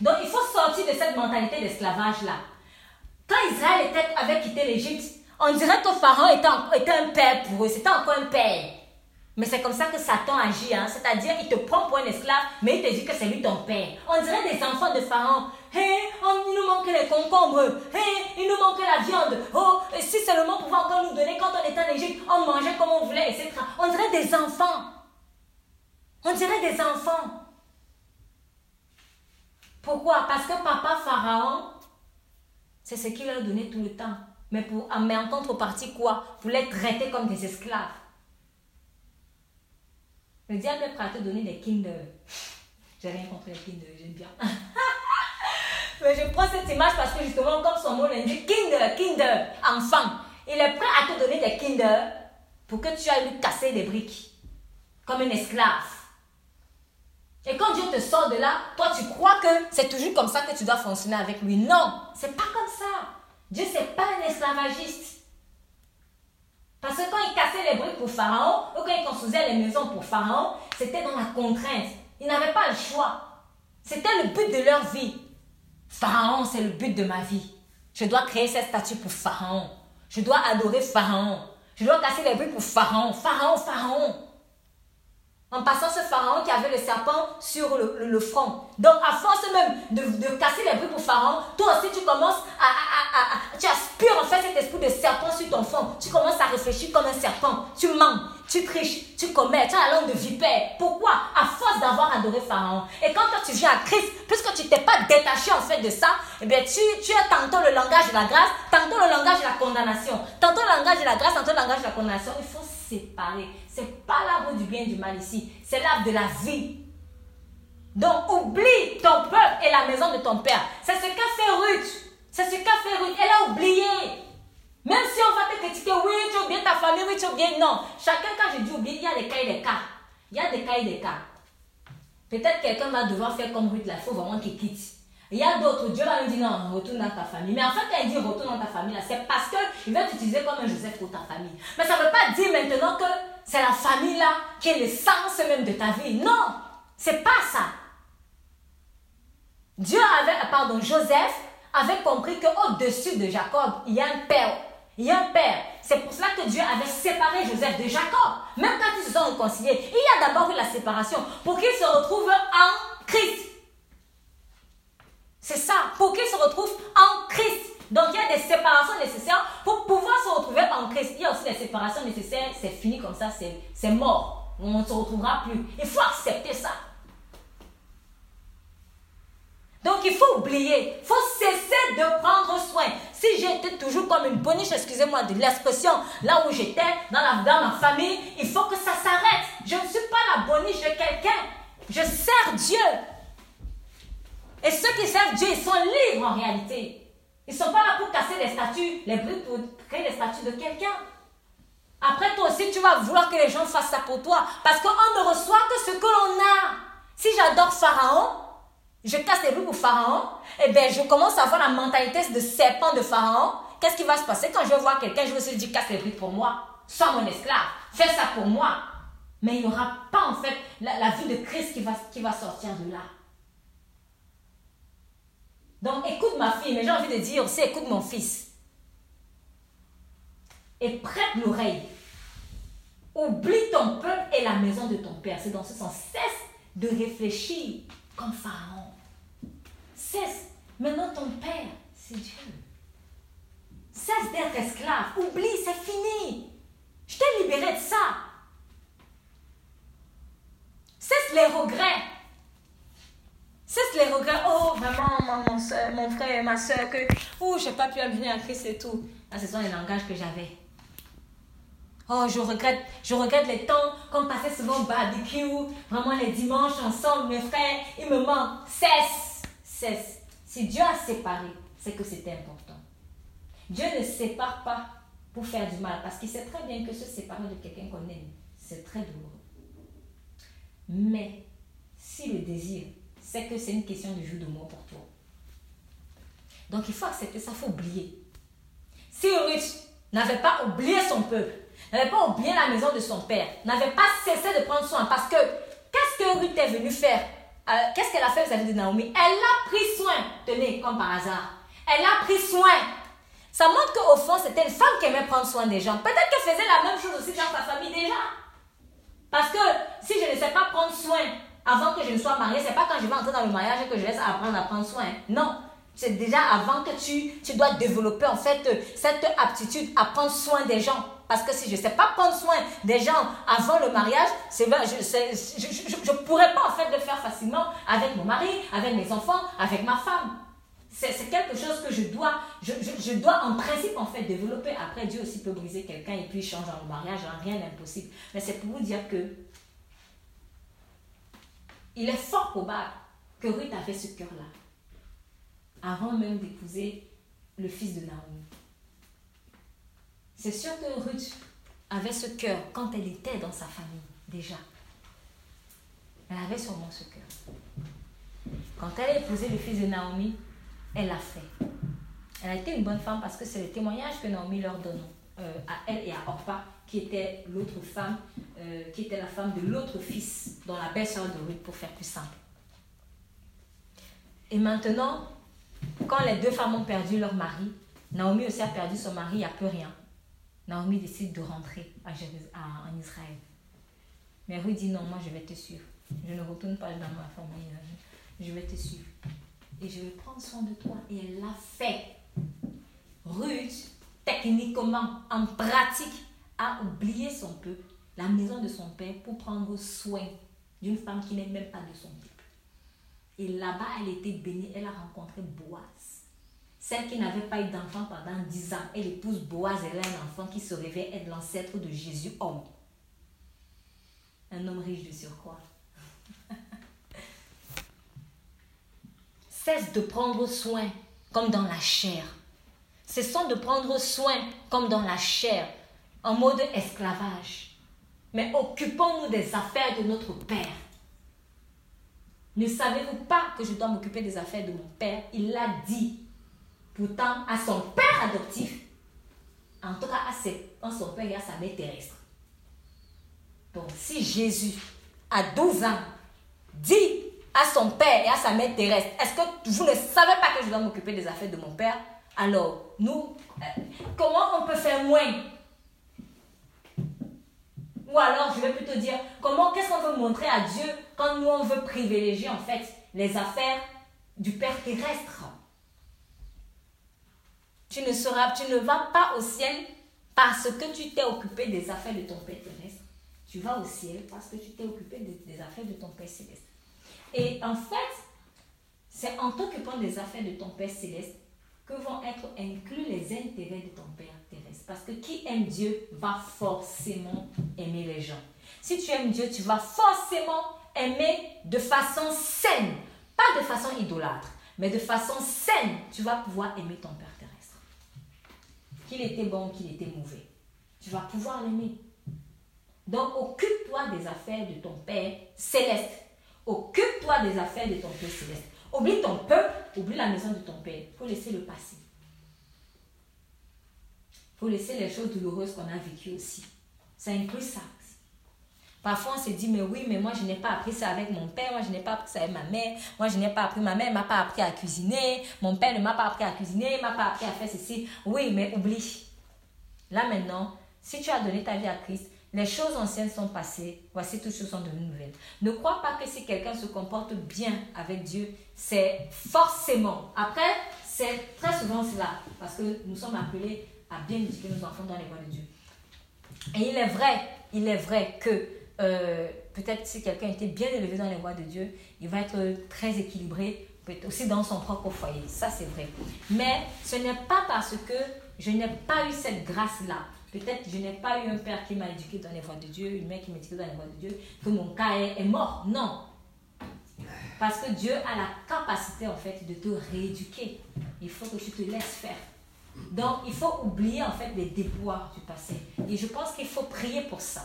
Donc il faut sortir de cette mentalité d'esclavage là. Quand Israël avait quitté l'Égypte, on dirait que Pharaon était, était un père pour eux, c'était encore un père. Mais c'est comme ça que Satan agit, hein? c'est-à-dire il te prend pour un esclave, mais il te dit que c'est lui ton père. On dirait des enfants de Pharaon. Hey, il nous manque les concombres. Hey, il nous manque la viande. Oh, si seulement pouvait encore nous donner quand on était en Égypte, on mangeait comme on voulait, etc. On dirait des enfants. On dirait des enfants. Pourquoi? Parce que papa Pharaon, c'est ce qu'il a donné tout le temps. Mais, pour, mais en contrepartie, quoi? Pour les traiter comme des esclaves. Le diable est prêt à te donner des Kinder. J'ai rien contre les Kinder, j'aime bien. (laughs) mais je prends cette image parce que justement, comme son mot l'indique, Kinder, Kinder, enfant. Il est prêt à te donner des Kinder pour que tu ailles lui casser des briques. Comme un esclave. Et quand Dieu te sort de là, toi tu crois que c'est toujours comme ça que tu dois fonctionner avec lui. Non, c'est pas comme ça. Dieu, c'est pas un esclavagiste. Parce que quand il cassait les briques pour Pharaon, ou quand il construisait les maisons pour Pharaon, c'était dans la contrainte. Ils n'avaient pas le choix. C'était le but de leur vie. Pharaon, c'est le but de ma vie. Je dois créer cette statue pour Pharaon. Je dois adorer Pharaon. Je dois casser les briques pour Pharaon. Pharaon, Pharaon. En passant ce pharaon qui avait le serpent sur le, front. Donc, à force même de, casser les bruits pour pharaon, toi aussi tu commences à, à, Tu aspires en fait cet esprit de serpent sur ton front. Tu commences à réfléchir comme un serpent. Tu mens, tu triches, tu commets, tu as la langue de vipère. Pourquoi? À force d'avoir adoré pharaon. Et quand toi tu viens à Christ, puisque tu t'es pas détaché en fait de ça, eh bien tu, tu as tantôt le langage de la grâce, tantôt le langage de la condamnation. Tantôt le langage de la grâce, tantôt le langage de la condamnation. Il faut séparer. C'est pas l'arbre du bien du mal ici, c'est l'arbre de la vie. Donc oublie ton peuple et la maison de ton père. C'est ce qu'a fait Ruth. C'est ce qu'a fait Ruth. Elle a oublié. Même si on va te critiquer, oui, tu oublies ta famille, oui, tu oublies. Non. Chacun, quand je dis oublier, il y a des cas et des cas. Il y a des cas et des cas. Peut-être quelqu'un va devoir faire comme Ruth, là, il faut vraiment qu'il quitte. Il y a d'autres, Dieu va lui dire non, retourne dans ta famille. Mais en fait, quand il dit retourne dans ta famille, c'est parce qu'il va t'utiliser comme un Joseph pour ta famille. Mais ça ne veut pas dire maintenant que c'est la famille là qui est l'essence même de ta vie. Non, c'est pas ça. Dieu avait, pardon, Joseph avait compris qu'au-dessus de Jacob, il y a un père. Il y a un père. C'est pour cela que Dieu avait séparé Joseph de Jacob. Même quand ils se sont réconciliés, il y a d'abord eu la séparation pour qu'ils se retrouvent en Christ. C'est ça, pour qu'ils se retrouvent en Christ. Donc il y a des séparations nécessaires pour pouvoir se retrouver en Christ. Il y a aussi des séparations nécessaires, c'est fini comme ça, c'est mort. On ne se retrouvera plus. Il faut accepter ça. Donc il faut oublier, il faut cesser de prendre soin. si j'étais toujours comme une boniche, excusez-moi de l'expression, là où j'étais, dans, dans ma famille, il faut que ça s'arrête. Je ne suis pas la boniche de quelqu'un. Je sers Dieu. Et ceux qui servent Dieu, ils sont libres en réalité. Ils ne sont pas là pour casser les statues, les briques pour créer les statues de quelqu'un. Après, toi aussi, tu vas vouloir que les gens fassent ça pour toi. Parce qu'on ne reçoit que ce que l'on a. Si j'adore Pharaon, je casse les briques pour Pharaon, eh bien, je commence à avoir la mentalité de serpent de Pharaon. Qu'est-ce qui va se passer quand je voir quelqu'un, je vais se dire, casse les briques pour moi. Sois mon esclave. Fais ça pour moi. Mais il n'y aura pas, en fait, la, vie de Christ qui va, qui va sortir de là. Donc, écoute ma fille, mais j'ai envie de dire aussi, écoute mon fils. Et prête l'oreille. Oublie ton peuple et la maison de ton père. C'est dans ce sens. Cesse de réfléchir comme Pharaon. Cesse. Maintenant, ton père, c'est Dieu. Cesse d'être esclave. Oublie, c'est fini. Je t'ai libéré de ça. Cesse les regrets. Cesse les regrets. Oh, vraiment, mon, mon, mon frère, ma soeur, que oh, je n'ai pas pu venir à Christ et tout. Ah, ce sont les langages que j'avais. Oh, je regrette, je regrette les temps qu'on passait souvent au barbecue, vraiment les dimanches ensemble, mes frères, il me manque. Cesse, cesse. Si Dieu a séparé, c'est que c'était important. Dieu ne sépare pas pour faire du mal, parce qu'il sait très bien que se séparer de quelqu'un qu'on aime, c'est très douloureux. Mais si le désir, c'est que c'est une question de jour de mort pour toi. Donc il faut accepter ça, il faut oublier. Si Ruth n'avait pas oublié son peuple, n'avait pas oublié la maison de son père, n'avait pas cessé de prendre soin. Parce que qu'est-ce que Ruth est venue faire? Euh, Qu'est-ce qu'elle a fait vis-à-vis de Naomi? Elle a pris soin, tenez, comme par hasard. Elle a pris soin. Ça montre qu'au fond, c'était une femme qui aimait prendre soin des gens. Peut-être qu'elle faisait la même chose aussi dans sa famille déjà. Parce que si je ne sais pas prendre soin avant que je ne sois mariée, c'est pas quand je vais entrer dans le mariage que je laisse apprendre à prendre soin. Non. C'est déjà avant que tu, tu dois développer en fait cette aptitude à prendre soin des gens. Parce que si je ne sais pas prendre soin des gens avant le mariage, c'est je ne pourrais pas en fait le faire facilement avec mon mari, avec mes enfants, avec ma femme. C'est quelque chose que je dois, je, je, dois en principe en fait développer. Après, Dieu aussi peut briser quelqu'un et puis changer le mariage, hein, rien n'est impossible. Mais c'est pour vous dire que il est fort probable que Ruth avait ce cœur-là avant même d'épouser le fils de Naomi. C'est sûr que Ruth avait ce cœur quand elle était dans sa famille, déjà. Elle avait sûrement ce cœur. Quand elle a épousé le fils de Naomi, elle l'a fait. Elle a été une bonne femme parce que c'est le témoignage que Naomi leur donne euh, à elle et à Orpa, qui était l'autre femme, euh, qui était la femme de l'autre fils, dont la belle-sœur de Ruth, pour faire plus simple. Et maintenant, quand les deux femmes ont perdu leur mari, Naomi aussi a perdu son mari, il n'y a peu rien. Naomi décide de rentrer à en Israël. Mais Ruth dit non, moi je vais te suivre. Je ne retourne pas dans ma famille. Je vais te suivre. Et je vais prendre soin de toi. Et elle l'a fait. Ruth, techniquement, en pratique, a oublié son peuple, la maison de son père, pour prendre soin d'une femme qui n'est même pas de son peuple. Et là-bas, elle était bénie. Elle a rencontré Boaz. Celle qui n'avait pas eu d'enfant pendant dix ans, elle épouse Boaz, elle a un enfant qui se révèle être l'ancêtre de Jésus, homme. Un homme riche de surcroît. (laughs) Cesse de prendre soin comme dans la chair. Cessons de prendre soin comme dans la chair, en mode esclavage. Mais occupons-nous des affaires de notre Père. Ne savez-vous pas que je dois m'occuper des affaires de mon Père? Il l'a dit pourtant à son père adoptif, en tout cas à, ses, son père et à sa mère terrestre. Donc si Jésus, à 12 ans, dit à son père et à sa mère terrestre, est-ce que vous ne savez pas que je dois m'occuper des affaires de mon père? Alors, nous, euh, comment on peut faire moins Ou alors, je vais plutôt dire, comment, qu'est-ce qu'on veut montrer à Dieu quand nous, on veut privilégier en fait les affaires du Père terrestre? Tu ne, seras, tu ne vas pas au ciel parce que tu t'es occupé des affaires de ton Père terrestre. Tu vas au ciel parce que tu t'es occupé des, affaires de ton Père céleste. Et en fait, c'est en t'occupant des affaires de ton Père céleste que vont être inclus les intérêts de ton Père terrestre. Parce que qui aime Dieu va forcément aimer les gens. Si tu aimes Dieu, tu vas forcément aimer de façon saine. Pas de façon idolâtre, mais de façon saine. Tu vas pouvoir aimer ton Père terrestre. Qu'il était bon, qu'il était mauvais. Tu vas pouvoir l'aimer. Donc occupe-toi des affaires de ton Père céleste. Occupe-toi des affaires de ton Père céleste. Oublie ton peuple, oublie la maison de ton Père. Il faut laisser le passé. Il faut laisser les choses douloureuses qu'on a vécues aussi. Ça inclut ça. Parfois, on se dit, mais oui, mais moi, je n'ai pas appris ça avec mon père, moi, je n'ai pas appris ça avec ma mère, moi, je n'ai pas appris, ma mère ne m'a pas appris à cuisiner, mon père ne m'a pas appris à cuisiner, ne m'a pas appris à faire ceci. Oui, mais oublie. Là, maintenant, si tu as donné ta vie à Christ, les choses anciennes sont passées, voici toutes choses sont devenues nouvelles. Ne crois pas que si quelqu'un se comporte bien avec Dieu, c'est forcément. Après, c'est très souvent cela, parce que nous sommes appelés à bien éduquer nos enfants dans les voies de Dieu. Et il est vrai, il est vrai que euh, peut-être si quelqu'un était bien élevé dans les voies de Dieu, il va être très équilibré, peut-être aussi dans son propre foyer. Ça, c'est vrai. Mais ce n'est pas parce que je n'ai pas eu cette grâce-là Peut-être je n'ai pas eu un père qui m'a éduqué dans les voies de Dieu, une mère qui m'a éduqué dans les voies de Dieu, que mon cas est, mort. Non. Parce que Dieu a la capacité en fait de te rééduquer. Il faut que tu te laisses faire. Donc il faut oublier en fait les déboires du passé. Et je pense qu'il faut prier pour ça.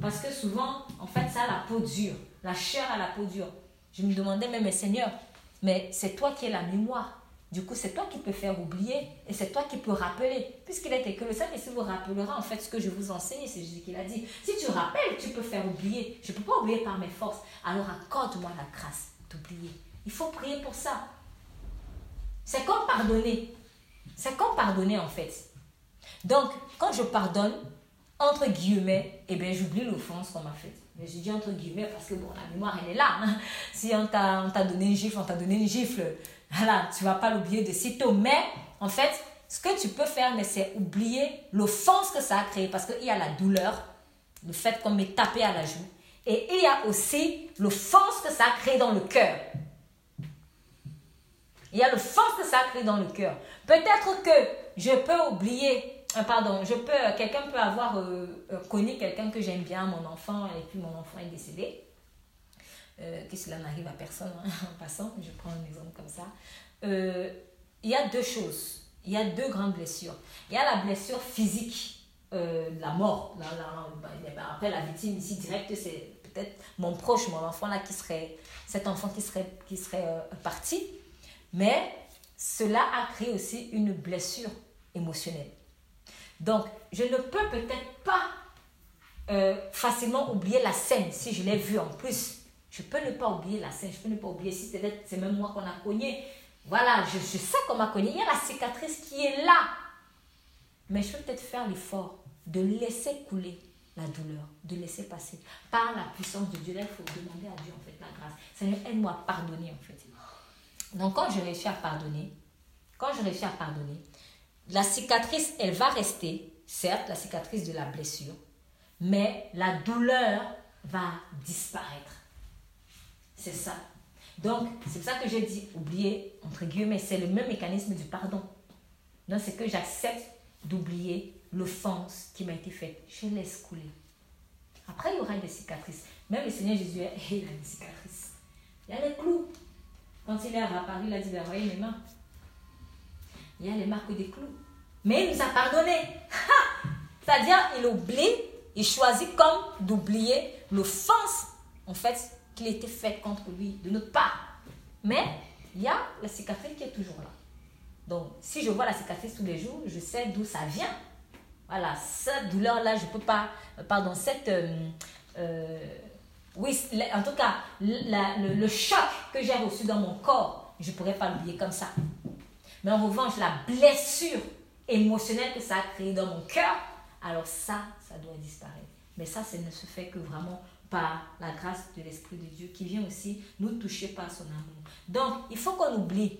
Parce que souvent, en fait, ça a la peau dure. La chair a la peau dure. Je me demandais même, mais Seigneur, mais c'est toi qui es la mémoire. Du coup, c'est toi qui peux faire oublier et c'est toi qui peux rappeler. Puisqu'il était que le Saint-Esprit vous rappellera en fait ce que je vous enseigne, c'est Jésus qui l'a dit. Si tu rappelles, tu peux faire oublier. Je ne peux pas oublier par mes forces. Alors accorde-moi la grâce d'oublier. Il faut prier pour ça. C'est comme pardonner. C'est comme pardonner en fait. Donc, quand je pardonne, entre guillemets, eh bien, j'oublie l'offense qu'on m'a faite. Mais je dis entre guillemets parce que bon, la mémoire, elle est là. Hein. Si on t'a donné une gifle, on t'a donné une gifle. Voilà, tu vas pas l'oublier de sitôt. Mais en fait, ce que tu peux faire, c'est oublier l'offense que ça a créé parce qu'il y a la douleur, le fait qu'on m'ait tapé à la joue. Et il y a aussi l'offense que ça a créé dans le cœur. Il y a l'offense que ça a créé dans le cœur. Peut-être que je peux oublier, euh, pardon, je peux, quelqu'un peut avoir euh, euh, connu quelqu'un que j'aime bien, mon enfant, et puis mon enfant est décédé euh, que cela n'arrive à personne hein, (laughs) en passant, je prends un exemple comme ça. Euh, il y a deux choses. Il y a deux grandes blessures. Il y a la blessure physique, euh, la mort. Là, bah, bah, après, la victime ici directe, c'est peut-être mon proche, mon enfant là qui serait, cet enfant qui serait, qui serait parti. Mais cela a créé aussi une blessure émotionnelle. Donc, je ne peux peut-être pas facilement oublier la scène si je l'ai vue en plus je peux ne pas oublier la scène, je peux ne pas oublier si c'est même moi qu'on a cogné. Voilà, je, je sais qu'on m'a cogné. Il y a la cicatrice qui est là. Mais je peux peut-être faire l'effort de laisser couler la douleur, de laisser passer. Par la puissance de Dieu, là, il faut demander à Dieu, en fait, la grâce. Seigneur, aide-moi à pardonner, en fait. Donc, quand je réussis à pardonner, quand je réussis à pardonner, la cicatrice, elle va rester, certes, la cicatrice de la blessure, mais la douleur va disparaître. C'est ça. Donc, c'est ça que j'ai dit, oublier, entre guillemets, c'est le même mécanisme du pardon. Donc, c'est que j'accepte d'oublier l'offense qui m'a été faite. Je laisse couler. Après, il y aura des cicatrices. Même le Seigneur Jésus, (laughs) il a des cicatrices. Il y a les clous. Quand il est apparu, il a dit, ben, voyez mes mains. Il y a les marques des clous. Mais il nous a pardonné. C'est-à-dire, il oublie, il choisit comme d'oublier l'offense, en fait, qu'il était fait contre lui de notre part. Mais il y a la cicatrice qui est toujours là. Donc, si je vois la cicatrice tous les jours, je sais d'où ça vient. Voilà, cette douleur-là, je ne peux pas. Euh, pardon, cette. Euh, euh, oui, en tout cas, le, choc que j'ai reçu dans mon corps, je ne pourrais pas l'oublier comme ça. Mais en revanche, la blessure émotionnelle que ça a créée dans mon cœur, alors ça, ça doit disparaître. Mais ça, ça ne se fait que vraiment par la grâce de l'Esprit de Dieu qui vient aussi nous toucher par son amour. Donc, il faut qu'on oublie.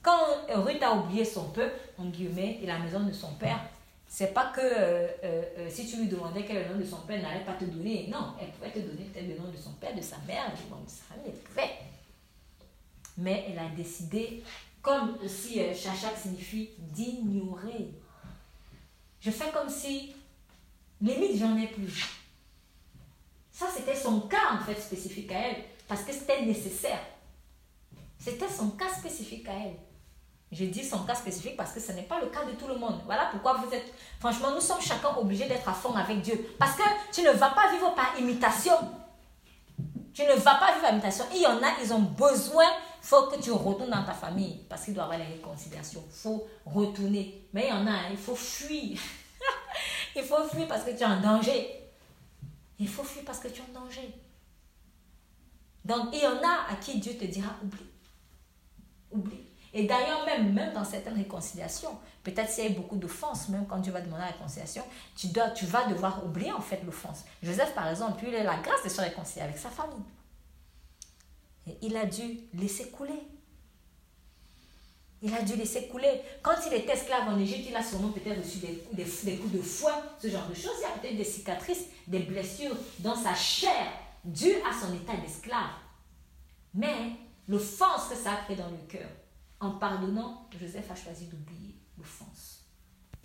Quand Ruth a oublié son peuple, en guillemets, et la maison de son père, c'est pas que euh, euh, euh, si tu lui demandais quel est le nom de son père, elle n'allait pas te donner. Non, elle pouvait te donner peut-être le nom de son père, de sa mère, du nom de sa famille, pouvait. Mais elle a décidé Comme aussi euh, chachak signifie d'ignorer. Je fais comme si, limite, j'en ai plus. Ça, c'était son cas, en fait, spécifique à elle, parce que c'était nécessaire. C'était son cas spécifique à elle. Je dis son cas spécifique parce que ce n'est pas le cas de tout le monde. Voilà pourquoi vous êtes... Franchement, nous sommes chacun obligés d'être à fond avec Dieu. Parce que tu ne vas pas vivre par imitation. Tu ne vas pas vivre par imitation. Il y en a, ils ont besoin. Il faut que tu retournes dans ta famille. Parce qu'il doit y avoir la réconciliation. Il faut retourner. Mais il y en a, hein, il faut fuir. (laughs) il faut fuir parce que tu es en danger. Il faut fuir parce que tu es en danger. Donc, il y en a à qui Dieu te dira oublie. Oublie. Et d'ailleurs, même, même dans certaines réconciliations, peut-être s'il y a beaucoup d'offenses, même quand Dieu va demander la réconciliation, tu, vas devoir oublier en fait l'offense. Joseph, par exemple, lui, il a la grâce de se réconcilier avec sa famille. Il a dû laisser couler. Il a dû laisser couler. Quand il était esclave en Égypte, il a sûrement peut-être reçu des, coups de fouet, ce genre de choses. Il y a peut-être des cicatrices, des blessures dans sa chair dues à son état d'esclave. Mais l'offense que ça a créé dans le cœur, en pardonnant, Joseph a choisi d'oublier l'offense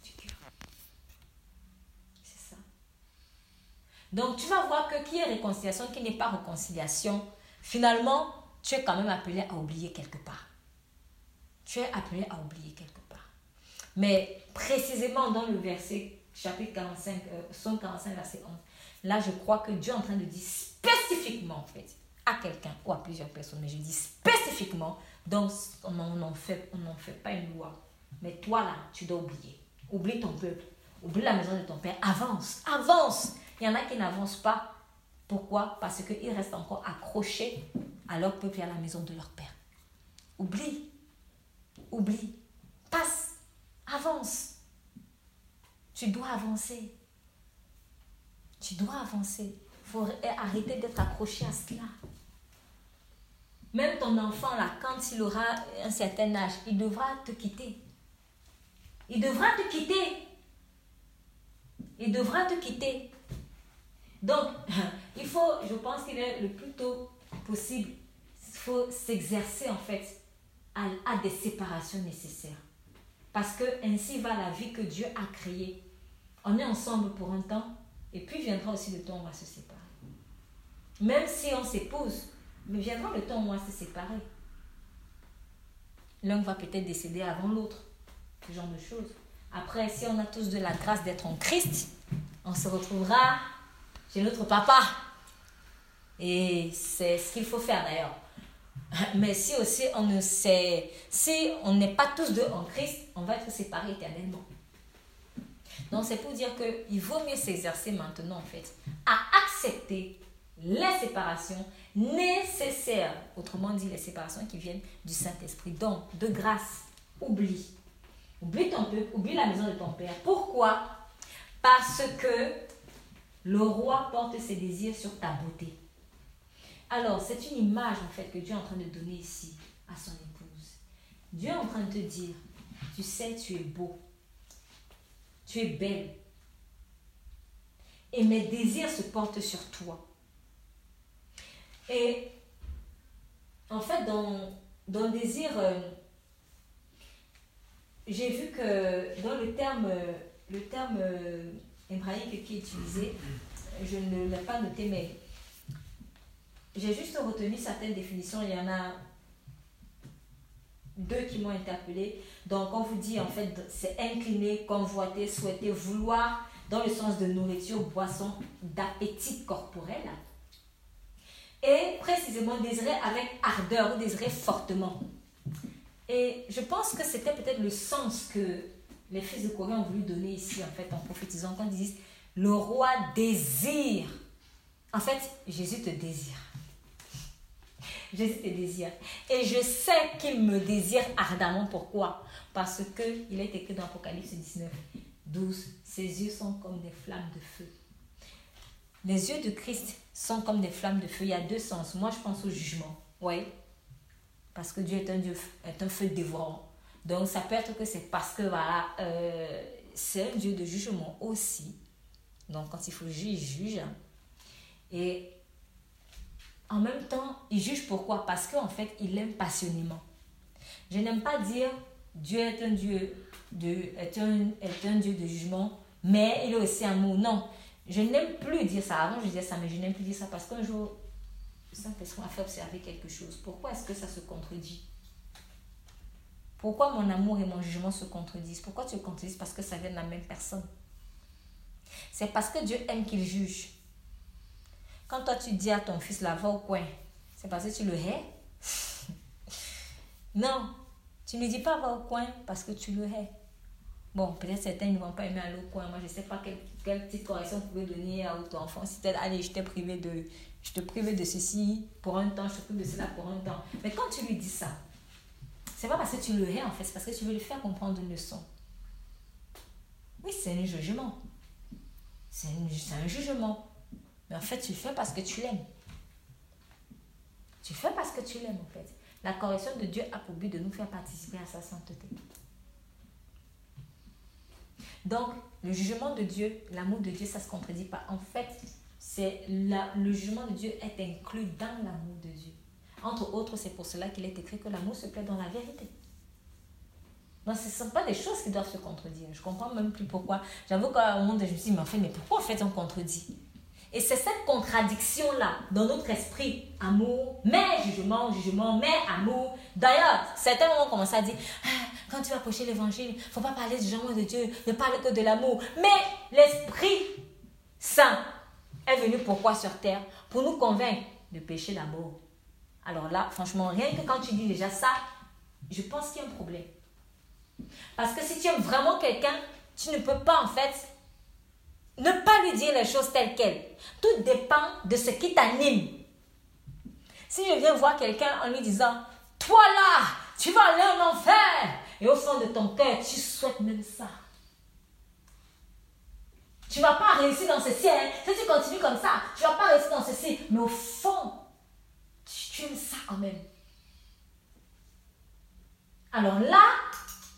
du cœur. C'est ça. Donc tu vas voir que qui est réconciliation, qui n'est pas réconciliation, finalement, tu es quand même appelé à oublier quelque part. Tu es appelé à oublier quelque part. Mais précisément dans le verset chapitre 45, euh, 45, verset 11, là je crois que Dieu est en train de dire spécifiquement en fait à quelqu'un ou à plusieurs personnes, mais je dis spécifiquement donc, on n'en fait, fait pas une loi. Mais toi, là, tu dois oublier. Oublie ton peuple. Oublie la maison de ton père. Avance. Avance. Il y en a qui n'avancent pas. Pourquoi? Parce qu'ils restent encore accrochés à leur peuple et à la maison de leur père. Oublie. Oublie. Passe. Avance. Tu dois avancer. Tu dois avancer. Il faut arrêter d'être accroché à cela. Même ton enfant, quand il aura un certain âge, il devra te quitter. Il devra te quitter. Il devra te quitter. Donc, (laughs) il faut, je pense qu'il est le plus tôt possible, il faut s'exercer en fait à, des séparations nécessaires. Parce que ainsi va la vie que Dieu a créée. On est ensemble pour un temps, et puis viendra aussi le temps où on va se séparer. Même si on s'épouse, mais viendra le temps où on va se séparer. L'un va peut-être décéder avant l'autre. Ce genre de choses. Après, si on a tous de la grâce d'être en Christ, on se retrouvera chez notre papa. Et c'est ce qu'il faut faire d'ailleurs. (laughs) Mais si aussi on ne sait, si on n'est pas tous deux en Christ, on va être séparés éternellement. Donc c'est pour dire qu'il vaut mieux s'exercer maintenant en fait à accepter les séparations nécessaires. Autrement dit, les séparations qui viennent du Saint-Esprit. Donc, de grâce, oublie. Oublie ton peuple, oublie la maison de ton père. Pourquoi? Parce que le roi porte ses désirs sur ta beauté. Alors, c'est une image en fait que Dieu est en train de donner ici à son épouse. Dieu est en train de te dire, tu sais, tu es beau, tu es belle, et mes désirs se portent sur toi. Et en fait, dans, désir, euh, j'ai vu que dans le terme, le terme euh, hébraïque qui est utilisé, je ne l'ai pas noté, mais j'ai juste retenu certaines définitions. Il y en a deux qui m'ont interpellé. Donc, on vous dit, en fait, c'est incliner, convoiter, souhaiter, vouloir, dans le sens de nourriture, boisson, d'appétit corporel et précisément désirer avec ardeur ou désirer fortement. Et je pense que c'était peut-être le sens que les fils de Corée ont voulu donner ici, en fait, en prophétisant, quand ils disent le roi désire. En fait, Jésus te désire. Jésus te désire. Et je sais qu'il me désire ardemment. Pourquoi? Parce qu'il est écrit dans Apocalypse 19, 12, ses yeux sont comme des flammes de feu. Les yeux de Christ sont comme des flammes de feu. Il y a deux sens. Moi, je pense au jugement. Oui. Parce que Dieu est un, Dieu, est un feu dévorant. Donc, ça peut être que c'est parce que, voilà, euh, c'est un Dieu de jugement aussi. Donc, quand il faut juger, il juge. Et en même temps, il juge pourquoi? Parce qu'en fait, il aime passionnément. Je n'aime pas dire Dieu est un Dieu de, est un, est un Dieu de jugement, mais il est aussi amour. Non, je n'aime plus dire ça. Avant, je disais ça, mais je n'aime plus dire ça parce qu'un jour, Saint-Esprit m'a fait observer quelque chose. Pourquoi est-ce que ça se contredit? Pourquoi mon amour et mon jugement se contredisent? Pourquoi tu le contredises Parce que ça vient de la même personne? C'est parce que Dieu aime qu'il juge. Quand toi tu dis à ton fils, là, va au coin, c'est parce que tu le hais? (laughs) Non, tu ne dis pas va au coin parce que tu le hais. Bon, peut-être certains ne vont pas aimer aller au coin. Moi, je ne sais pas quelle, petite correction vous pouvez donner à votre enfant. Si tu allez, je t'ai privé de, je te prive de ceci pour un temps, je te prive de cela pour un temps. Mais quand tu lui dis ça, c'est pas parce que tu le hais en fait, c'est parce que tu veux lui faire comprendre une leçon. Oui, c'est un jugement. C'est un jugement. Mais en fait, tu fais parce que tu l'aimes. Tu fais parce que tu l'aimes en fait. La correction de Dieu a pour but de nous faire participer à sa sainteté. Donc, le jugement de Dieu, l'amour de Dieu, ça ne se contredit pas. En fait, c'est le jugement de Dieu est inclus dans l'amour de Dieu. Entre autres, c'est pour cela qu'il est écrit que l'amour se plaît dans la vérité. Donc, ce ne sont pas des choses qui doivent se contredire. Je ne comprends même plus pourquoi. J'avoue qu'à un moment, je me suis dit, mais en fait, mais pourquoi en fait on contredit? Et c'est cette contradiction-là dans notre esprit. Amour, mais jugement, jugement, mais amour. D'ailleurs, certains ont commencé à dire, ah, quand tu vas prêcher l'évangile, il ne faut pas parler du jugement de Dieu, ne parle que de l'amour. Mais l'Esprit Saint est venu pourquoi sur terre? Pour nous convaincre de pécher d'abord. Alors là, franchement, rien que quand tu dis déjà ça, je pense qu'il y a un problème. Parce que si tu aimes vraiment quelqu'un, tu ne peux pas en fait ne pas lui dire les choses telles quelles. Tout dépend de ce qui t'anime. Si je viens voir quelqu'un en lui disant, toi là, tu vas aller en enfer, et au fond de ton cœur, tu souhaites même ça. Tu ne vas pas réussir dans ceci. Hein. Si tu continues comme ça, tu ne vas pas réussir dans ceci. Mais au fond, tu, aimes ça quand même. Alors là,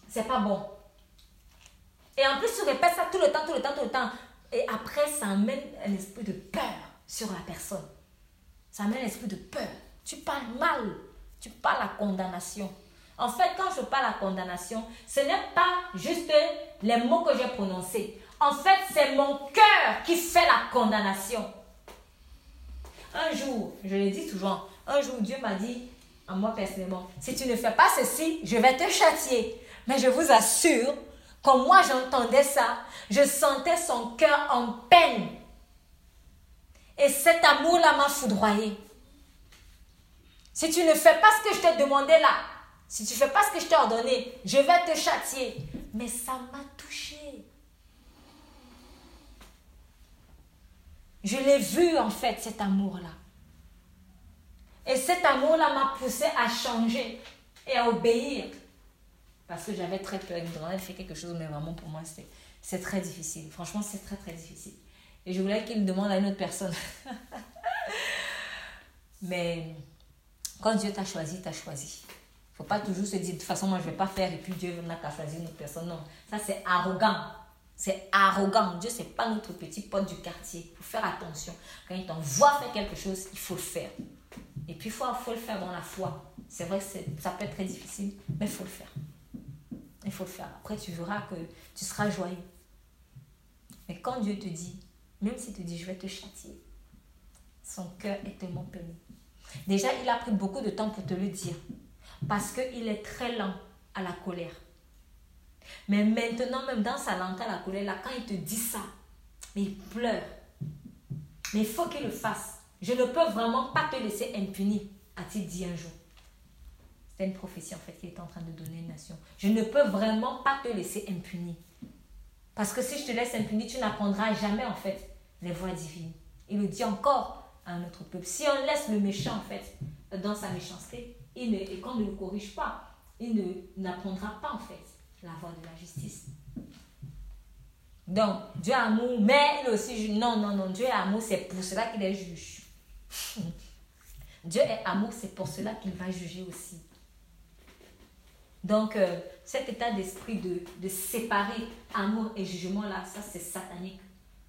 c'est pas bon. Et en plus, tu répètes ça tout le temps, tout le temps, tout le temps. Et après, ça amène un esprit de peur sur la personne. Ça amène un esprit de peur. Tu parles mal. Tu parles la condamnation. En fait, quand je parle la condamnation, ce n'est pas juste les mots que j'ai prononcés. En fait, c'est mon cœur qui fait la condamnation. Un jour, je le dis souvent, un jour Dieu m'a dit, à moi personnellement, si tu ne fais pas ceci, je vais te châtier. Mais je vous assure, quand moi j'entendais ça, je sentais son cœur en peine. Et cet amour-là m'a foudroyé. Si tu ne fais pas ce que je t'ai demandé là, si tu ne fais pas ce que je t'ai ordonné, je vais te châtier. Mais ça m'a touché. Je l'ai vu en fait, cet amour-là. Et cet amour-là m'a poussé à changer et à obéir. Parce que j'avais très peur. Il fait quelque chose, mais vraiment pour moi, c'est très difficile. Franchement, c'est très très difficile. Et je voulais qu'il demande à une autre personne. (laughs) mais quand Dieu t'a choisi, t'a choisi. Faut pas toujours se dire, de toute façon, moi, je vais pas faire et puis Dieu n'a qu'à choisir une autre personne. Non, ça c'est arrogant. C'est arrogant. Dieu, c'est pas notre petit pote du quartier. Il faut faire attention. Quand il t'envoie faire quelque chose, il faut le faire. Et puis, il faut, faut le faire dans la foi. C'est vrai que ça peut être très difficile, mais il faut le faire. Il faut le faire. Après, tu verras que tu seras joyeux. Mais quand Dieu te dit, même s'il te dit, je vais te châtier, son cœur est tellement peine. Déjà, il a pris beaucoup de temps pour te le dire. Parce qu'il est très lent à la colère. Mais maintenant, même dans sa lenteur, la colère, là, quand il te dit ça, il pleure. Mais il faut qu'il le fasse. Je ne peux vraiment pas te laisser impuni, a-t-il dit un jour. Une prophétie en fait qu'il est en train de donner une nation. Je ne peux vraiment pas te laisser impuni. Parce que si je te laisse impuni, tu n'apprendras jamais en fait les voies divines. Il le dit encore à notre peuple. Si on laisse le méchant en fait dans sa méchanceté, il ne, et qu'on ne le corrige pas, il n'apprendra pas en fait la voie de la justice. Donc, Dieu est amour, mais il aussi Non, non, non, Dieu est amour, c'est pour cela qu'il est juge. (laughs) Dieu est amour, c'est pour cela qu'il va juger aussi. Donc, euh, cet état d'esprit de, de séparer amour et jugement, là, ça c'est satanique.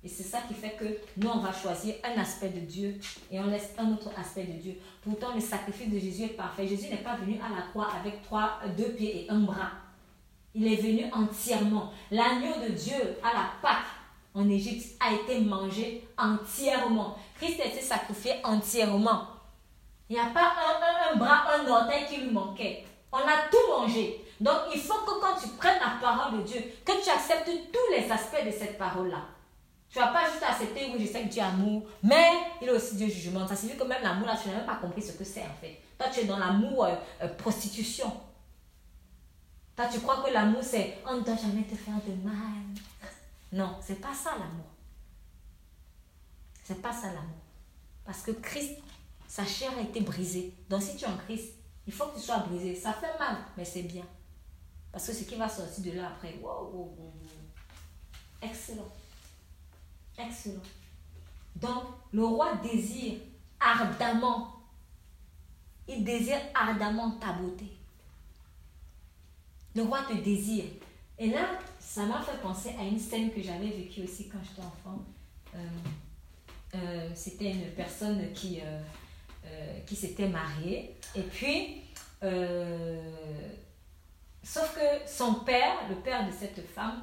Et c'est ça qui fait que nous, on va choisir un aspect de Dieu et on laisse un autre aspect de Dieu. Pourtant, le sacrifice de Jésus est parfait. Jésus n'est pas venu à la croix avec trois, deux pieds et un bras. Il est venu entièrement. L'agneau de Dieu à la Pâque en Égypte a été mangé entièrement. Christ a été sacrifié entièrement. Il n'y a pas un, un, bras, un orteil qui lui manquait. On a tout mangé. Donc il faut que quand tu prennes la parole de Dieu, que tu acceptes tous les aspects de cette parole-là. Tu ne vas pas juste accepter, oui, je sais que Dieu est amour, mais il est aussi Dieu jugement. Ça signifie que même l'amour, là, tu n'as même pas compris ce que c'est en fait. Toi, tu es dans l'amour euh, euh, prostitution. Toi, tu crois que l'amour, c'est on ne doit jamais te faire de mal. Non, c'est pas ça l'amour. C'est pas ça l'amour. Parce que Christ, sa chair a été brisée. Donc si tu es en Christ, il faut que tu sois brisé. Ça fait mal, mais c'est bien. Parce que ce qui va sortir de là après, wow, wow, wow. excellent. Excellent. Donc, le roi désire ardemment, il désire ardemment ta beauté. Le roi te désire. Et là, ça m'a fait penser à une scène que j'avais vécue aussi quand j'étais enfant. Euh, euh, c'était une personne qui, euh, qui s'était mariée. Et puis, sauf que son père, le père de cette femme,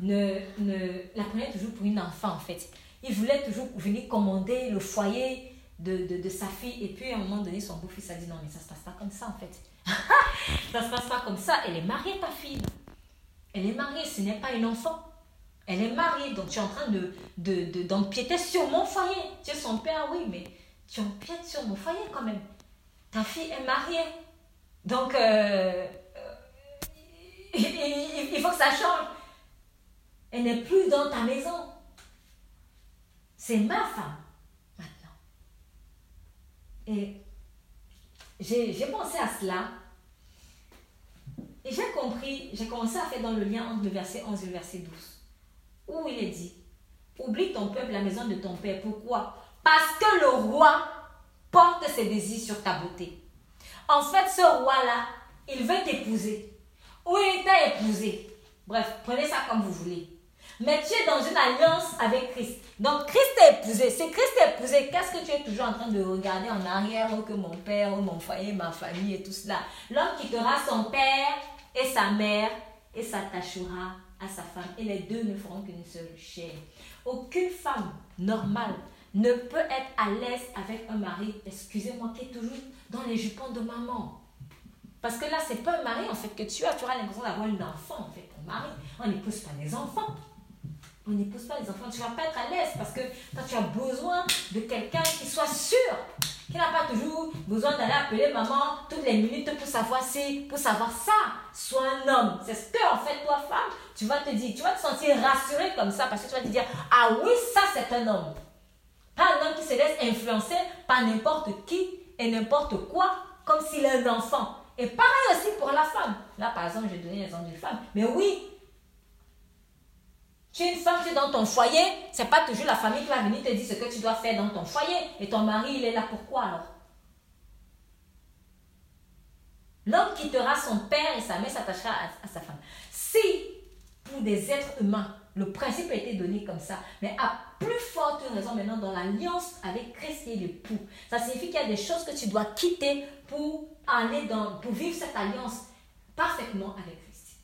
ne, ne, la prenait toujours pour une enfant en fait. Il voulait toujours venir commander le foyer de, de, de sa fille. Et puis à un moment donné, son beau-fils a dit non, mais ça se passe pas comme ça en fait. (laughs) ça se passe pas comme ça. Elle est mariée, ta fille. Elle est mariée, ce n'est pas une enfant. Elle est mariée, donc tu es en train de, de, d'empiéter sur mon foyer. Tu es son père, oui, mais tu empiètes sur mon foyer quand même. Ta fille est mariée. Donc, euh, euh, il faut que ça change. Elle n'est plus dans ta maison. C'est ma femme maintenant. Et j'ai pensé à cela. Et j'ai compris, j'ai commencé à faire dans le lien entre le verset 11 et le verset 12. Où il est dit, oublie ton peuple, la maison de ton père. Pourquoi? Parce que le roi porte ses désirs sur ta beauté. En fait, ce roi-là, il veut t'épouser. Ou il t'a épousé. Bref, prenez ça comme vous voulez. Mais tu es dans une alliance avec Christ. Donc Christ t'a épousé. C'est Christ épousé. Qu'est-ce que tu es toujours en train de regarder en arrière oh, que mon père, oh, mon foyer, ma famille et tout cela L'homme quittera son père et sa mère et s'attachera à sa femme. Et les deux ne feront qu'une seule chair. Aucune femme normale ne peut être à l'aise avec un mari, excusez-moi, qui est toujours dans les jupons de maman. Parce que là, c'est pas un mari en fait que tu as. Tu auras l'impression d'avoir un enfant en fait, ton mari. On n'épouse pas les enfants on n'épouse pas les enfants. Tu ne vas pas être à l'aise parce que toi, tu as besoin de quelqu'un qui soit sûr, qui n'a pas toujours besoin d'aller appeler maman toutes les minutes pour savoir si, pour savoir ça. Sois un homme. C'est ce que, en fait, toi, femme, tu vas te dire, tu vas te sentir rassurée comme ça parce que tu vas te dire, ah oui, ça, c'est un homme. Pas un homme qui se laisse influencer par n'importe qui et n'importe quoi, comme s'il est un enfant. Et pareil aussi pour la femme. Là, par exemple, je donner l'exemple d'une femme. Mais oui, tu es une femme, tu es dans ton foyer, c'est pas toujours la famille qui va venir te dire ce que tu dois faire dans ton foyer. Et ton mari, il est là pourquoi alors? L'homme quittera son père et sa mère s'attachera à, sa femme. Si, pour des êtres humains, le principe a été donné comme ça, mais à plus forte raison maintenant dans l'alliance avec Christ et l'époux, ça signifie qu'il y a des choses que tu dois quitter pour aller dans, pour vivre cette alliance parfaitement avec Christ.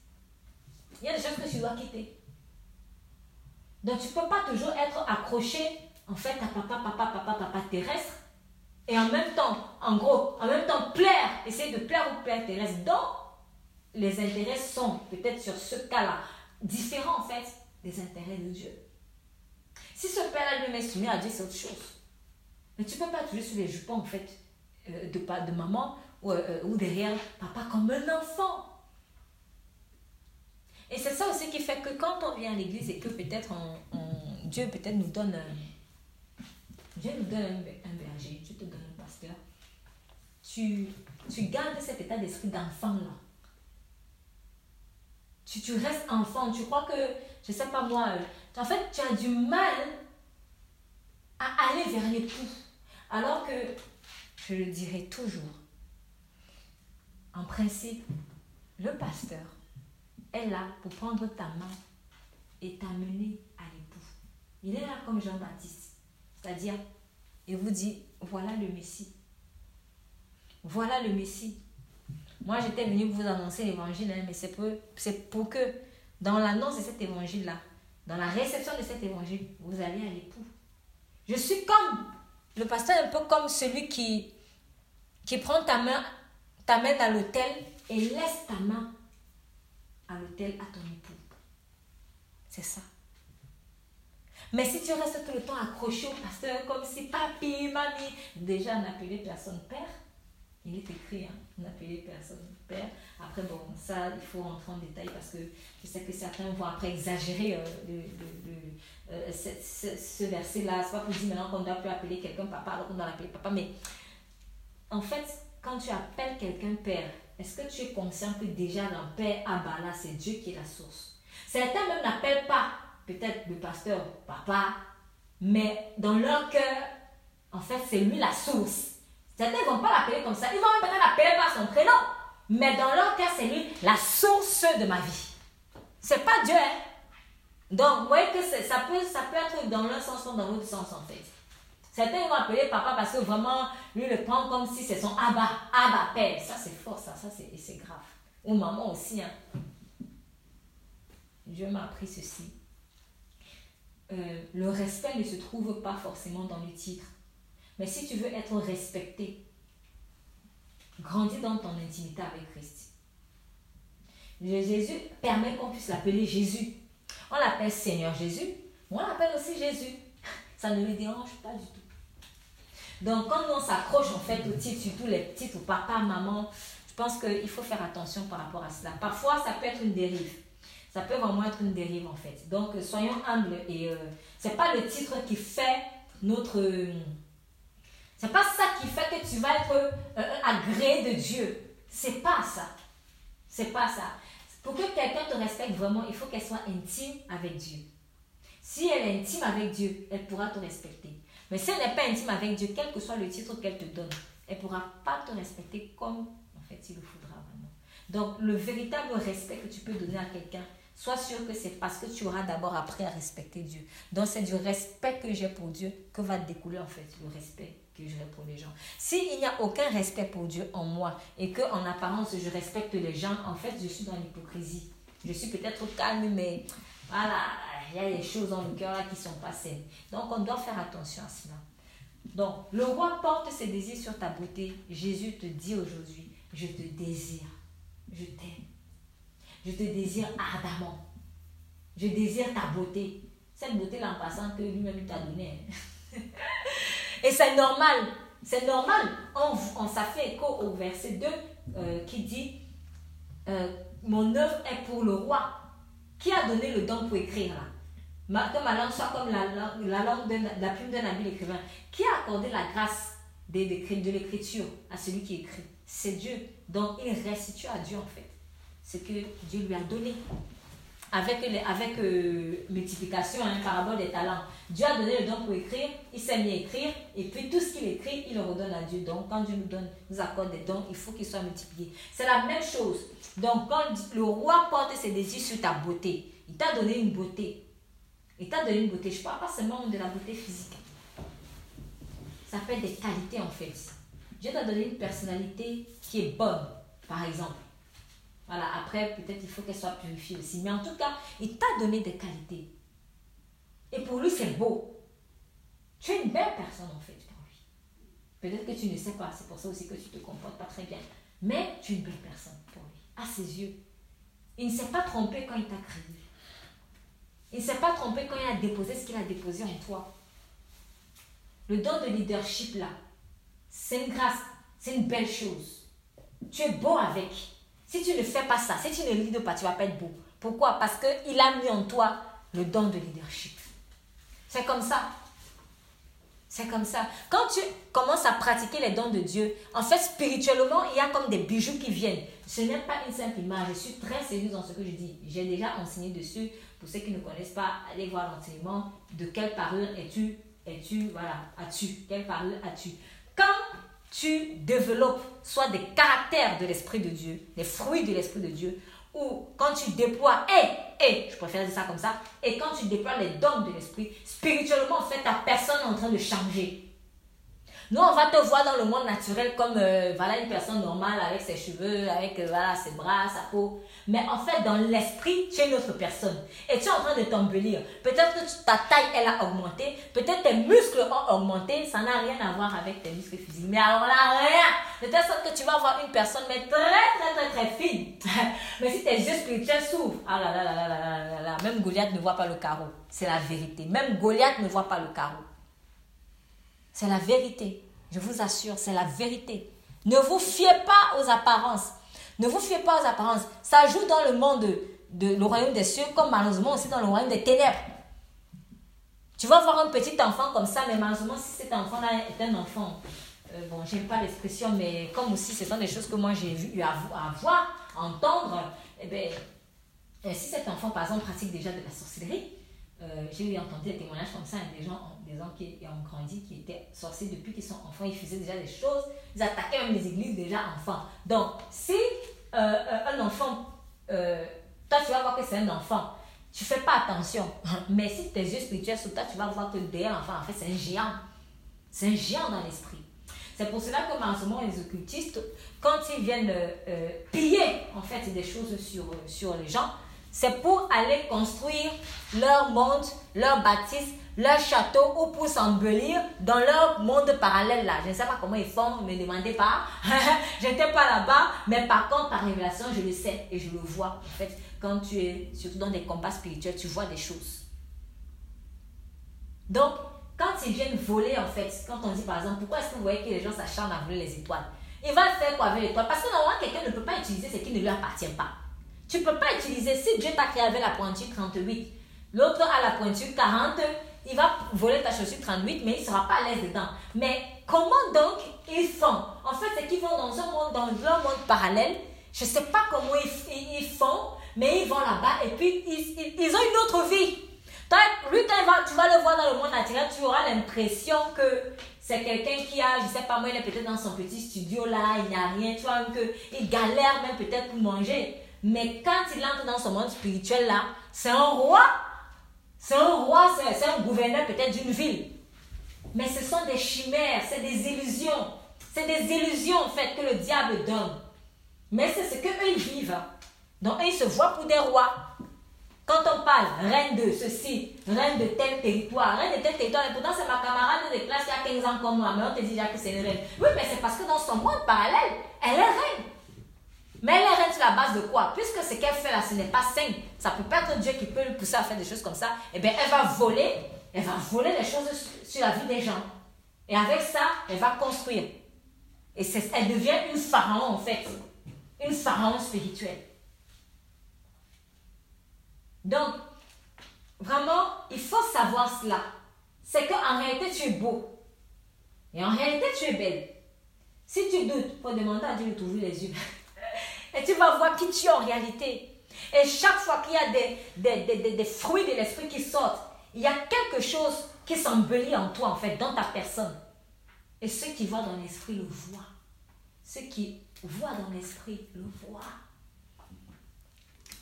Il y a des choses que tu dois quitter. Donc tu ne peux pas toujours être accroché en fait à papa, papa, papa, papa terrestre. Et en même temps, en gros, en même temps plaire, essayer de plaire au père terrestre. Donc, les intérêts sont peut-être sur ce cas-là différents en fait des intérêts de Dieu. Si ce père-là lui-même soumis à Dieu, c'est autre chose. Mais tu ne peux pas toujours sur les jupons en fait euh, de, de maman ou, euh, ou derrière papa comme un enfant. Et c'est ça aussi qui fait que quand on vient à l'église et que peut-être Dieu peut-être nous donne Dieu nous donne un, berger, Dieu te donne un pasteur, tu, tu gardes cet état d'esprit d'enfant là. Tu, tu, restes enfant, tu crois que, je sais pas moi, euh, en fait tu as du mal à aller vers l'époux. Alors que, je le dirai toujours, en principe, le pasteur est là pour prendre ta main et t'amener à l'époux. Il est là comme Jean-Baptiste. C'est-à-dire, il vous dit, voilà le Messie. Voilà le Messie. Moi, j'étais venu vous annoncer l'évangile, hein, mais c'est pour, pour que dans l'annonce de cet évangile-là, dans la réception de cet évangile, vous allez à l'époux. Je suis comme le pasteur, un peu comme celui qui, qui prend ta main, t'amène à l'hôtel et laisse ta main à l'hôtel à ton époux. C'est ça. Mais si tu restes tout le temps accroché au pasteur comme si papi, mamie, déjà n'appelait personne père, il est écrit, hein, n'appelez personne père. Après, bon, ça, il faut rentrer en détail parce que je sais que certains vont après exagérer euh, le, euh, ce, verset-là. C'est pas pour dire maintenant qu'on ne doit plus appeler quelqu'un papa alors qu'on doit l'appeler papa. Mais en fait, quand tu appelles quelqu'un père, est-ce que tu es conscient que déjà dans Père Abba, là, c'est Dieu qui est la source? Certains même n'appellent pas peut-être le pasteur papa, mais dans leur cœur, en fait, c'est lui la source. Certains ne vont pas l'appeler comme ça. Ils vont même peut-être l'appeler par son prénom. Mais dans leur cœur, c'est lui la source de ma vie. C'est pas Dieu, hein? Donc, vous voyez que ça peut, ça peut être dans l'un sens ou dans l'autre sens, en fait. Certains vont appeler papa parce que vraiment, lui le prend comme si c'est son Abba, Abba père. Ça, c'est fort, ça, ça c'est grave. Ou maman aussi. Hein. Dieu m'a appris ceci. Euh, le respect ne se trouve pas forcément dans le titre. Mais si tu veux être respecté, grandis dans ton intimité avec Christ. Jésus permet qu'on puisse l'appeler Jésus. On l'appelle Seigneur Jésus, on l'appelle aussi Jésus. (laughs) Ça ne lui dérange pas du tout. Donc, quand on s'accroche en fait au titre, surtout les titres papa, maman, je pense qu'il faut faire attention par rapport à cela. Parfois, ça peut être une dérive. Ça peut vraiment être une dérive en fait. Donc, soyons humbles et euh, c'est pas le titre qui fait notre. Euh, c'est pas ça qui fait que tu vas être euh, agréé de Dieu. C'est pas ça. C'est pas ça. Pour que quelqu'un te respecte vraiment, il faut qu'elle soit intime avec Dieu. Si elle est intime avec Dieu, elle pourra te respecter. Mais si elle n'est pas intime avec Dieu, quel que soit le titre qu'elle te donne, elle ne pourra pas te respecter comme en fait il le faudra vraiment. Donc le véritable respect que tu peux donner à quelqu'un, sois sûr que c'est parce que tu auras d'abord appris à respecter Dieu. Donc c'est du respect que j'ai pour Dieu que va découler en fait le respect que j'ai pour les gens. S'il n'y a aucun respect pour Dieu en moi et que en apparence je respecte les gens, en fait je suis dans l'hypocrisie. Je suis peut-être calme, mais voilà, il y a des choses dans le cœur qui sont pas saines. Donc on doit faire attention à cela. Donc le roi porte ses désirs sur ta beauté. Jésus te dit aujourd'hui, je te désire, je t'aime. Je te désire ardemment. Je désire ta beauté. Cette beauté-là en passant que lui-même t'a donné. (laughs) Et c'est normal. C'est normal. On, on, ça fait écho au verset 2 euh, qui dit euh, Mon œuvre est pour le roi. Qui a donné le don pour écrire là? Que ma langue soit comme la, la langue de la plume d'un habile écrivain. Qui a accordé la grâce de, de, l'écriture à celui qui écrit? C'est Dieu. Donc il restitue à Dieu en fait ce que Dieu lui a donné. Avec, avec euh, multiplication, hein, parabole des talents. Dieu a donné le don pour écrire, il mis à écrire, et puis tout ce qu'il écrit, il le redonne à Dieu. Donc, quand Dieu nous donne, nous accorde des dons, il faut qu'ils soient multipliés. C'est la même chose. Donc, quand le roi porte ses désirs sur ta beauté, il t'a donné une beauté. Il t'a donné une beauté. Je ne parle pas seulement de la beauté physique. Ça fait des qualités en fait. Dieu t'a donné une personnalité qui est bonne, par exemple. Voilà, après, peut-être il faut qu'elle soit purifiée aussi. Mais en tout cas, il t'a donné des qualités. Et pour lui, c'est beau. Tu es une belle personne en fait pour lui. Peut-être que tu ne sais pas, c'est pour ça aussi que tu te comportes pas très bien. Mais tu es une belle personne pour lui, à ses yeux. Il ne s'est pas trompé quand il t'a créé. Il ne s'est pas trompé quand il a déposé ce qu'il a déposé en toi. Le don de leadership, là, c'est une grâce, c'est une belle chose. Tu es beau avec. Si tu ne fais pas ça, si tu ne leads pas, tu vas pas être beau. Pourquoi? Parce qu'il a mis en toi le don de leadership. C'est comme ça. C'est comme ça. Quand tu commences à pratiquer les dons de Dieu, en fait, spirituellement, il y a comme des bijoux qui viennent. Ce n'est pas une simple image. Je suis très sérieuse dans ce que je dis. J'ai déjà enseigné dessus. Pour ceux qui ne connaissent pas, allez voir l'enseignement. De quelle parure es-tu? Es-tu Voilà, as-tu? Quelle parure as-tu? Quand tu développes soit des caractères de l'Esprit de Dieu, des fruits de l'Esprit de Dieu, ou quand tu déploies, et, et, je préfère dire ça comme ça, et quand tu déploies les dons de l'esprit, spirituellement, en fait, ta personne est en train de changer. Nous, on va te voir dans le monde naturel comme euh, voilà, une personne normale avec ses cheveux, avec euh, voilà, ses bras, sa peau. Mais en fait, dans l'esprit, tu es une autre personne. Et tu es en train de t'embellir. Peut-être que ta taille, elle a augmenté. Peut-être tes muscles ont augmenté. Ça n'a rien à voir avec tes muscles physiques. Mais alors là, rien. De telle sorte que tu vas voir une personne, mais très, très, très, très fine. (laughs) mais si tes yeux spirituels s'ouvrent, ah là là là là là là là, même Goliath ne voit pas le carreau. C'est la vérité. Même Goliath ne voit pas le carreau. C'est la vérité. Je vous assure, c'est la vérité. Ne vous fiez pas aux apparences. Ne vous fiez pas aux apparences. Ça joue dans le monde de, le royaume des cieux, comme malheureusement aussi dans le royaume des ténèbres. Tu vas voir un petit enfant comme ça, mais malheureusement, si cet enfant-là est un enfant, euh, bon, j'aime pas l'expression, mais comme aussi ce sont des choses que moi j'ai vu à, voir, à entendre, eh bien, si cet enfant, par exemple, pratique déjà de la sorcellerie, euh, j'ai eu entendu des témoignages comme ça, des gens, des gens qui ont grandi, qui étaient sorciers depuis qu'ils sont enfants, ils faisaient déjà des choses, ils attaquaient même les églises déjà enfants. Donc, si euh, euh, un enfant, toi tu vas voir que c'est un enfant, tu fais pas attention, (laughs) mais si tes yeux spirituels sont toi, tu vas voir que derrière l'enfant, en fait, c'est un géant. C'est un géant dans l'esprit. C'est pour cela que malheureusement les occultistes, quand ils viennent piller en fait des choses sur, sur les gens, c'est pour aller construire leur monde, leur bâtisse, leur château ou pour s'embellir dans leur monde parallèle là. Je ne sais pas comment ils font, ne me demandez pas. (laughs) je n'étais pas là-bas, mais par contre, par révélation, je le sais et je le vois. En fait, quand tu es surtout dans des combats spirituels, tu vois des choses. Donc, quand ils viennent voler, en fait, quand on dit par exemple, pourquoi est-ce que vous voyez que les gens s'acharnent à voler les étoiles? Il va faire quoi avec l'étoile? Parce que normalement, quelqu'un ne peut pas utiliser ce qui ne lui appartient pas. Tu ne peux pas utiliser, si Dieu t'a créé avec la pointure 38, l'autre a la pointure 40, il va voler ta chaussure 38, mais il ne sera pas à l'aise dedans. Mais comment donc ils font? En fait, c'est qu'ils vont dans un monde, dans leur monde parallèle. Je ne sais pas comment ils, font, mais ils vont là-bas et puis ils, ils, ont une autre vie. lui, quand tu vas le voir dans le monde naturel, tu auras l'impression que c'est quelqu'un qui a, je ne sais pas moi, il est peut-être dans son petit studio là, il n'y a rien, tu vois, il galère même peut-être pour manger. Mais quand il entre dans ce monde spirituel là, c'est un roi. C'est un roi, c'est un gouverneur peut-être d'une ville. Mais ce sont des chimères, c'est des illusions. C'est des illusions en fait que le diable donne. Mais c'est ce qu'eux vivent. Donc ils se voient pour des rois. Quand on parle reine de ceci, reine de tel territoire, reine de tel territoire, et pourtant c'est ma camarade de classe qui a 15 ans comme moi, mais on te dit déjà que c'est une reine. Oui, mais c'est parce que dans son monde parallèle, elle est reine. Mais elle est sur la base de quoi? Puisque ce qu'elle fait là, ce n'est pas sain, ça peut pas être Dieu qui peut lui pousser à faire des choses comme ça, eh bien, elle va voler, elle va voler des choses sur la vie des gens. Et avec ça, elle va construire. Et elle devient une pharaon en fait, une pharaon spirituelle. Donc, vraiment, il faut savoir cela. C'est qu'en réalité, tu es beau. Et en réalité, tu es belle. Si tu doutes, il faut demander à Dieu de t'ouvrir les yeux. (laughs) Et tu vas voir qui tu es en réalité. Et chaque fois qu'il y a des, fruits de l'esprit qui sortent, il y a quelque chose qui s'embellit en toi, en fait, dans ta personne. Et ceux qui voient dans l'esprit le voient. Ceux qui voient dans l'esprit le voient.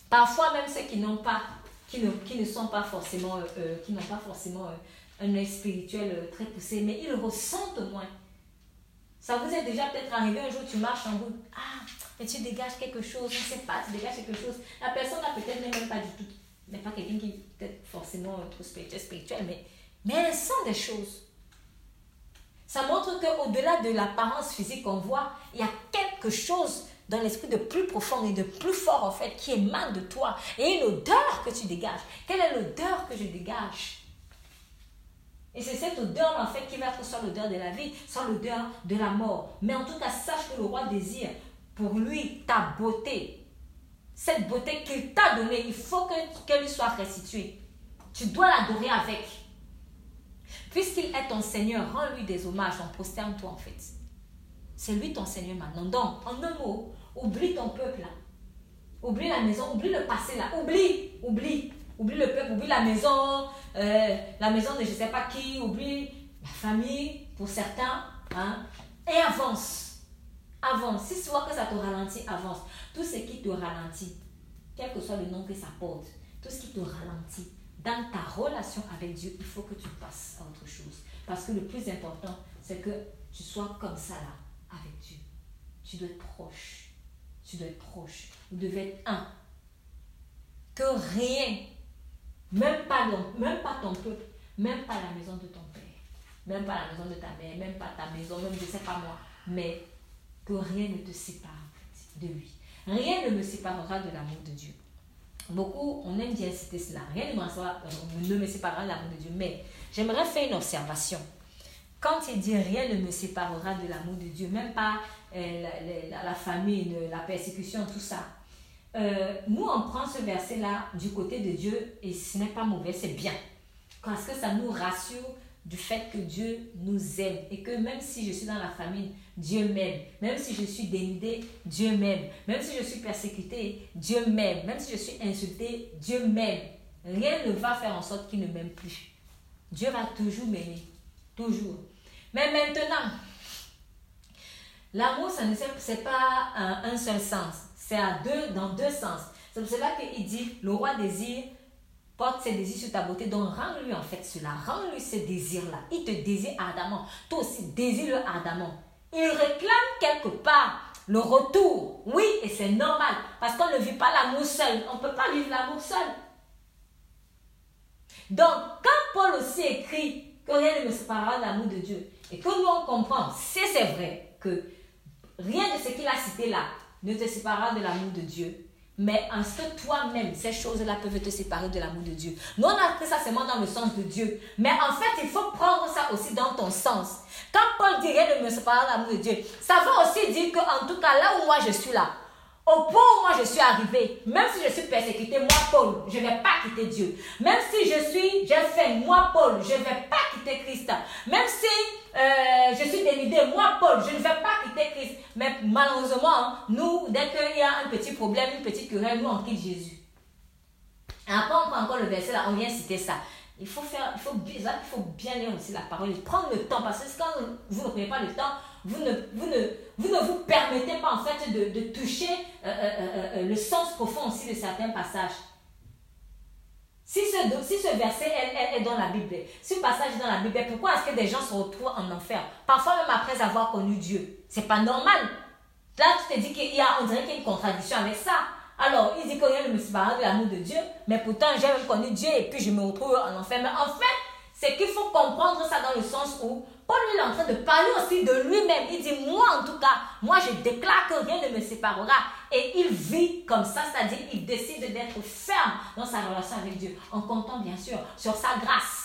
Parfois même ceux qui n'ont pas, qui ne, sont pas forcément, euh, euh, qui n'ont pas forcément euh, un œil spirituel très poussé, mais ils ressentent moins. Ça vous est déjà peut-être arrivé un jour, tu marches en route, ah, et tu dégages quelque chose, je ne sais pas, tu dégages quelque chose. La personne là peut-être même pas du tout, n'est pas quelqu'un qui est forcément trop spirituel, spirituel mais, mais elle sent des choses. Ça montre qu'au-delà de l'apparence physique qu'on voit, il y a quelque chose dans l'esprit de plus profond et de plus fort en fait qui émane de toi. Et une odeur que tu dégages. Quelle est l'odeur que je dégage? Et c'est cette odeur en fait qui va être soit l'odeur de la vie, soit l'odeur de la mort. Mais en tout cas, sache que le roi désire pour lui ta beauté. Cette beauté qu'il t'a donnée, il faut qu'elle lui soit restituée. Tu dois l'adorer avec. Puisqu'il est ton Seigneur, rends-lui des hommages, en prosterne-toi en fait. C'est lui ton Seigneur maintenant. Donc, en un mot, oublie ton peuple. Oublie la maison, oublie le passé là. Oublie, oublie. Oublie le peuple, oublie la maison, euh, la maison de je ne sais pas qui, oublie la famille pour certains. Hein, et avance. Avance. Si tu vois que ça te ralentit, avance. Tout ce qui te ralentit, quel que soit le nom que ça porte, tout ce qui te ralentit, dans ta relation avec Dieu, il faut que tu passes à autre chose. Parce que le plus important, c'est que tu sois comme ça là, avec Dieu. Tu dois être proche. Tu dois être proche. Vous devez être un. Que rien, même pas, même pas ton peuple, même pas la maison de ton père, même pas la maison de ta mère, même pas ta maison, même je ne sais pas moi, mais que rien ne te sépare de lui. Rien ne me séparera de l'amour de Dieu. Beaucoup, on aime bien citer cela. Rien ne me, euh, ne me séparera de l'amour de Dieu. Mais j'aimerais faire une observation. Quand il dit rien ne me séparera de l'amour de Dieu, même pas euh, la, famine, la persécution, tout ça. Euh, nous, on prend ce verset-là du côté de Dieu et ce n'est pas mauvais, c'est bien. Parce que ça nous rassure du fait que Dieu nous aime et que même si je suis dans la famine, Dieu m'aime. Même si je suis dénudée, Dieu m'aime. Même si je suis persécutée, Dieu m'aime. Même si je suis insultée, Dieu m'aime. Rien ne va faire en sorte qu'il ne m'aime plus. Dieu va toujours m'aimer. Toujours. Mais maintenant, l'amour, ce n'est pas un, un seul sens. C'est à deux, dans deux sens. C'est pour cela qu'il dit, le roi désire porte ses désirs sur ta beauté. Donc, rends-lui en fait cela. Rends-lui ce désir-là. Il te désire ardemment. Toi aussi, désire-le ardemment. Il réclame quelque part le retour. Oui, et c'est normal. Parce qu'on ne vit pas l'amour seul. On ne peut pas vivre l'amour seul. Donc, quand Paul aussi écrit que rien ne me séparera de l'amour de Dieu, et que nous on comprend, c'est vrai que rien de ce qu'il a cité là ne te séparera de l'amour de Dieu, mais en ce toi-même, ces choses-là peuvent te séparer de l'amour de Dieu. Nous, on a pris ça seulement dans le sens de Dieu. Mais en fait, il faut prendre ça aussi dans ton sens. Quand Paul rien ne me sépare de l'amour de Dieu, ça veut aussi dire qu'en tout cas, là où moi je suis là, au point où moi je suis arrivé, même si je suis persécuté, moi Paul, je ne vais pas quitter Dieu. Même si je suis, j'ai fait, moi Paul, je ne vais pas quitter Christ. Même si euh, je suis dénudé, moi Paul, je ne vais pas quitter Christ. Mais malheureusement, nous, dès qu'il y a un petit problème, une petite querelle, nous on quitte Jésus. Après, on prend encore le verset là, on vient citer ça. Il faut faire, il faut, il faut bien lire aussi la parole, prendre le temps, parce que quand vous ne prenez pas le temps, vous ne vous, ne, vous, ne vous permettez pas en fait de, de toucher euh, euh, euh, le sens profond aussi de certains passages. Si ce, si ce verset est, dans la Bible, ce passage dans la Bible, pourquoi est-ce que des gens se retrouvent en enfer? Parfois même après avoir connu Dieu. C'est pas normal. Là, tu te dis qu'il y a, on dirait qu'il y a une contradiction avec ça. Alors, il dit que rien ne me sépare de l'amour de Dieu, mais pourtant j'ai même connu Dieu et puis je me retrouve en enfer. Mais en fait, c'est qu'il faut comprendre ça dans le sens où Paul est en train de parler aussi de lui-même. Il dit, moi en tout cas, moi je déclare que rien ne me séparera. Et il vit comme ça, c'est-à-dire il décide d'être ferme dans sa relation avec Dieu, en comptant bien sûr sur sa grâce.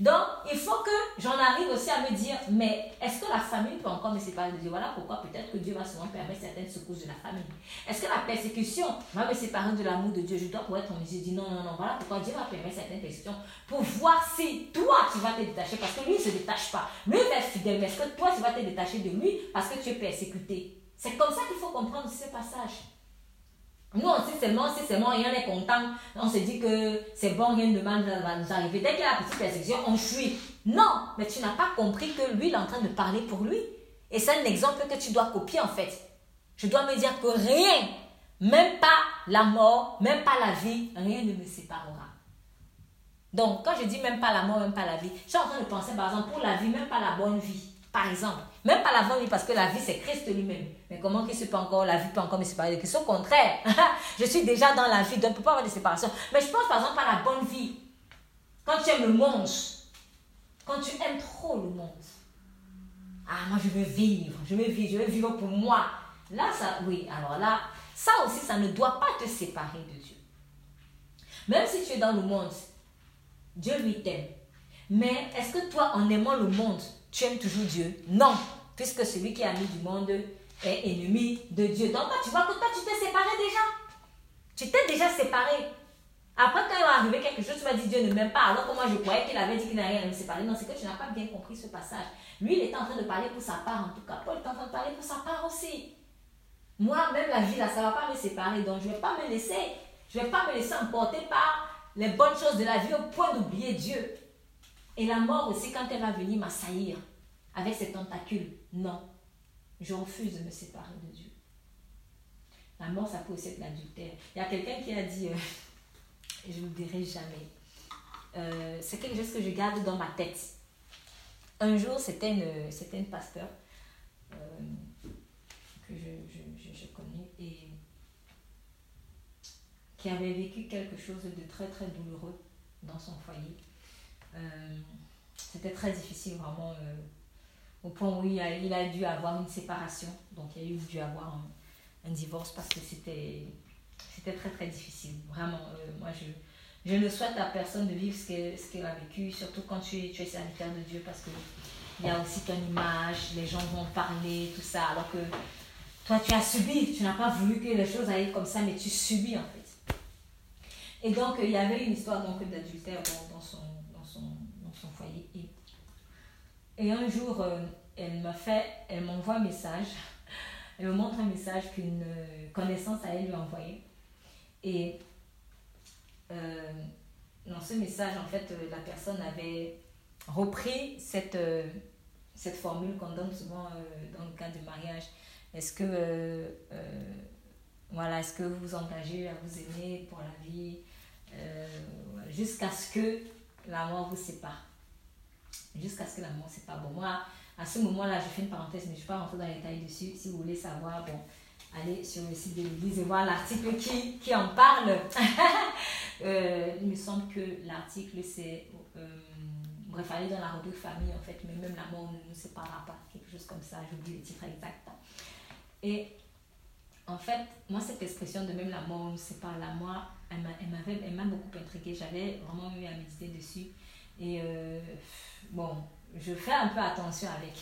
Donc, il faut que j'en arrive aussi à me dire, mais est-ce que la famille peut encore me séparer? De Dieu Voilà pourquoi peut-être que Dieu va souvent permettre certaines secousses de la famille. Est-ce que la persécution va me séparer de l'amour de Dieu? Je dois pouvoir être en mesure de dire non, non, non. Voilà pourquoi Dieu va permettre certaines persécutions pour voir si toi tu vas te détacher parce que lui ne se détache pas. Lui fidèle, mais est-ce que toi tu vas te détacher de lui parce que tu es persécuté? C'est comme ça qu'il faut comprendre ce passage. Nous, on sait seulement, si seulement rien n'est content, on se dit que c'est bon, rien de mal va nous arriver. Dès qu'il y a la petite persécution, on fuit. Non, mais tu n'as pas compris que lui, il est en train de parler pour lui. Et c'est un exemple que tu dois copier en fait. Je dois me dire que rien, même pas la mort, même pas la vie, rien ne me séparera. Donc, quand je dis même pas la mort, même pas la vie, je suis en train de penser par exemple pour la vie, même pas la bonne vie. Par exemple, même pas la bonne vie, parce que la vie, c'est Christ lui-même. Mais comment qu'il peut encore, la vie peut encore me séparer de Christ? Au contraire, (laughs) je suis déjà dans la vie, donc ne peut pas avoir de séparation. Mais je pense par exemple à la bonne vie. Quand tu aimes le monde, quand tu aimes trop le monde, ah, moi je veux vivre, je veux vivre, je veux vivre pour moi. Là, ça, oui, alors là, ça aussi, ça ne doit pas te séparer de Dieu. Même si tu es dans le monde, Dieu lui t'aime. Mais est-ce que toi, en aimant le monde, tu aimes toujours Dieu Non, puisque celui qui est ami du monde est ennemi de Dieu. Donc tu vois que toi, tu t'es séparé déjà. Tu t'es déjà séparé. Après, quand il va arriver quelque chose, tu vas dire Dieu ne m'aime pas. Alors que moi, je croyais qu'il avait dit qu'il n'allait rien me séparer. Non, c'est que tu n'as pas bien compris ce passage. Lui, il est en train de parler pour sa part, en tout cas. Paul est en train de parler pour sa part aussi. Moi, même la vie, là, ça ne va pas me séparer. Donc, je ne vais pas me laisser. Je ne vais pas me laisser emporter par les bonnes choses de la vie au point d'oublier Dieu. Et la mort aussi, quand elle va venir m'assaillir avec ses tentacules, non, je refuse de me séparer de Dieu. La mort, ça peut aussi être l'adultère. Il y a quelqu'un qui a dit, euh, je ne le dirai jamais, euh, c'est quelque chose que je garde dans ma tête. Un jour, c'était une, c'était une pasteur euh, que je, je, je, connais et qui avait vécu quelque chose de très très douloureux dans son foyer. C'était très difficile vraiment au point où il a, dû avoir une séparation. Donc il a dû avoir un, divorce parce que c'était très très difficile. Vraiment, euh, moi je, je ne souhaite à personne de vivre ce qu'elle ce a vécu, surtout quand tu es, tu es serviteur de Dieu parce que il y a aussi ton image, les gens vont parler, tout ça, alors que toi tu as subi, tu n'as pas voulu que les choses aillent comme ça, mais tu subis en fait. Et donc il y avait une histoire donc d'adultère dans, son, dans son foyer. Et, un jour, euh, elle m'a fait, elle m'envoie un message (laughs) elle me montre un message qu'une euh, connaissance à elle lui a envoyé. Et euh, dans ce message, en fait, la personne avait repris cette, cette formule qu'on donne souvent dans le cas du mariage. Est-ce que, voilà, est-ce que vous vous engagez à vous aimer pour la vie jusqu'à ce que la mort vous sépare? Jusqu'à ce que la mort sépare. Bon, moi, à ce moment-là, je fais une parenthèse, mais je ne vais pas rentrer dans les détails dessus. Si vous voulez savoir, bon, allez sur le site de l'Église et voir l'article qui, qui en parle. (laughs) Euh, il me semble que l'article, c'est. Euh, bref, aller dans la rubrique famille, en fait, mais même la mort ne nous séparera pas, quelque chose comme ça, j'oublie le titre exact. Et en fait, moi, cette expression de même la mort ne nous sépare, la moi, elle m'a beaucoup intriguée. J'avais vraiment eu à méditer dessus. Et euh, bon, je fais un peu attention avec.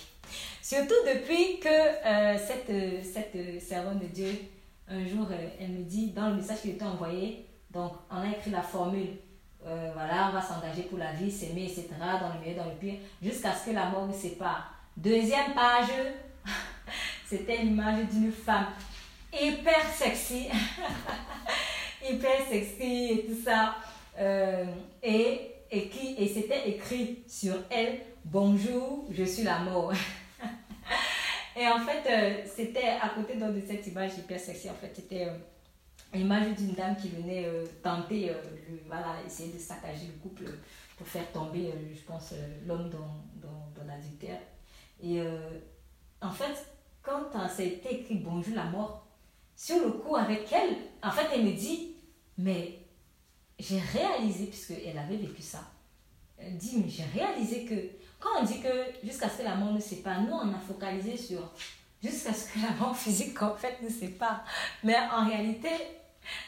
Surtout depuis que euh, cette, cette servante de Dieu, un jour, euh, elle me dit, dans le message qui était envoyé, donc on a écrit la formule, voilà, on va s'engager pour la vie, s'aimer, etc., dans le meilleur, dans le pire, jusqu'à ce que la mort nous sépare. Deuxième page, (laughs) c'était l'image d'une femme hyper sexy, (laughs) hyper sexy et tout ça. et, qui, et c'était écrit sur elle Bonjour, je suis la mort. (laughs) et en fait, euh, c'était à côté de cette image hyper sexy. En fait, c'était euh, l'image d'une dame qui venait euh, tenter, voilà, essayer de saccager le couple pour faire tomber, je pense, l'homme dans, dans, dans l'adultère. Et en fait, quand c'était écrit Bonjour la mort, sur le coup avec elle, en fait, elle me dit, mais j'ai réalisé, puisqu'elle avait vécu ça, elle dit, mais j'ai réalisé que quand on dit que jusqu'à ce que la mort ne sépare, nous on a focalisé sur jusqu'à ce que la mort (laughs) physique en fait ne sépare. Mais en réalité,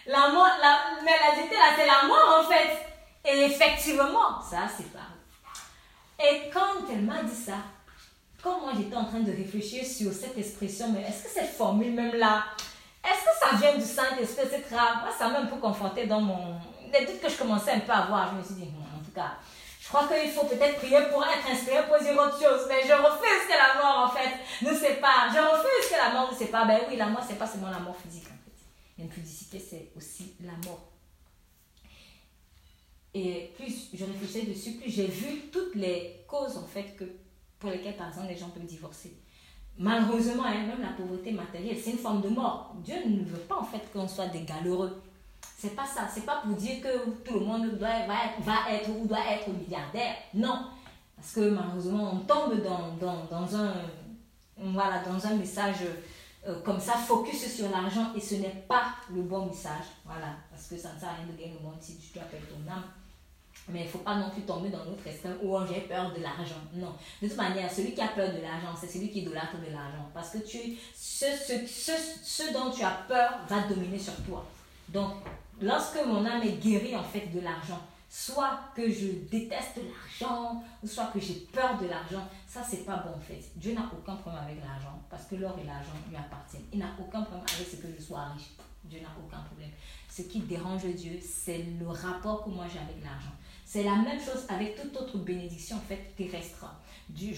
la mort, la, mais la là, c'est la mort en fait. Et effectivement, ça sépare. Et quand elle m'a dit ça, quand moi j'étais en train de réfléchir sur cette expression, mais est-ce que cette formule même là, est-ce que ça vient du Saint-Esprit, etc. Moi, ça m'a un peu confronté dans mon. Les doutes que je commençais un peu à voir, je me suis dit, hmm, en tout cas, je crois qu'il faut peut-être prier pour être inspiré pour dire autre chose. Mais je refuse que la mort, en fait, ne sépare. Je refuse que la mort ne sépare. Ben oui, la mort, c'est pas seulement la mort physique, en fait. L'impudicité, c'est aussi la mort. Et plus je réfléchissais dessus, plus j'ai vu toutes les causes, en fait, que, pour lesquelles, par exemple, les gens peuvent divorcer. Malheureusement, hein, même la pauvreté matérielle, c'est une forme de mort. Dieu ne veut pas, en fait, qu'on soit des galéreux. C'est pas ça. C'est pas pour dire que tout le monde doit, va, être, va être ou doit être milliardaire. Non. Parce que malheureusement, on tombe dans, dans, dans un, voilà, dans un message euh, comme ça, focus sur l'argent, et ce n'est pas le bon message. Voilà. Parce que ça ne sert à rien de gagner le monde si tu dois perdre ton âme. Mais il ne faut pas non plus tomber dans notre extrême où j'ai peur de l'argent. Non. De toute manière, celui qui a peur de l'argent, c'est celui qui idolâtre de l'argent. Parce que tu, ce, ce, ce, ce dont tu as peur va dominer sur toi. Donc, lorsque mon âme est guérie en fait de l'argent, soit que je déteste l'argent, soit que j'ai peur de l'argent, ça c'est pas bon en fait. Dieu n'a aucun problème avec l'argent, parce que l'or et l'argent lui appartiennent. Il n'a aucun problème avec ce que je sois riche. Dieu n'a aucun problème. Ce qui dérange Dieu, c'est le rapport que moi j'ai avec l'argent. C'est la même chose avec toute autre bénédiction en fait terrestre. Dieu,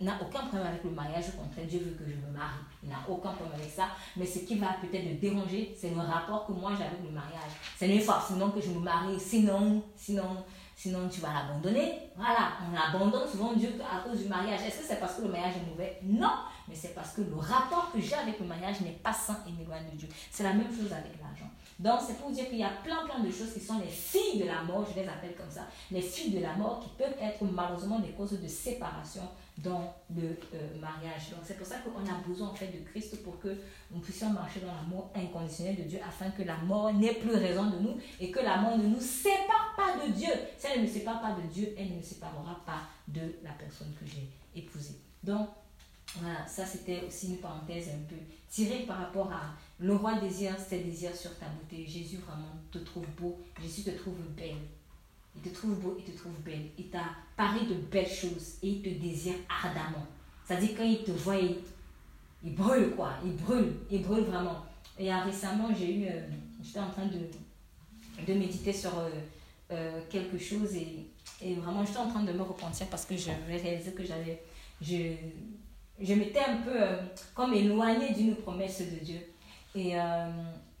n'a aucun problème avec le mariage, au contraire, Dieu veut que je me marie. Il n'a aucun problème avec ça. Mais ce qui va peut-être le déranger, c'est le rapport que moi j'ai avec le mariage. Ce n'est forcément que je me marie, sinon, sinon, sinon tu vas l'abandonner. Voilà, on abandonne souvent Dieu à cause du mariage. Est-ce que c'est parce que le mariage est mauvais? Non, mais c'est parce que le rapport que j'ai avec le mariage n'est pas sain et m'éloigne de Dieu. C'est la même chose avec l'argent. Donc, c'est pour dire qu'il y a plein, plein de choses qui sont les filles de la mort, je les appelle comme ça, les filles de la mort qui peuvent être malheureusement des causes de séparation dans le euh, mariage. Donc, c'est pour ça qu'on a besoin en fait de Christ pour que nous puissions marcher dans l'amour inconditionnel de Dieu afin que la mort n'ait plus raison de nous et que la mort ne nous sépare pas de Dieu. Si elle ne me sépare pas de Dieu, elle ne me séparera pas de la personne que j'ai épousée. Donc, voilà, ça c'était aussi une parenthèse un peu tirée par rapport à le roi désire ses désirs sur ta beauté. Jésus vraiment te trouve beau, Jésus te trouve belle. Il te trouve beau, il te trouve belle. Il t'a parlé de belles choses et il te désire ardemment. C'est-à-dire quand il te voit, il, brûle quoi, il brûle, il brûle vraiment. Et récemment, j'ai eu, euh, j'étais en train de, de méditer sur euh, euh, quelque chose et, et vraiment j'étais en train de me repentir parce que je réalisé que j'avais, je, je m'étais un peu euh, comme éloignée d'une promesse de Dieu. Et euh,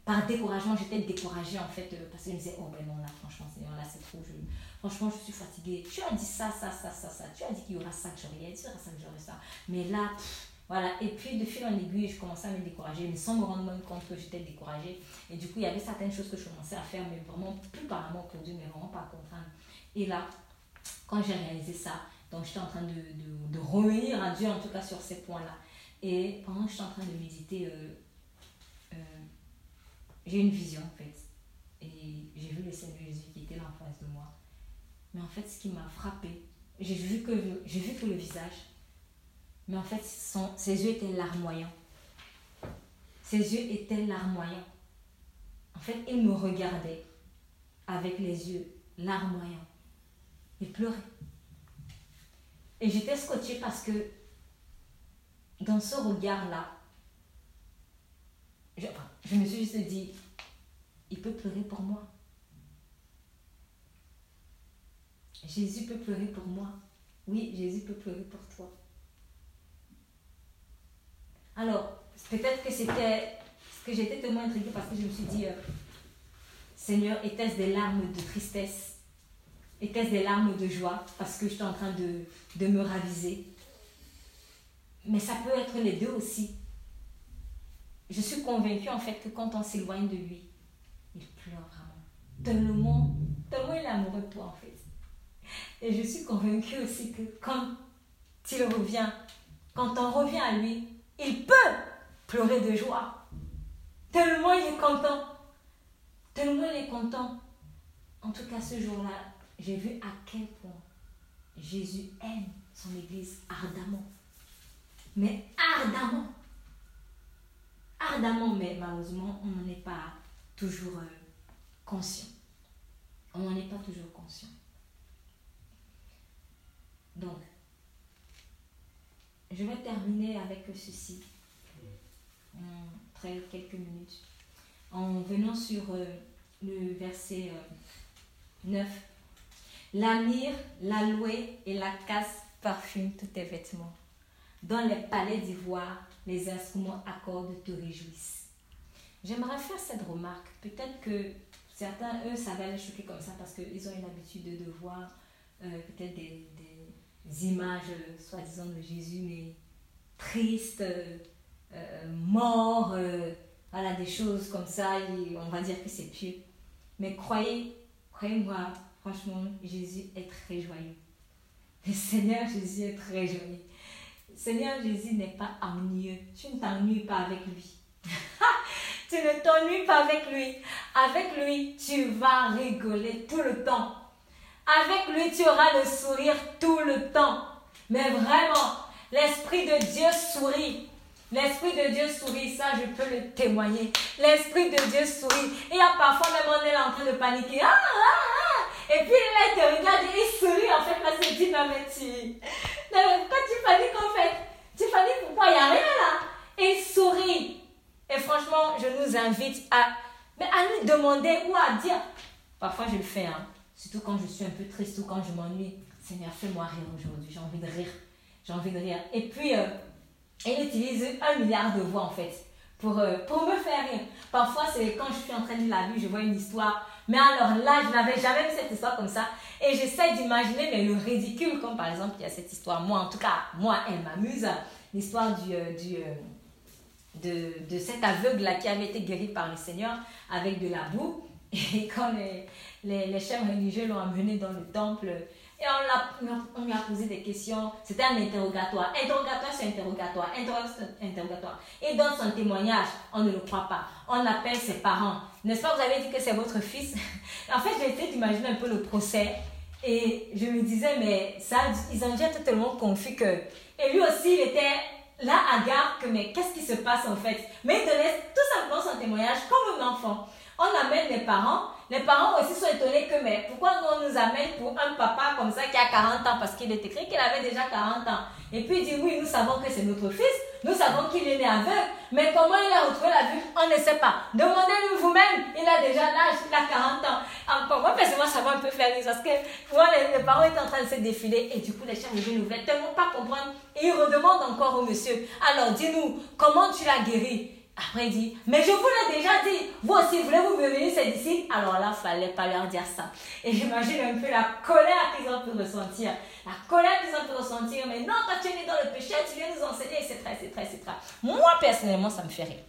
par découragement, j'étais découragée en fait, euh, parce que je me disais, oh ben non, là, franchement, Seigneur, là, c'est trop. Franchement, je suis fatiguée. Tu as dit ça, ça, ça, ça, ça. Tu as dit qu'il y aura ça que j'aurais, y aura ça que j'aurais ça. Mais là, voilà. Et puis, de fil en aiguille, je commençais à me décourager, mais sans me rendre compte que j'étais découragée. Et du coup, il y avait certaines choses que je commençais à faire, mais vraiment plus par amour pour Dieu, mais vraiment pas contraindre. Et là, quand j'ai réalisé ça, donc j'étais en train de, de, de, revenir à Dieu, en tout cas sur ces points-là. Et pendant que j'étais en train de méditer, euh, euh, j'ai une vision en fait. Et j'ai vu le Seigneur Jésus qui était là en face de moi. Mais en fait, ce qui m'a frappé, j'ai vu, que, j'ai vu le visage, mais en fait, son, ses yeux étaient larmoyants. Ses yeux étaient larmoyants. En fait, il me regardait avec les yeux larmoyants. Il pleurait. Et j'étais scotchée parce que dans ce regard-là, je, me suis juste dit, il peut pleurer pour moi. Jésus peut pleurer pour moi. Oui, Jésus peut pleurer pour toi. Alors, peut-être que c'était que j'étais tellement intriguée parce que je me suis dit, euh, Seigneur, était-ce des larmes de tristesse était-ce des larmes de joie parce que j'étais en train de, de me raviser Mais ça peut être les deux aussi. Je suis convaincue en fait que quand on s'éloigne de lui, il pleure vraiment. Tellement, tellement il est amoureux de toi en fait. Et je suis convaincue aussi que quand il revient, quand on revient à lui, il peut pleurer de joie. Tellement il est content. Tellement il est content. En tout cas, ce jour-là, j'ai vu à quel point Jésus aime son Église ardemment. Mais ardemment. Ardemment, mais malheureusement, on n'en est pas toujours euh, conscient. On n'en est pas toujours conscient. Donc, je vais terminer avec ceci, très quelques minutes, en venant sur euh, le verset 9 euh, la myrrhe, la louée et la casse parfument tous tes vêtements. Dans les palais d'ivoire, les instruments à te réjouissent. J'aimerais faire cette remarque. Peut-être que certains, eux, ça va les choquer comme ça parce qu'ils ont une habitude de voir euh, peut-être des, images, euh, soi-disant, de Jésus, mais tristes, euh, morts, voilà, des choses comme ça. On va dire que c'est pieux. Mais croyez, croyez-moi, Franchement, Jésus est très joyeux. Le Seigneur Jésus est très joyeux. Le Seigneur Jésus n'est pas ennuyeux. Tu ne t'ennuies pas avec lui. (laughs) tu ne t'ennuies pas avec lui. Avec lui, tu vas rigoler tout le temps. Avec lui, tu auras le sourire tout le temps. Mais vraiment, l'Esprit de Dieu sourit. L'Esprit de Dieu sourit, ça je peux le témoigner. L'Esprit de Dieu sourit. Et a parfois même on est en train de paniquer. Ah, ah, ah. Et puis là, il te regarde et il sourit en fait parce qu'il dit non mais tu... Quand tu paniques en fait, tu paniques pourquoi il n'y a rien là. Et il sourit. Et franchement, je nous invite à, mais à nous demander ou à dire. Parfois je le fais, hein. surtout quand je suis un peu triste ou quand je m'ennuie. Seigneur, fais-moi rire aujourd'hui, j'ai envie de rire. J'ai envie de rire. Et puis, euh, il utilise un milliard de voix en fait pour, euh, pour me faire rire. Parfois, c'est quand je suis en train de la Bible, je vois une histoire mais alors là, je n'avais jamais vu cette histoire comme ça. Et j'essaie d'imaginer, le ridicule, comme par exemple, il y a cette histoire. Moi, en tout cas, moi, elle m'amuse. l'histoire euh, euh, de, de cet aveugle-là qui avait été guéri par le Seigneur avec de la boue. (laughs) Et quand les, les, les chefs religieux l'ont amené dans le temple, et on, l'a, on lui a posé des questions. C'était un interrogatoire. Interrogatoire c'est interrogatoire. Interrogatoire interrogatoire. Et dans son témoignage, on ne le croit pas. On appelle ses parents. N'est-ce pas, vous avez dit que c'est votre fils (laughs) En fait, j'ai essayé d'imaginer un peu le procès. Et je me disais, mais ça, ils déjà été tellement confus que. Et lui aussi, il était là à garde que, mais qu'est-ce qui se passe en fait? Mais il donnait tout simplement son témoignage comme un enfant. On amène les parents les parents aussi sont étonnés que, mais pourquoi on nous amène pour un papa comme ça qui a 40 ans? Parce qu'il est écrit qu'il avait déjà 40 ans. Et puis il dit, oui, nous savons que c'est notre fils, nous savons qu'il est né aveugle, mais comment il a retrouvé la vue, on ne sait pas. Demandez-le vous-même, il a déjà l'âge, il a 40 ans. Encore, moi, personnellement, ça va un peu faire rire. Parce que moi, les, parents étaient en train de se défiler. Et du coup, les chefs ne voulaient tellement pas comprendre. Et ils redemandent encore au monsieur, alors dis-nous, comment tu l'as guéri? Après, il dit, mais je vous l'ai déjà dit, vous aussi, voulez-vous venir c'est Alors là, il fallait pas leur dire ça. Et j'imagine un peu la colère qu'ils ont pu ressentir. La colère qu'ils ont pu ressentir, mais non, quand tu es né dans le péché, tu viens nous enseigner, etc., etc., etc. Moi, personnellement, ça me fait rire.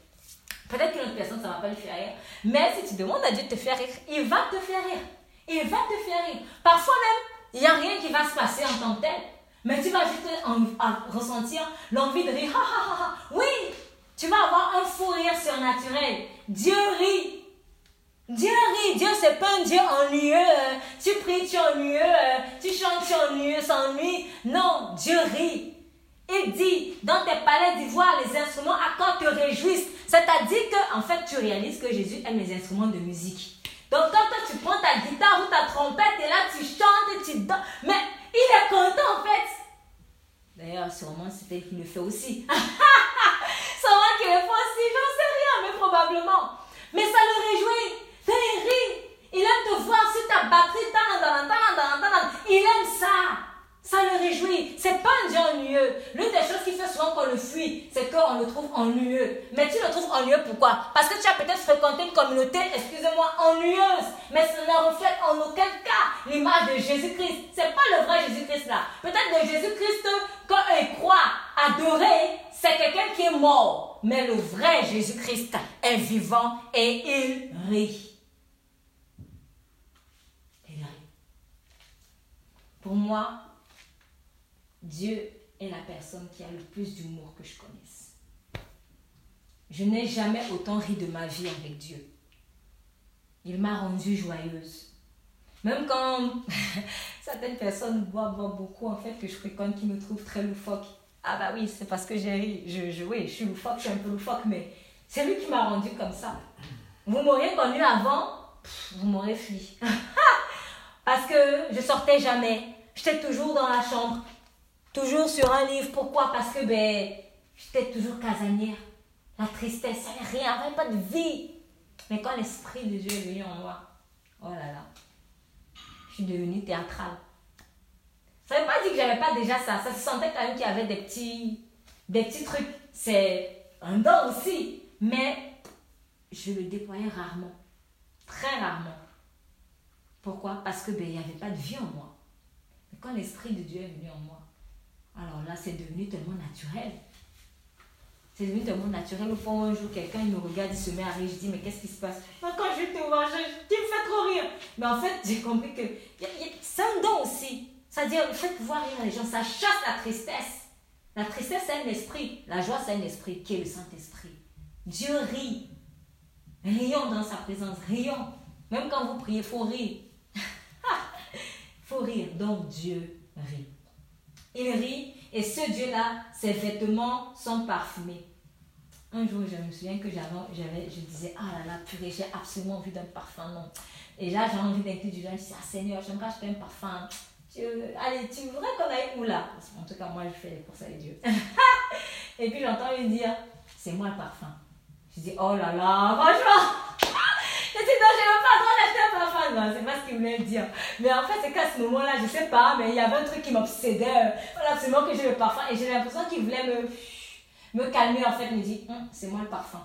Peut-être qu'une autre personne, ça ne va pas lui faire rire. Mais si tu demandes à Dieu de te faire rire, il va te faire rire. Il va te faire rire. Parfois même, il n'y a rien qui va se passer en tant que tel. Mais tu vas juste en, ressentir l'envie de rire. Oui, tu vas avoir un fou rire surnaturel. Dieu rit. Dieu rit. Dieu, c'est pas un Dieu ennuyeux. Tu pries, tu ennuyeux. Tu chantes, tu ennuyeux, s'ennuie. Non, Dieu rit. Il dit, dans tes palais d'ivoire, les instruments à quand te réjouissent. C'est-à-dire que, en fait, tu réalises que Jésus aime les instruments de musique. Donc, quand toi, tu prends ta guitare ou ta trompette et là, tu chantes, tu danses. Mais il est content, en fait. D'ailleurs, sûrement, c'est peut qu'il le fait aussi. Sûrement le fait aussi, j'en sais rien, mais probablement. Mais ça le réjouit. Il rit. Il aime te voir sur ta batterie. Il aime ça. Ça le réjouit. C'est pas un Dieu ennuyeux. L'une des choses qui fait souvent qu'on le fuit, c'est qu'on le trouve ennuyeux. Mais tu le trouves ennuyeux pourquoi? Parce que tu as peut-être fréquenté une communauté, excusez-moi, ennuyeuse. Mais ça ne reflète en aucun cas l'image de Jésus-Christ. C'est pas le vrai Jésus-Christ là. Peut-être le Jésus-Christ, il croit, adorer, c'est quelqu'un qui est mort. Mais le vrai Jésus-Christ est vivant et il rit. Il rit. Pour moi, Dieu est la personne qui a le plus d'humour que je connaisse. Je n'ai jamais autant ri de ma vie avec Dieu. Il m'a rendue joyeuse. Même quand (laughs) certaines personnes boivent, beaucoup, en fait, que je fréquente, qui me trouvent très loufoque. Ah bah oui, c'est parce que j'ai ri. Je, je, oui, je suis loufoque, je suis un peu loufoque, mais c'est lui qui m'a rendu comme ça. Vous m'auriez connu avant, vous m'aurez fui. (laughs) parce que je sortais jamais. J'étais toujours dans la chambre. Toujours sur un livre. Pourquoi? Parce que ben, j'étais toujours casanière. La tristesse, il n'y avait rien, pas de vie. Mais quand l'Esprit de Dieu est venu en moi, oh là là, je suis devenue théâtrale. Ça ne veut pas dire que j'avais pas déjà ça. Ça se sentait quand même qu'il y avait des petits, des petits trucs. C'est un don aussi. Mais je le déployais rarement. Très rarement. Pourquoi? Parce que ben, n'y avait pas de vie en moi. Mais quand l'Esprit de Dieu est venu en moi, alors là, c'est devenu tellement naturel. C'est devenu tellement naturel. Au fond, un jour, quelqu'un me regarde, il se met à rire. Je dis, mais qu'est-ce qui se passe? Quand je te vois, je, tu me fais trop rire. Mais en fait, (laughs) j'ai compris que c'est un don aussi. C'est-à-dire, le fait de voir rire les gens, ça chasse la tristesse. La tristesse, c'est un esprit. La joie, c'est un esprit qui est le Saint-Esprit? Dieu rit. Rions dans sa présence, rions. Même quand vous priez, il faut rire. (laughs) Il faut rire. Donc Dieu rit. Il rit et ce Dieu-là, ses vêtements sont parfumés. Un jour, je me souviens que j'avais, je disais, ah là là, purée, j'ai absolument envie d'un parfum, non. Et là, j'ai envie d'inclure du linge. Je dis, ah Seigneur, j'aimerais acheter un parfum. allez, tu voudrais qu'on aille où là? En tout cas, moi, je fais les courses avec Dieu. (laughs) et puis, j'entends lui dire, c'est moi le parfum. Je dis, oh là là, franchement je dis, non, je n'ai pas le droit un parfum. Non, c'est pas ce qu'il voulait dire. Mais en fait, c'est qu'à ce moment-là, je sais pas, mais il y avait un truc qui m'obsédait. Euh, absolument que j'ai le parfum. Et j'ai l'impression qu'il voulait me, me calmer, en fait. Me dit, hum, c'est moi le parfum.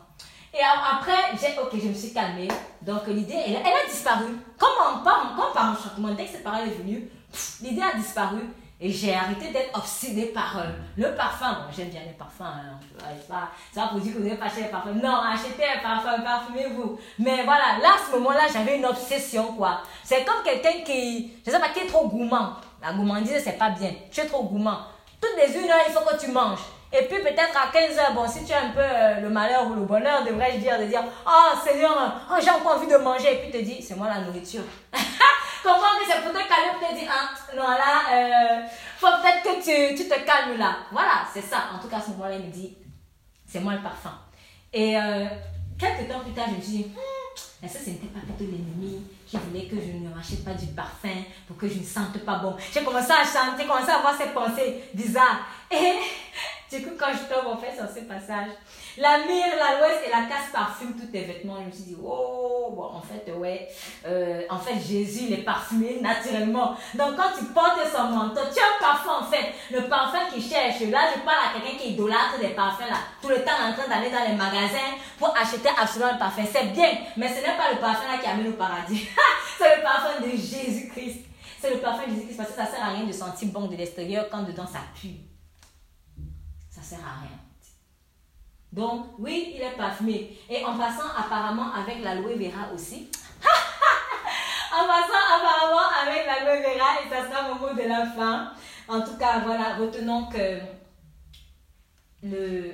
Et après, j'ai, ok, je me suis calmée. Donc l'idée, elle, a disparu. Comme, comme par enchantement, dès que cette parole est venue, l'idée a disparu. Et j'ai arrêté d'être obsédée par euh, le parfum. Bon, j'aime bien les parfums. Hein. Pas, c'est pas pour dire que vous n'avez pas acheté les parfums. Non, achetez un parfum, parfumez-vous. Mais voilà, là, à ce moment-là, j'avais une obsession, quoi. C'est comme quelqu'un qui, je sais pas, qui est trop gourmand. La gourmandise, c'est pas bien. Tu es trop gourmand. Toutes les une heure, il faut que tu manges. Et puis peut-être à 15 heures, bon, si tu as un peu euh, le malheur ou le bonheur, devrais-je dire, de dire, oh Seigneur, oh, j'ai encore envie de manger. Et puis te dis, c'est moi la nourriture. (laughs) Comment que c'est pour te calmer, pour te dire, ah, non, là, faut peut-être que tu, tu, te calmes là. Voilà, c'est ça. En tout cas, à ce moment-là, il me dit, c'est moi le parfum. Et euh, quelques temps plus tard, je me suis dit, hmm, est-ce que ce n'était pas plutôt l'ennemi qui voulait que je ne m'achète pas du parfum pour que je ne sente pas bon. J'ai commencé à chanter, commencé à avoir ces pensées bizarres. Et (laughs) du coup, quand je tombe en fait sur ce passage, la mire, la louesse et la casse parfument tous tes vêtements. Je me suis dit, oh, bon, en fait, ouais, euh, en fait, Jésus, il est parfumé naturellement. Donc, quand tu portes son manteau, tu as un parfum, en fait, le parfum qu'il cherche. Là, je parle à quelqu'un qui idolâtre des parfums, là, tout le temps en train d'aller dans les magasins pour acheter absolument un parfum. C'est bien, mais ce n'est pas le parfum là qui amène au paradis. (laughs) C'est le parfum de Jésus-Christ. C'est le parfum de Jésus-Christ parce que ça sert à rien de sentir bon de l'extérieur quand dedans ça pue. Ça sert à rien. Donc, oui, il est parfumé. Et en passant apparemment avec l'aloe vera aussi. (laughs) en passant apparemment avec l'aloe vera, et ça sera au mot de la fin. En tout cas, voilà, retenons que le,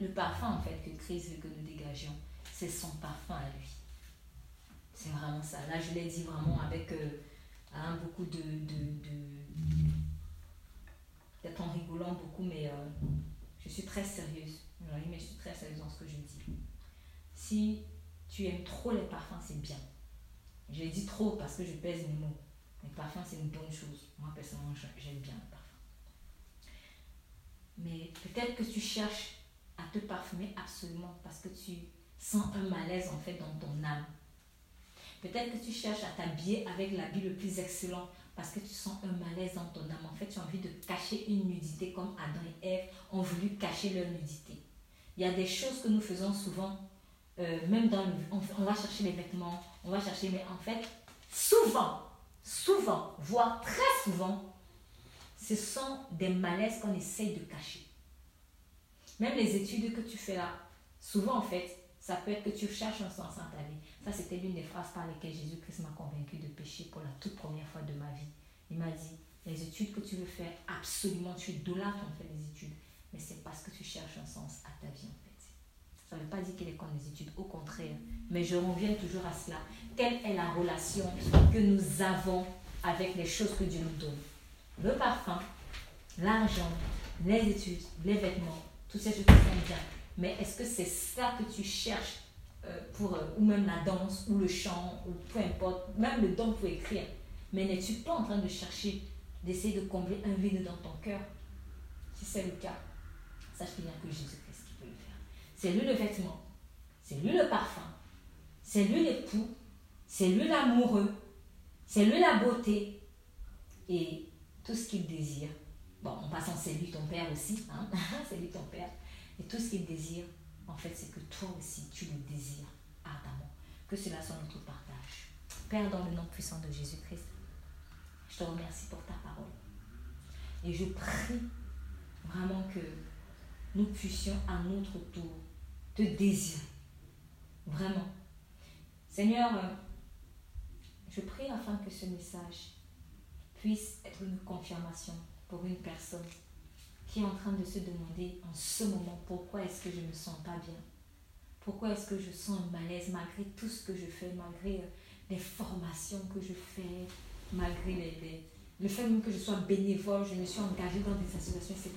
le parfum en fait que Christ veut que nous dégagions, c'est son parfum à lui. C'est vraiment ça. Là, je l'ai dit vraiment avec euh, hein, beaucoup de, de, de peut-être en rigolant beaucoup, mais euh, suis très sérieuse. mais je suis très sérieuse dans ce que je dis. Si tu aimes trop les parfums, c'est bien. Je dis trop parce que je pèse mes mots. Les parfums, c'est une bonne chose. Moi, personnellement, j'aime bien le parfum. Mais peut-être que tu cherches à te parfumer absolument parce que tu sens un malaise en fait dans ton âme. Peut-être que tu cherches à t'habiller avec l'habit le plus excellent parce que tu sens un malaise dans ton âme. En fait, tu as envie de cacher une nudité comme Adam et Ève ont voulu cacher leur nudité. Il y a des choses que nous faisons souvent, euh, même dans le, on, va chercher les vêtements, on va chercher, mais en fait, souvent, souvent, voire très souvent, ce sont des malaises qu'on essaye de cacher. Même les études que tu fais là, souvent en fait, ça peut être que tu cherches un sens dans ta vie. Ça, c'était l'une des phrases par lesquelles Jésus-Christ m'a convaincu de pécher pour la toute première fois de ma vie. Il m'a dit, les études que tu veux faire, absolument, tu es idolâtre en fait les études. Mais c'est parce que tu cherches un sens à ta vie en fait. Ça ne veut pas dire qu'il est contre les études, au contraire. Mais je reviens toujours à cela. Quelle est la relation que nous avons avec les choses que Dieu nous donne? Le parfum, l'argent, les études, les vêtements, tout ces choses qui sont bien. Mais est-ce que c'est ça que tu cherches pour, euh, ou même la danse, ou le chant, ou peu importe, même le don pour écrire. Mais n'es-tu pas en train de chercher, d'essayer de combler un vide dans ton cœur? Si c'est le cas, sache a que Jésus-Christ qui peut le faire. C'est lui le vêtement, c'est lui le parfum, c'est lui l'époux, c'est lui l'amoureux, c'est lui la beauté et tout ce qu'il désire. Bon, en passant, c'est lui ton père aussi, hein? (laughs) c'est lui ton père. Et tout ce qu'il désire, en fait, c'est que toi aussi, tu le désires ardemment. Que cela soit notre partage. Père, dans le nom puissant de Jésus-Christ, je te remercie pour ta parole. Et je prie vraiment que nous puissions à notre tour te désirer. Vraiment. Seigneur, je prie afin que ce message puisse être une confirmation pour une personne qui est en train de se demander en ce moment pourquoi est-ce que je ne me sens pas bien? Pourquoi est-ce que je sens un malaise malgré tout ce que je fais, malgré euh, les formations que je fais, malgré le fait même que je sois bénévole, je me suis engagée dans des associations, etc.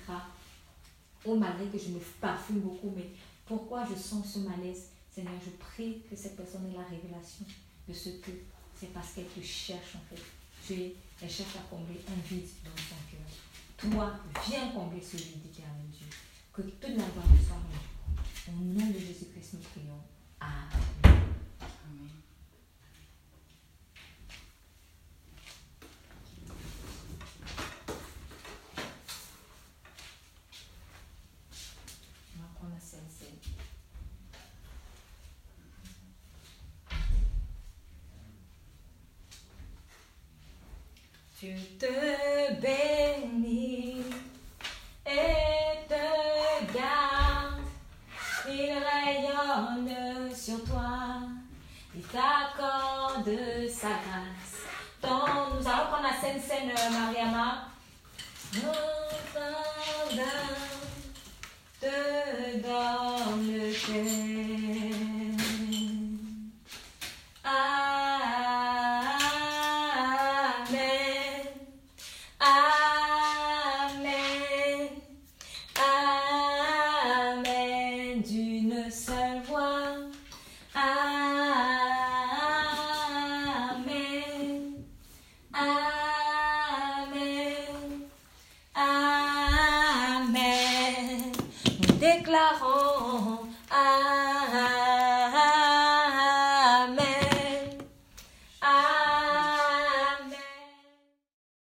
Ou malgré que je me parfume beaucoup, mais pourquoi je sens ce malaise? Seigneur, je prie que cette personne ait la révélation de ce que c'est parce qu'elle te cherche en fait. Tu elle cherche à combler un vide dans son cœur. Toi, viens combler ce vide, éternel Dieu. Que toute la gloire soit rendue. Au nom de Jésus-Christ, nous prions. Amen. Dieu te bénit et te garde. Il rayonne sur toi. Il t'accorde sa grâce. Donc, nous allons prendre la scène scène Mariama.